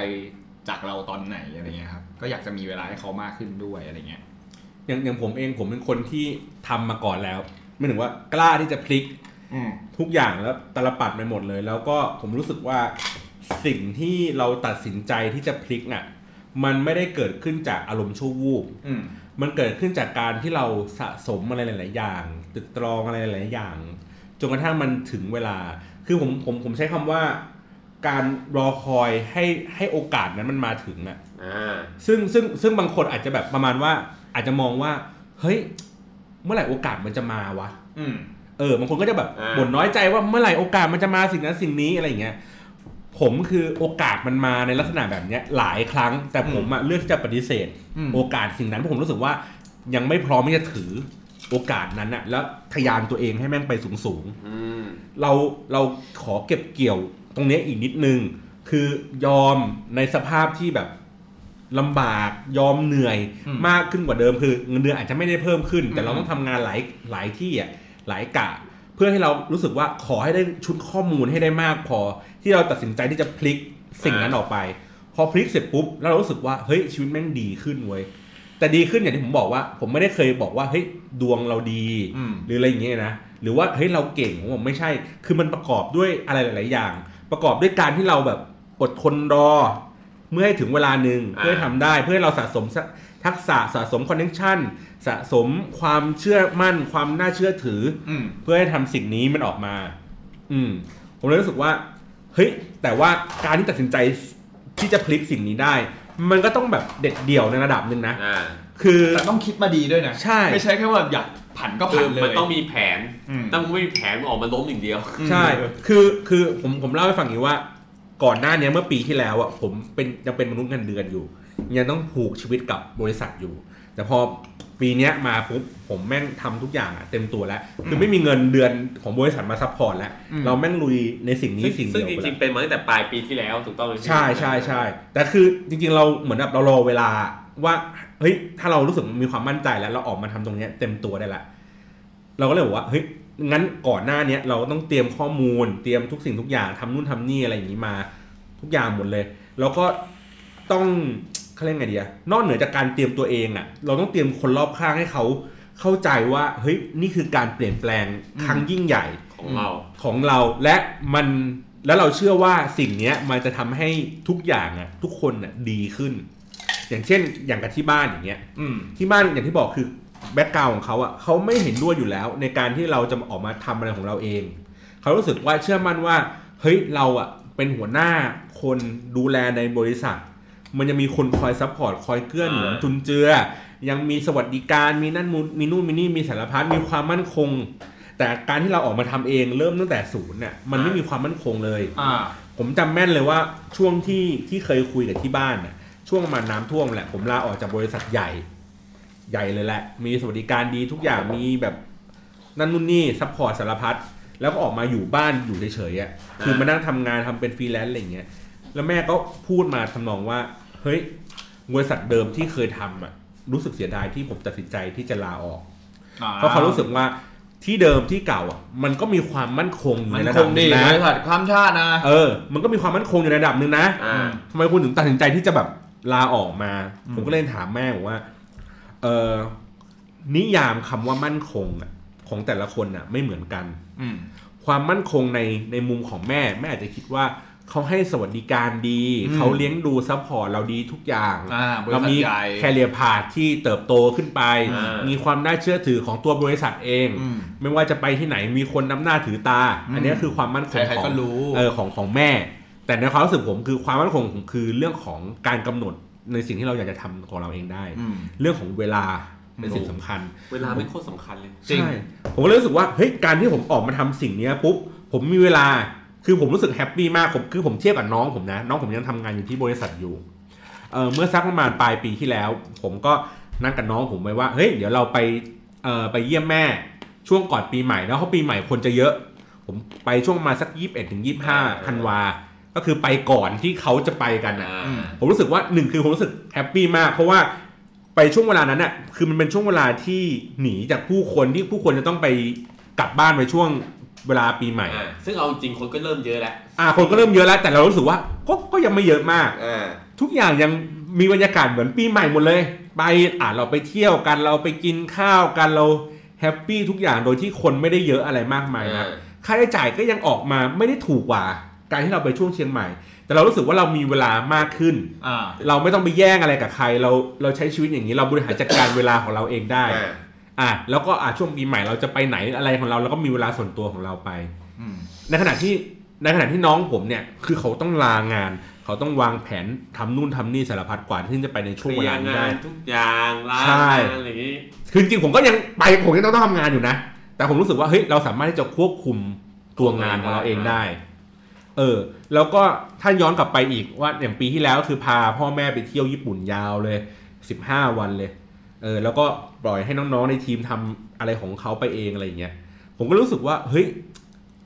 จากเราตอนไหนอะไรเงี้ยครับก็อยากจะมีเวลาให้เขามากขึ้นด้วยอะไรเงี้ยอย่างอย่างผมเองผมเป็นคนที่ทำมาก่อนแล้วไม่ถึงว่ากล้าที่จะพลิกอืมทุกอย่างแล้วตลปัดไปหมดเลย แล้วก็ผมรู้สึกว่าสิ่งที่เราตัดสินใจที่จะพลิกน่ะ มันไม่ได้เกิดขึ้นจากอารมณ์ชั่ววูบอื มมันเกิดขึ้นจากการที่เราสะสมอะไรหลาย ๆ อย่างตึกตรองอะไรหลาย ๆ อย่างจนกระทั่งมันถึงเวลา คือผมผมผมใช้คำว่า การรอคอยให้ให้โอกาสนั้นมันมาถึงอะอ่าซึ่งซึ่งซึ่งบางคนอาจจะแบบประมาณว่า อาจจะมองว่า เฮ้ย เมื่อไหร่โอกาสมันจะมาวะ อืมเออบางคนก็จะแบบอ่าบ่นน้อยใจว่าเมื่อไหร่โอกาสมันจะมาสิ่งนั้นสิ่งนี้อะไรอย่างเงี้ย ผมคือโอกาสมันมาในลักษณะแบบเนี้ยหลายครั้ง แต่ผมอะเลือกที่จะปฏิเสธอืมโอกาสสิ่งนั้นเพราะผมรู้สึกว่ายังไม่พร้อมที่จะถือโอกาสนั้นอะแล้วทะยานตัวเองให้แม่งไปสูงสูงๆอืมเราเราขอเก็บเกี่ยวตรงเนี้ยอีกนิดนึง คือยอมในสภาพที่แบบลำบากยอมเหนื่อยอืมมากขึ้นกว่าเดิมคือเงินเดือนอาจจะไม่ได้เพิ่มขึ้น แต่อืมเราต้องทำงานหลายหลายที่อะหลายกะเพื่อให้เรารู้สึกว่าขอให้ได้ชุดข้อมูลให้ได้มากพอ ที่เราตัดสินใจที่จะพลิกสิ่งนั้นออกไป พอพลิกเสร็จปุ๊บแล้วเรารู้สึกว่าเฮ้ยชีวิตแม่งดีขึ้นเว้ยแต่ดีขึ้นอย่างที่ผมบอกว่า ผมไม่ได้เคยบอกว่าเฮ้ยดวงเราดีอืมหรืออะไรอย่างเงี้ยนะหรือว่าเฮ้ยเราเก่งผมบอกไม่ใช่ คือมันประกอบด้วยอะไรหลาย ๆ อย่าง ประกอบด้วยการที่เราแบบอดทนรอ เมื่อให้ถึงเวลาหนึ่งอ่าเพื่อให้ทำได้เพื่อให้เราสะสมสักทักษะสะสมคอนเนคชั่น สะสมความเชื่อมั่นความน่าเชื่อถืออืมเพื่อให้ทำสิ่งนี้มันออกมา อืม ผมเลยรู้สึกว่าเฮ้ยแต่ว่าการที่ตัดสินใจที่จะพลิกสิ่งนี้ได้ มันก็ต้องแบบเด็ดเดี่ยวในระดับหนึ่งนะอ่าคือแต่ต้องคิดมาดีด้วยนะใช่ไม่ใช่แค่ว่าอยากผันก็คือผันเลยมันต้องมีแผนอืมถ้ามึงไม่มีแผนมึงออกมาล้มอย่างเดียว ใช่ คือคือผมผมเล่าให้ฟังอย่างนี้ว่า ก่อนหน้าเนี้ยเมื่อปีที่แล้วอะผมเป็นยังเป็นมนุษย์เงินเดือนอยู่ ยังต้องผูกชีวิตกับบริษัทอยู่ แต่พอปีเนี้ยมาปุ๊บผมแม่งทำทุกอย่างอะเต็มตัวแล้ว คือไม่มีเงินเดือนของบริษัทมา support แล้วอืมเราแม่งลุยในสิ่งนี้ซึ่งสิ่งซึ่เดีงยวจไปริแล้วงๆเป็นมาตั้งแต่ปลายปีที่แล้วถูกต้องไหมพี่ใช่ใช่ใช่แต่คือจริงๆเราเหมือนแบบเรารอเวลาว่าเฮ้ยถ้าเรารู้สึกมีความมั่นใจแล้วเราออกมาทำตรงเนี้ยเต็มตัวได้ละเราก็เลยบอกว่าเฮ้ยงั้นก่อนหน้าเนี้ยเราก็ต้องเตรียมข้อมูล เตรียมทุกสิ่งทุกอย่างทำนู่นทำนี่อะไรอย่างนี้มา ทุกอย่างหมดเลย แล้วก็ต้อง เขาเรียกไงดีอะนอกเหนือจากการเตรียมตัวเองอะเราต้องเตรียมคนรอบข้างให้เขาเข้าใจว่าเฮ้ยนี่คือการเปลี่ยนแปลงครั้งยิ่งใหญ่ของเราของเราและมันแล้วเราเชื่อว่าสิ่งเนี้ยมันจะทำให้ทุกอย่างอะทุกคนอะดีขึ้น อย่างเช่น อย่างกับที่บ้านอย่างเงี้ยอืมที่บ้านอย่างที่บอกคือ background ของเขาอะเขาไม่เห็นด้วยอยู่แล้ว ในการที่เราจะออกมาทำอะไรของเราเอง เขารู้สึกว่าเชื่อมั่นว่า เฮ้ยเราอะเป็นหัวหน้าคนดูแลในบริษัท มันจะมีคนคอย support คอยเกื้อหนุนอ่าจุนเจือ ยังมีสวัสดิการมีนั่นมูมีนู่นมีนี่มีสารพัดมีความมั่นคง แต่การที่เราออกมาทำเองเริ่มตั้งแต่ศูนย์เนี่ยมันไม่มีความมั่นคงเลยอ่าผมจำแม่นเลยว่าช่วงที่ที่เคยคุยกับที่บ้านน่ะช่วงประมาณน้ำท่วมแหละ ผมลาออกจากบริษัทใหญ่ ใหญ่เลยแหละ มีสวัสดิการดีทุกอย่างมีแบบนั่นนู่นนี่ support สารพัดแล้วก็ออกมาอยู่บ้านอยู่เฉยๆอะคือมานั่งทำงานทำเป็นฟรีแลนซ์อะไรอย่างเงี้ยแล้วแม่ก็พูดมาทำนองว่า เฮ้ยบริษัทเดิมที่เคยทำอะรู้สึกเสียดายที่ผมตัดสินใจที่จะลาออก เพราะเขารู้สึกว่าที่เดิมที่เก่าอะมันก็มีความมั่นคงอยู่มัในนระคดับงหดีนึงบนะริษัทข้ามชาตินะเออ มันก็มีความมั่นคงอยู่ในระดับหนึ่งนะอ่าทำไมคุณถึงตัดสินใจที่จะแบบลาออกมาอืมผมก็เลยถามแม่บอกว่า เออนิยามคำว่ามั่นคงอะของแต่ละคนอะ ไม่เหมือนกัน อืมความมั่นคงในในมุมของแม่ แม่อาจจะคิดว่า เขาให้สวัสดิการดีอืมเขาเลี้ยงดูซัพพอร์ตเราดีทุกอย่างอ่าบริเราษัทมีใหญ่แคเรียพาที่เติบโตขึ้นไปอ่ามีมีความน่าเชื่อถือของตัวบริษัทเองอืมไม่ว่าจะไปที่ไหนมีคนนำหน้าถือตาอืมอันนี้คือความมั่นคงใครขอๆก็งรู้เออของของแม่ แต่ในความรู้สึกผมคือความมั่นคงของผมคือเรื่องของการกำหนดในสิ่งที่เราอยากจะทำของเราเองได้อืมเรื่องของเวลาเป็นสิ่งสำคัญ เวลาไม่โคตรสำคัญเลยจริงใช่ผมก็เลยรู้สึกว่าเฮ้ยการที่ผมออกมาทำสิ่งเนี้ยปุ๊บผมมีเวลา คือผมรู้สึกแฮปปี้มากผมคือผมเทียบกับน้องผมนะ น้องผมยังทำงานอยู่ที่บริษัทอยู่เออเมื่อสักประมาณปลายปีที่แล้ว ผมก็นั่งกับน้องผมไว้ว่าเฮ้ยเดี๋ยวเราไปเอ่อไปเยี่ยมแม่ช่วงก่อนปีใหม่แล้วเพราะปีใหม่คนจะเยอะ ผมไปช่วงประมาณสักยี่สิบเอ็ดถึงยี่สิบห้าธันวาก็คือไปก่อนที่เขาจะไปกันอะอืมผมรู้สึกว่าหนึ่งคือผมรู้สึกแฮปปี้มากเพราะว่าไปช่วงเวลานั้นน่ะคือมันเป็นช่วงเวลาที่หนีจากผู้คนที่ผู้คนจะต้องไปกลับบ้านไปช่วง เวลาปีใหม่ อ่าซึ่งเอาจริงคนก็เริ่มเยอะแล้วอ่าคนก็เริ่มเยอะแล้ว แต่เรารู้สึกว่าก็ก็ยังไม่เยอะมาก อ่า ทุกอย่างยังมีบรรยากาศเหมือนปีใหม่หมดเลย ไปอ่าเราไปเที่ยวกันเราไปกินข้าวกันเราแฮปปี้ทุกอย่างโดยที่คนไม่ได้เยอะอะไรมากมายนะค่าใช้จ่ายก็ยังออกมาไม่ได้ถูกกว่า การที่เราไปช่วงเชียงใหม่ แต่เรารู้สึกว่าเรามีเวลามากขึ้น อ่า เราไม่ต้องไปแย่งอะไรกับใคร เราเราใช้ชีวิตอย่างนี้เราบริหารจัดการเวลาของเราเองได้ อ่า อะแล้วก็อะช่วงปีใหม่เราจะไปไหนอะไรของเราเราก็มีเวลาส่วนตัวของเราไปอืมในขณะที่ในขณะที่น้องผมเนี่ยคือเขาต้องลางาน เขาต้องวางแผนทำนู่นทำนี่สารพัดกว่าที่จะไปในช่วงเวลานี้ได้เคลียร์งนทุกอย่างร้านใช่งานอะไรอย่างงี้คือจริงๆผมก็ยังไปผมยังต้องทำงานอยู่นะ แต่ผมรู้สึกว่าเฮ้ยเราสามารถที่จะควบคุมตัวงานของเราเองได้ เออ แล้วก็ถ้าย้อนกลับไปอีกว่าอย่างปีที่แล้วคือพาพ่อแม่ไปเที่ยวญี่ปุ่นยาวเลยสิบห้าวันเลย เออแล้วก็ปล่อยให้น้องๆในทีมทำอะไรของเขาไปเองอะไรอย่างเงี้ยผมก็รู้สึกว่าเฮ้ย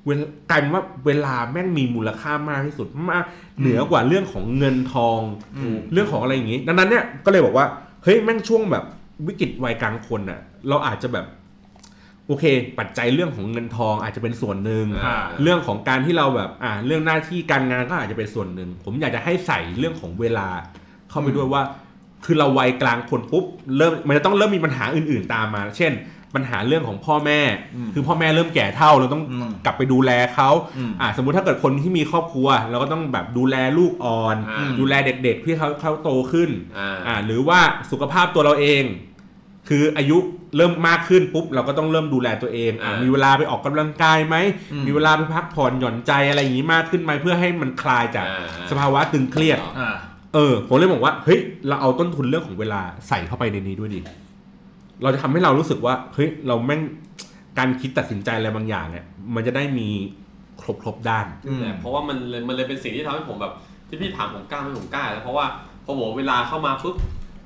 เวลากลายเป็นว่าเวลาแม่งมีมูลค่ามากที่สุดมากเหนือกว่าเรื่องของเงินทองอืมเรื่องของอะไรอย่างงี้ ดังนั้นเนี่ยก็เลยบอกว่าเฮ้ยแม่งช่วงแบบวิกฤตวัยกลางคนน่ะเราอาจจะแบบโอเค ปัจจัยเรื่องของเงินทองอาจจะเป็นส่วนหนึ่งอ่าเรื่องของการที่เราแบบอ่าเรื่องหน้าที่การงานก็อาจจะเป็นส่วนหนึ่ง ผมอยากจะให้ใส่เรื่องของเวลาเข้าไปด้วยว่า คือเราวัยกลางคนปุ๊บเริ่มมันจะต้องเริ่มมีปัญหาอื่น ๆ ตามมา เช่น ปัญหาเรื่องของพ่อแม่อืมคือพ่อแม่เริ่มแก่เท่าเราต้องอืมกลับไปดูแลเขาอืมอ่าสมมุติถ้าเกิดคนที่มีครอบครัว เราก็ต้องแบบดูแลลูกอ่อนอ่าดูแลเด็กๆที่เขาเขาโตขึ้นอ่าอ่าหรือว่าสุขภาพตัวเราเอง คืออายุเริ่มมากขึ้นปุ๊บเราก็ต้องเริ่มดูแลตัวเองอ่าอ่ามีมีเวลาไปออกกำลังกายไหมอืมมีเวลาไปพักผ่อนหย่อนใจอะไรอย่างนี้มากขึ้นไหมเพื่อให้มันคลายจากอ่าสภาวะตึงเครียดอ่า เออผมเลยบอกว่าเฮ้ยเราเอาต้นทุนเรื่องของเวลาใส่เข้าไปในนี้ด้วยดิเราจะทำให้เรารู้สึกว่าเฮ้ยเราแม่งการคิดตัดสินใจอะไรบางอย่างเนี่ยมันจะได้มีครบครบด้านอืมเพราะว่ามันเลยมันเลยเป็นสิ่งที่ทำให้ผมแบบที่พี่ถามผมกล้าไหมผมกล้าแล้วเพราะว่าพอผมเวลาเข้ามาปุ๊บ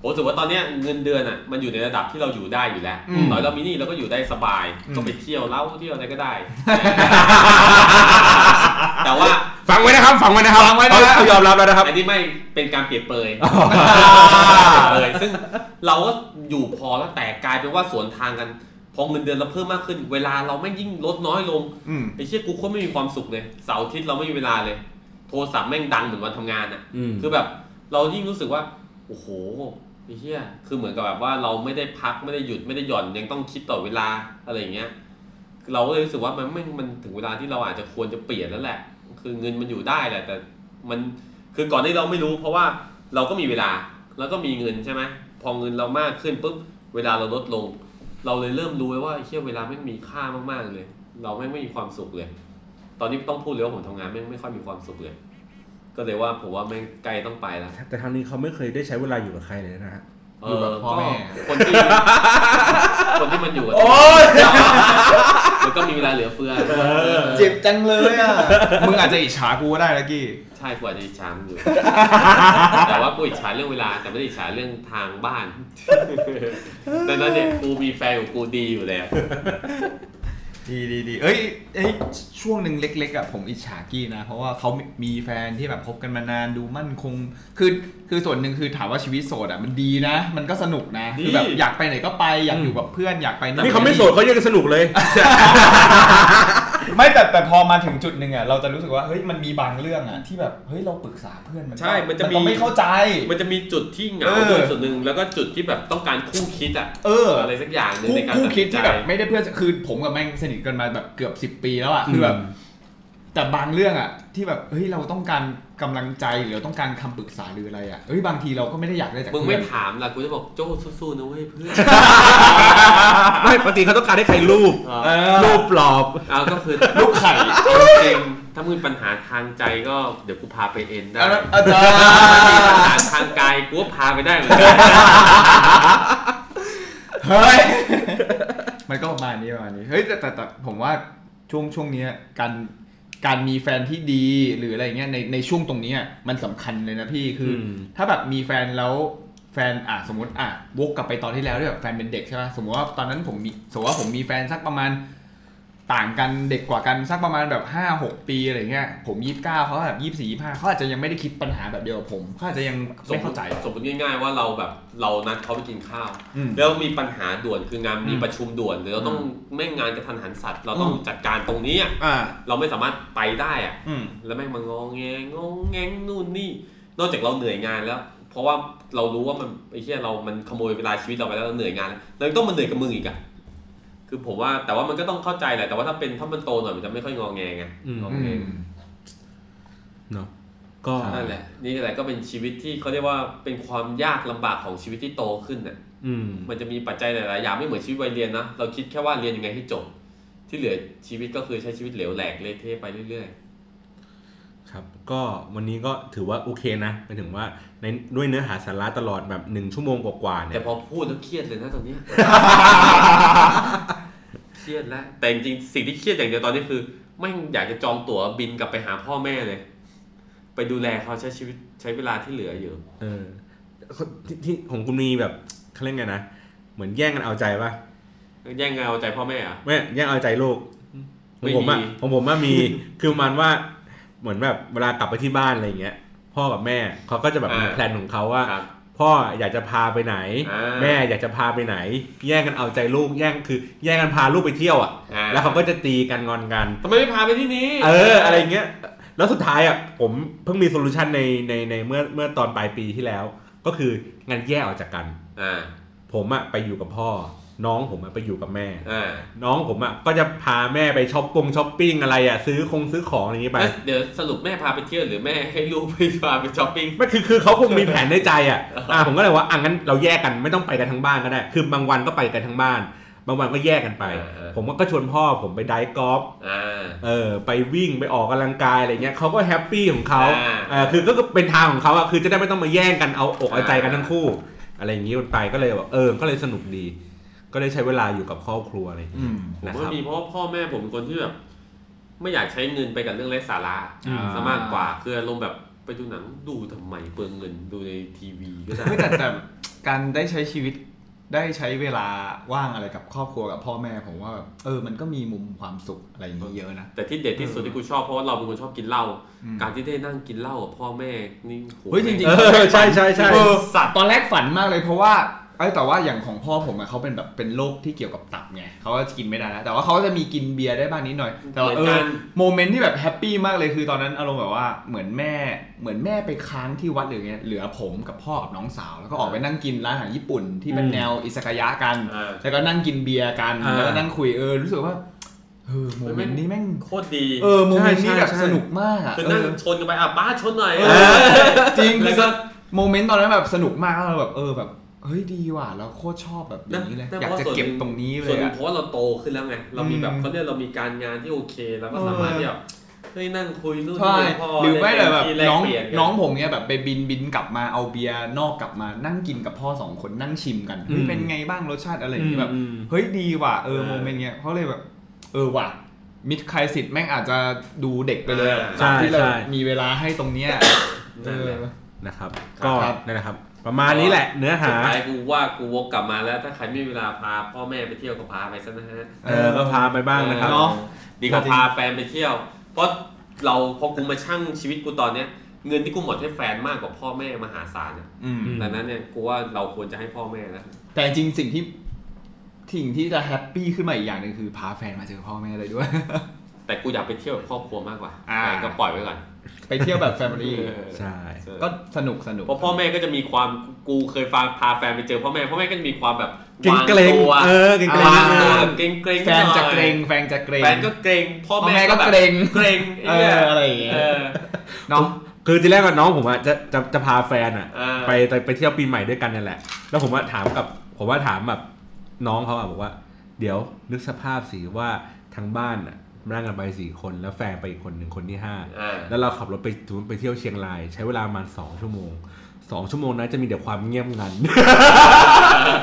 ผมรู้สึกว่าตอนเนี้ยเงินเดือนอะมันอยู่ในระดับที่เราอยู่ได้อยู่แล้วอืมต่อยเรามีหนี่เราก็อยู่ได้สบายอืมก็ไปเที่ยวเล่าเที่ยวอะไรก็ได้ แต่ว่า ฟังไว้นะครับ ฟังไว้นะครับฟังไว้นะเขายอมรับแล้วนะครับอันนี้ไม่เป็นการเปรียบเปรยเปรยซึ่งเราก็อยู่พอแล้วแต่กลายเป็นว่าสวนทางกันพอเงินเดือนเราเพิ่มมากขึ้น เวลาเราไม่ยิ่งลดน้อยลงอืมไอ้เชี่ยกูโคตรไม่มีความสุขเลยเสาร์อาทิตย์เราไม่มีเวลาเลย โทรศัพท์แม่งดังเหมือนวันทำงานอะอืมคือแบบเรายิ่งรู้สึกว่าโอ้โหไอ้เหี้ยคือเหมือนกับแบบว่าเราไม่ได้พักไม่ได้หยุดไม่ได้หย่อนยังต้องคิดต่อเวลาอะไรอย่างเงี้ย เราก็เลยรู้สึกว่ามันไม่มันถึงเวลาที่เราอาจจะควรจะเปลี่ยนแล้วแหละ คือเงินมันอยู่ได้แหละแต่มันคือก่อนที่เราไม่รู้ เพราะว่าเราก็มีเวลาแล้วก็มีเงินใช่ไหมพอเงินเรามากขึ้นปุ๊บเวลาเราลดลง เราเลยเริ่มรู้เลยว่าเชี่ยเวลาไม่มีค่ามากๆเลย เราไม่ไม่มีความสุขเลย ตอนนี้ต้องพูดเลยว่าผมทำงานไม่ไม่ค่อยมีความสุขเลย ก็เลยว่าผมว่าแม่งใกล้ต้องไปแล้วแต่ทางนี้เขาไม่เคยได้ใช้เวลาอยู่กับใครเลยนะฮะ อยู่กับพ่อแม่ก็คนที่คนที่มันอยู่กับโอ๊ยมันก็มีเวลาเหลือเฟือเจ็บจังเลยอะ มึงอาจจะอิจฉากูก็ได้นะกี้ ใช่กว่าจะอิจฉามึงอยู่ แต่ว่ากูอิจฉาเรื่องเวลา แต่ไม่ได้อิจฉาเรื่องทางบ้านดังนั้นเนี่ยกูมีแฟนของกูดีอยู่แล้ว ดีดีดีเอ้ยเอ้ยช่วงหนึ่งเล็กๆอะผมอิจฉากี้นะ เพราะว่าเขามีแฟนที่แบบคบกันมานานดูมั่นคง คือคือส่วนหนึ่งคือถามว่าชีวิตโสดอะมันดีนะ มันก็สนุกนะดีคือแบบอยากไปไหนก็ไปอยากอยู่กับเพื่อนอยากไปนี่เขาไม่โสดเขายังสนุกเลย ไม่แต่แต่พอมาถึงจุดหนึ่งอะเราจะรู้สึกว่าเฮ้ยมันมีบางเรื่องอะที่แบบเฮ้ยเราปรึกษาเพื่อนมันก็ใช่มันจะมี ก็ไม่เข้าใจ มันจะมีจุดที่เหงาเออ ด้วยส่วนหนึ่งแล้วก็จุดที่แบบต้องการคู่คิดอะเออ อะไรสักอย่างหนึงคู่ในการคู่ตัดคิสิดนใจที่แบบไม่ได้เพื่อนคือผมกับแม่งสนิทกันมาแบบเกือบสิบปีแล้วอะคือแบบ แต่บางเรื่องอะที่แบบเฮ้ยเราต้องการกำลังใจหรือเราต้องการคำปรึกษาหรืออะไรอะเฮ้ยบางทีเราก็ไม่ได้อยากได้จากมึงเพื่ไม่อนถามล่ะกูจะบอกโจ้สู้ๆนะเว้ยเพื่อนไม่ปกติเขาต้องการให้ใครรูปอ๋อเออรูปปลอบเอาก็คือลูกไข่จริงๆถ้ามึงมีปัญหาทางใจก็เดี๋ยวกูพาไปเอ็นได้อาอาจารปัญย์หาทางกายกูก็พาไปได้เหมือนกันเฮ้ยมันก็ประมาณนี้ประมาณนี้เฮ้ยแต่แต่แต่ผมว่าช่วงช่วงเนี้ยการ การมีแฟนที่ดีหรืออะไรเงี้ยในในช่วงตรงเนี้ยมันสำคัญเลยนะพี่คืออมถ้าแบบมีแฟนแล้วแฟนอะสมมติอะวกกลับไปตอนที่แล้วที่แบบแฟนเป็นเด็กใช่ไหมสมมติว่าตอนนั้นผมมีสมมติว่าผมมีแฟนสักประมาณ ต่างกันเด็กกว่ากันสักประมาณแบบห้าหกปีอะไรเงี้ยผมยี่สิบเก้าเขาแบบยี่สิบสี่ยี่ห้าเขาอาจจะยังไม่ได้คิดปัญหาแบบเดียวกับผมเขาอาจจะยังไม่เข้าใจ สมมติง่ายๆว่าเราแบบเรานัดเขาไปกินข้าว อืม แล้วมีปัญหาด่วนคืองานมีอืมประชุมด่วนหรือเราต้องอืมแม่งงานกระทันหันสัตว์ เราต้องอืม จัดการตรงนี้อะอ่าเราไม่สามารถไปได้อะอืม แล้วแม่งมางองแงงงแงงนู่นนี่นอกจากเราเหนื่อยงานแล้ว เพราะว่าเรารู้ว่ามันไอ้เหี้ยเรามันขโมยเวลาชีวิตเราไปแล้วเราเหนื่อยงานแล้วเรายังต้องมาเหนื่อยกับมึงอีกอะ คือผมว่าแต่ว่ามันก็ต้องเข้าใจแหละ แต่ว่าถ้าเป็นถ้ามันโตหน่อยมันจะไม่ค่อยงอแงไงอืมงออืแงมเนาะก็ใช่นั่นแหละนี่แหละก็เป็นชีวิตที่เขาเรียกว่าเป็นความยากลำบากของชีวิตที่โตขึ้นน่ะอืมมันจะมีปัจจัยหลายๆอย่างไม่เหมือนชีวิตวัยเรียนนะเราคิดแค่ว่าเรียนยังไงให้จบ ที่เหลือชีวิตก็คือใช้ชีวิตเหลวแหลกเละเทะไปเรื่อย ครับก็วันนี้ก็ถือว่าโอเคนะหมายถึงว่าในด้วยเนื้อหาสาระตลอดแบบหนึ่งชั่วโมงกว่าๆๆเนี่แต่ยพอพูดแล้วเครียดเลยนะตอนเนี้ยเครียดแล้วแต่จริงๆสิ่งที่เครียดอย่างเดียวตอนนี้คือ ไม่งอยากจะจองตั๋วบินกลับไปหาพ่อแม่เลย ไปดูแลเขาใช้ชีวิตใช้เวลาที่เหลืออยู่ เออที่ที่ของคุณมีแบบเขาเรียกไงนะเหมือนแย่งกันเอาใจปะแย่งเงาใจพ่อแม่อะไม่แย่งเอาใจลูกขไม่องผมอะมีของผมว่ามีคือประมันว่า เหมือนแบบเวลากลับไปที่บ้านอะไรเงี้ย พ่อกับแม่เขาก็จะแบบมี plan ของเขาว่าครับพ่ออยากจะพาไปไหนอ่าแม่อยากจะพาไปไหน แย่งกันเอาใจลูกแย่งคือ แย่งกันพาลูกไปเที่ยวอะอ่าแล้วเขาก็จะตีกันงอนกันทำไมไม่พาไปที่นี้ เอออะไรเงี้ยแล้วสุดท้ายอะผมเพิ่งมี solution ในในในเมื่อเมื่อตอนปลายปีที่แล้ว ก็คืองานแยกออกจากกันอ่าผมอะไปอยู่กับพ่อ น้องผมอะไปอยู่กับแม่อ่าน้องผมอะก็จะพาแม่ไปช้อปปงช้อปปิ้งอะไรอะซื้อคงซื้อของอะไรอย่างงี้ไปแล้วเดี๋ยวสรุปแม่พาไปเที่ยวหรือแม่ให้ลูกไปพาไปช้อปปิ้งไม่คือคือเขาคงมีแผนในใจอะอ่าผมก็เลยว่าอะงั้นเราแยกกันไม่ต้องไปกันทั้งบ้านก็ได้คือบางวันก็ไปกันทั้งบ้านบางวันก็แยกกันไปเออเออผมก็ชวนพ่อผมไป drive กอล์ฟอ่าเออ ไปวิ่งไปออกกำลังกายอะไรเงี้ยเขาก็ happy ของเขาอ่าเออคือก็เป็นทางของเขาอะคือจะได้ไม่ต้องมาแย่งกันเอาอกเอาใจกันอ่าทั้งคู่ อะไรอย่างงี้มันไปก็เลยแบบเออ ก็เลยสนุกดี ก็ได้ใช้เวลาอยู่กับครอบครัวอะไรอย่างอืงี้มผมนะคว่ารับมีเพราะว่าพ่อแม่ผมเป็นคนที่แบบไม่อยากใช้เงินไปกับเรื่องไร้สาระอ่าซะมากกว่าคืออารมณ์แบบไปดูหนังดูทำไมเปลืองเงินดูในทีวีก็ได้ไม่แต่แต่การได้ใช้ชีวิตได้ใช้เวลาว่างอะไรกับครอบครัวกับพ่อแม่ผมว่าแบบเออมันก็มีมุมความสุขอะไรอย่างนี้เยอะนะแต่ที่เด็ดที่สุดที่กูชอบเพราะว่าเราเป็นคนชอบกินเหล้าอืมการที่ได้นั่งกินเหล้ากับพ่อแม่นี่โหเฮ้ยจริงๆเออใช่ใช่ใช่เออสัตว์ตอนแรกฝันมากเลยเพราะว่า เอ้ยแต่ว่าอย่างของพ่อผมอะเขาเป็นแบบเป็นโรคที่เกี่ยวกับตับไงเขาก็กินไม่ได้แล้วแต่ว่าเขาก็จะมีกินเบียร์ได้บ้างนิดหน่อย แต่ว่าเหเอมือนกัอน โมเมนต์ที่แบบแฮปปี้มากเลยคือตอนนั้นอารมณ์แบบว่าเหมือนแม่เหมือนแม่ไปค้างที่วัดหรือไงเหลือผมกับพ่อกับน้องสาว แล้วก็ออกไปนั่งกินร้านอาหารญี่ปุ่นที่เป็นอืมแนวอิสกายะกันอ่าแล้วก็นั่งกินเบียร์กันอ่า แล้วก็นั่งคุยเออรู้สึกว่าเออโมเมนต์นี้แม่งโคตรดีเออโมเมนต์นี้แบบใช่ใช่ สนุกมากอะคือนั่งเออ ชนกันไปอะป้าชนหน่อย เออ จริงแล้วคืก็อโมเมนต์ตอนนั้นแบบสนุกมากเราแบบเออแบบ เฮ้ยดีว่ะแล้วโคตรชอบแบบอย่างนี้เลยนั่นอยากจะพราเก็บส่วนหตรงนี้เลส่วนยหนึ่งอะเพราะว่าเราโตขึ้นแล้วไงเรามีแบบอืมเขาเรียกเรามีการงานที่โอเคแล้วก็เออสามารถที่แบบเฮ้ยนั่งคุยนู่นใช่นี่พ่อหรือไม่แต่แบบที่แลกน้องเปลี่ยกัน้องผมเนี่ยแบบไปบินบินกลับมาเอาเบียร์นอกกลับมานั่งกินกับพ่อสองคนนั่งชิมกันเฮ้ยอืมเป็นไงบ้างรสชาติอะไรอย่างนี้แบบอืมเฮ้ยดีว่ะเออเออโมเมนต์เนี้ยเขาเลยแบบเออว่ะมิดคายสิทธิ์แม่งอาจจะดูเด็กไปเลยอะใช่ที่เราใช่มีเวลาให้ตรงเนี้ยเอนั่นอแหละนะครับครับก็ครับนั่นแหละครับ ประมาณนี้แหละเนื้อสุหาดท้ายกูว่ากูวกกลับมาแล้ว ถ้าใครไม่มีเวลาพาพ่อแม่ไปเที่ยวก็พาไปซะนะฮะเออก็พาไปบ้างนะครับ เนาะดีกว่าพาแฟนไปเที่ยว เพราะเราพอกูมาชั่งชีวิตกูตอนเนี้ย เงินที่กูหมดให้แฟนมากกว่าพ่อแม่มหาศาลอะอืมอืมดังนั้นเนี่ยกูว่าเราควรจะให้พ่อแม่แล้ว แต่จริงๆสิ่งที่สิ่งที่จะ happy ขึ้นมาอีกอย่างหนึ่งคือพาแฟนมาเจอพ่อแม่เลยด้วย แต่กูอยากไปเที่ยวกับครอบครัวมากกว่าอ่าแฟนก็ปล่อยไว้ก่อน ไปเที่ยวแบบ family ใช่ก็สนุกสนุกเพราะพ่อแม่ก็จะมีความกูเคยฟังพาแฟนไปเจอพ่อแม่พ่อแม่ก็จะมีความแบบเกรงเกรงวางตัวเออเกรงเกรงวางนิดนึตัวงเกรงเกรงแฟนจะเกรงแฟนจะเกรงแฟนก็เกรงพ่อพ่อแม่แม่ก็แบบเกรงเกรงเอออะไรอย่างเงี้ยเออเนาะคือทีแรกกับน้องผมอะจะจะจะพาแฟนอะอ่าไปไปไปเที่ยวปีใหม่ด้วยกันนั่นแหละ แล้วผมว่าถามกับผมว่าถามแบบน้องเขาอะบอกว่า เดี๋ยวนึกสภาพสิว่าทางบ้านอะ นั่งกันไปสี่คนแล้วแฟนไปอีกคนหนึ่งคนที่ห้าอ่าแล้วเราขับรถไปถึงไปเที่ยวเชียงราย ใช้เวลาประมาณสองชั่วโมงสองชั่วโมงนั้นจะมีแต่ความเงียบงัน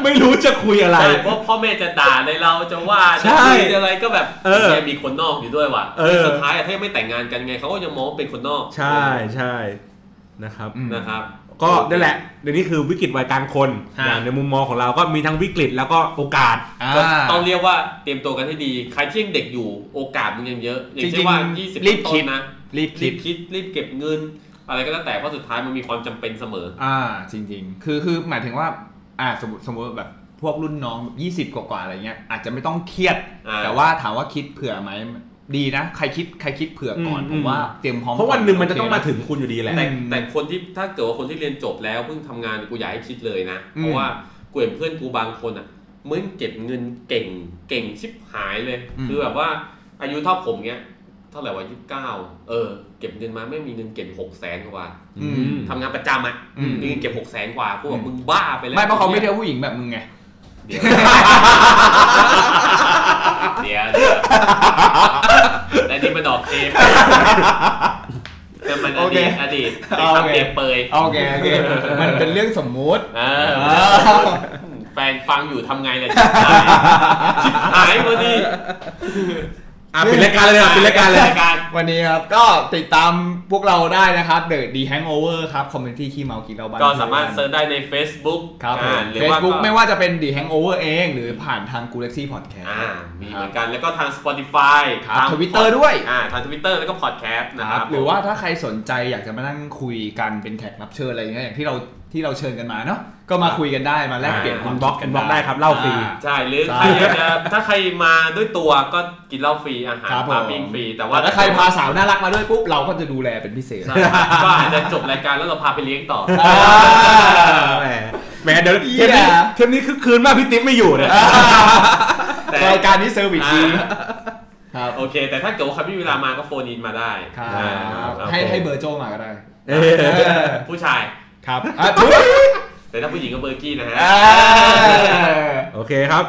ไม่รู้จะคุยอะไรใช่เพราะพ่อแม่จะด่าในเราจะว่าใช่จะคุยอะไรก็แบบเออแกมีคนนอกอยู่ด้วยว่ะเออสุดท้ายอะถ้ายังไม่แต่งงานกันไงเขาก็ยังมองว่าเป็นคนนอก ใช่ใช่นะครับอืมนะครับ ก็นั่นแหละเดี๋ยวนี้คือวิกฤตวัยกลางคนฮะอย่างในมุมมองของเราก็มีทั้งวิกฤตแล้วก็โอกาสอ่าก็ต้องเรียกว่าเตรียมตัวกันให้ดี ใครที่ยังเด็กอยู่โอกาสมึงยังเยอะอย่างจริเช่นงๆว่า 20รีบคิดต้นๆนะรีบรีคิดบคิดรีบเก็บเงิน อะไรก็แล้วแต่เพราะสุดท้ายมันมีความจำเป็นเสมอ อ่าจริง ๆ คือคือหมายถึงว่าอ่าสมมติสมมติแบบพวกรุ่นน้องยี่สิบกว่าๆอะไรเงี้ยอาจจะไม่ต้องเครียดอ่าแต่ว่าถามว่าคิดเผื่อไหม ดีนะ ใครคิดใครคิดเผื่อก่อนอืมผมว่าเตรียมพร้อมเพราะวันหนึ่งมันจะต้องมาโเคถึงคุณอยู่ดีแหละแต่อืมแต่คนที่ถ้าเกิดว่าคนที่เรียนจบแล้วเพิ่งทำงานกูอยากให้คิดเลยนะอืมเพราะว่ากูเห็นเพื่อนกูบางคนอะมึงเก็บเงินเก่งเก่งชิบหายเลย คือแบบว่าอายุเท่าผมเนี้ยเท่าไหร่วะยี่สิบเก้าเออ เก็บเงินมาไม่มีเงินเก็บหกแสนกว่าอืมทำงานประจำอะอืมมีเงินเก็บหกแสนกว่ากูบออืกมมึงบ้าไปแล้วไม่เพราะเขาไม่เที่ยวผู้หญิงแบบมึงไง เดี๋ยวเดี๋ยวเดี๋ยวแต่นี่มันดอกเทปแต่มันอโอเค ดีตอดีตเป็นโอคำเคเปรียบเปยโอเคโอเคมันเป็นเรื่องสมมุติ เอออ่าแฟนฟังอยู่ทำไงล่ะชิบหายชิบหายวันนี้ อะปิดรายการเลยนะปิดรายการเลยรายการวันนี้ครับ ก็ติดตามพวกเราได้นะครับ The The Hangover ครับคอมมูนิตี้ขี้เมากินเราบ้านก็สามารถเซิร์ชได้ใน Facebook ครับผมอ่าหรือเฟซว่าบุ๊กก็ไม่ว่าจะเป็น The Hangover เอง หรือผ่านทาง g a l a x y Podcast อ่ามีเหมือนกันแล้วก็ทาง Spotify ครับทาง Twitter ด้วยอ่าทาง Twitter แล้วก็ Podcast นะคครัรับบหรือว่าถ้าใครสนใจอยากจะมานั่งคุยกันเป็นแขกรับเชิญอะไรอย่างเงี้ยอย่างที่เรา ที่เราเชิญกันมาเนาะก็มาคุยกันได้มาแลกเปลี่ยนความ inbox คิ inbox ได้ครับเล่าฟรีอ่ใช่หรือใช่ใครอยากจะถ้าใครมาด้วยตัวก็กินเหล้าฟรีอาหารครับผมปาปิ้งฟรีแต่แต่ว่าว่าถ้าใครพาสาวน่ารักมาด้วยปุ๊บเราก็จะดูแลเป็นพิเศษใช่ก็อาจจะจบรายการแล้วเราพาไปเลี้ยงต่ออ่าแหมแหมเดี๋ยวเหี้เทยปนี้เทปนี้คือคืนมากพี่ติ๊บไม่อยู่เนี่ยแต่รายการนี้เซอร์วิสดีครับโอเค แต่ถ้าเกิดว่าใครไม่มีเวลามาก็โฟนอินมาได้ครับอ่าให้ให้เบอร์โจมาก็ได้เออเออผู้ชาย ครับอะทุก แต่ถ้าผู้หญิงก็เบอร์กี้นะฮะอ่าโอเคครับ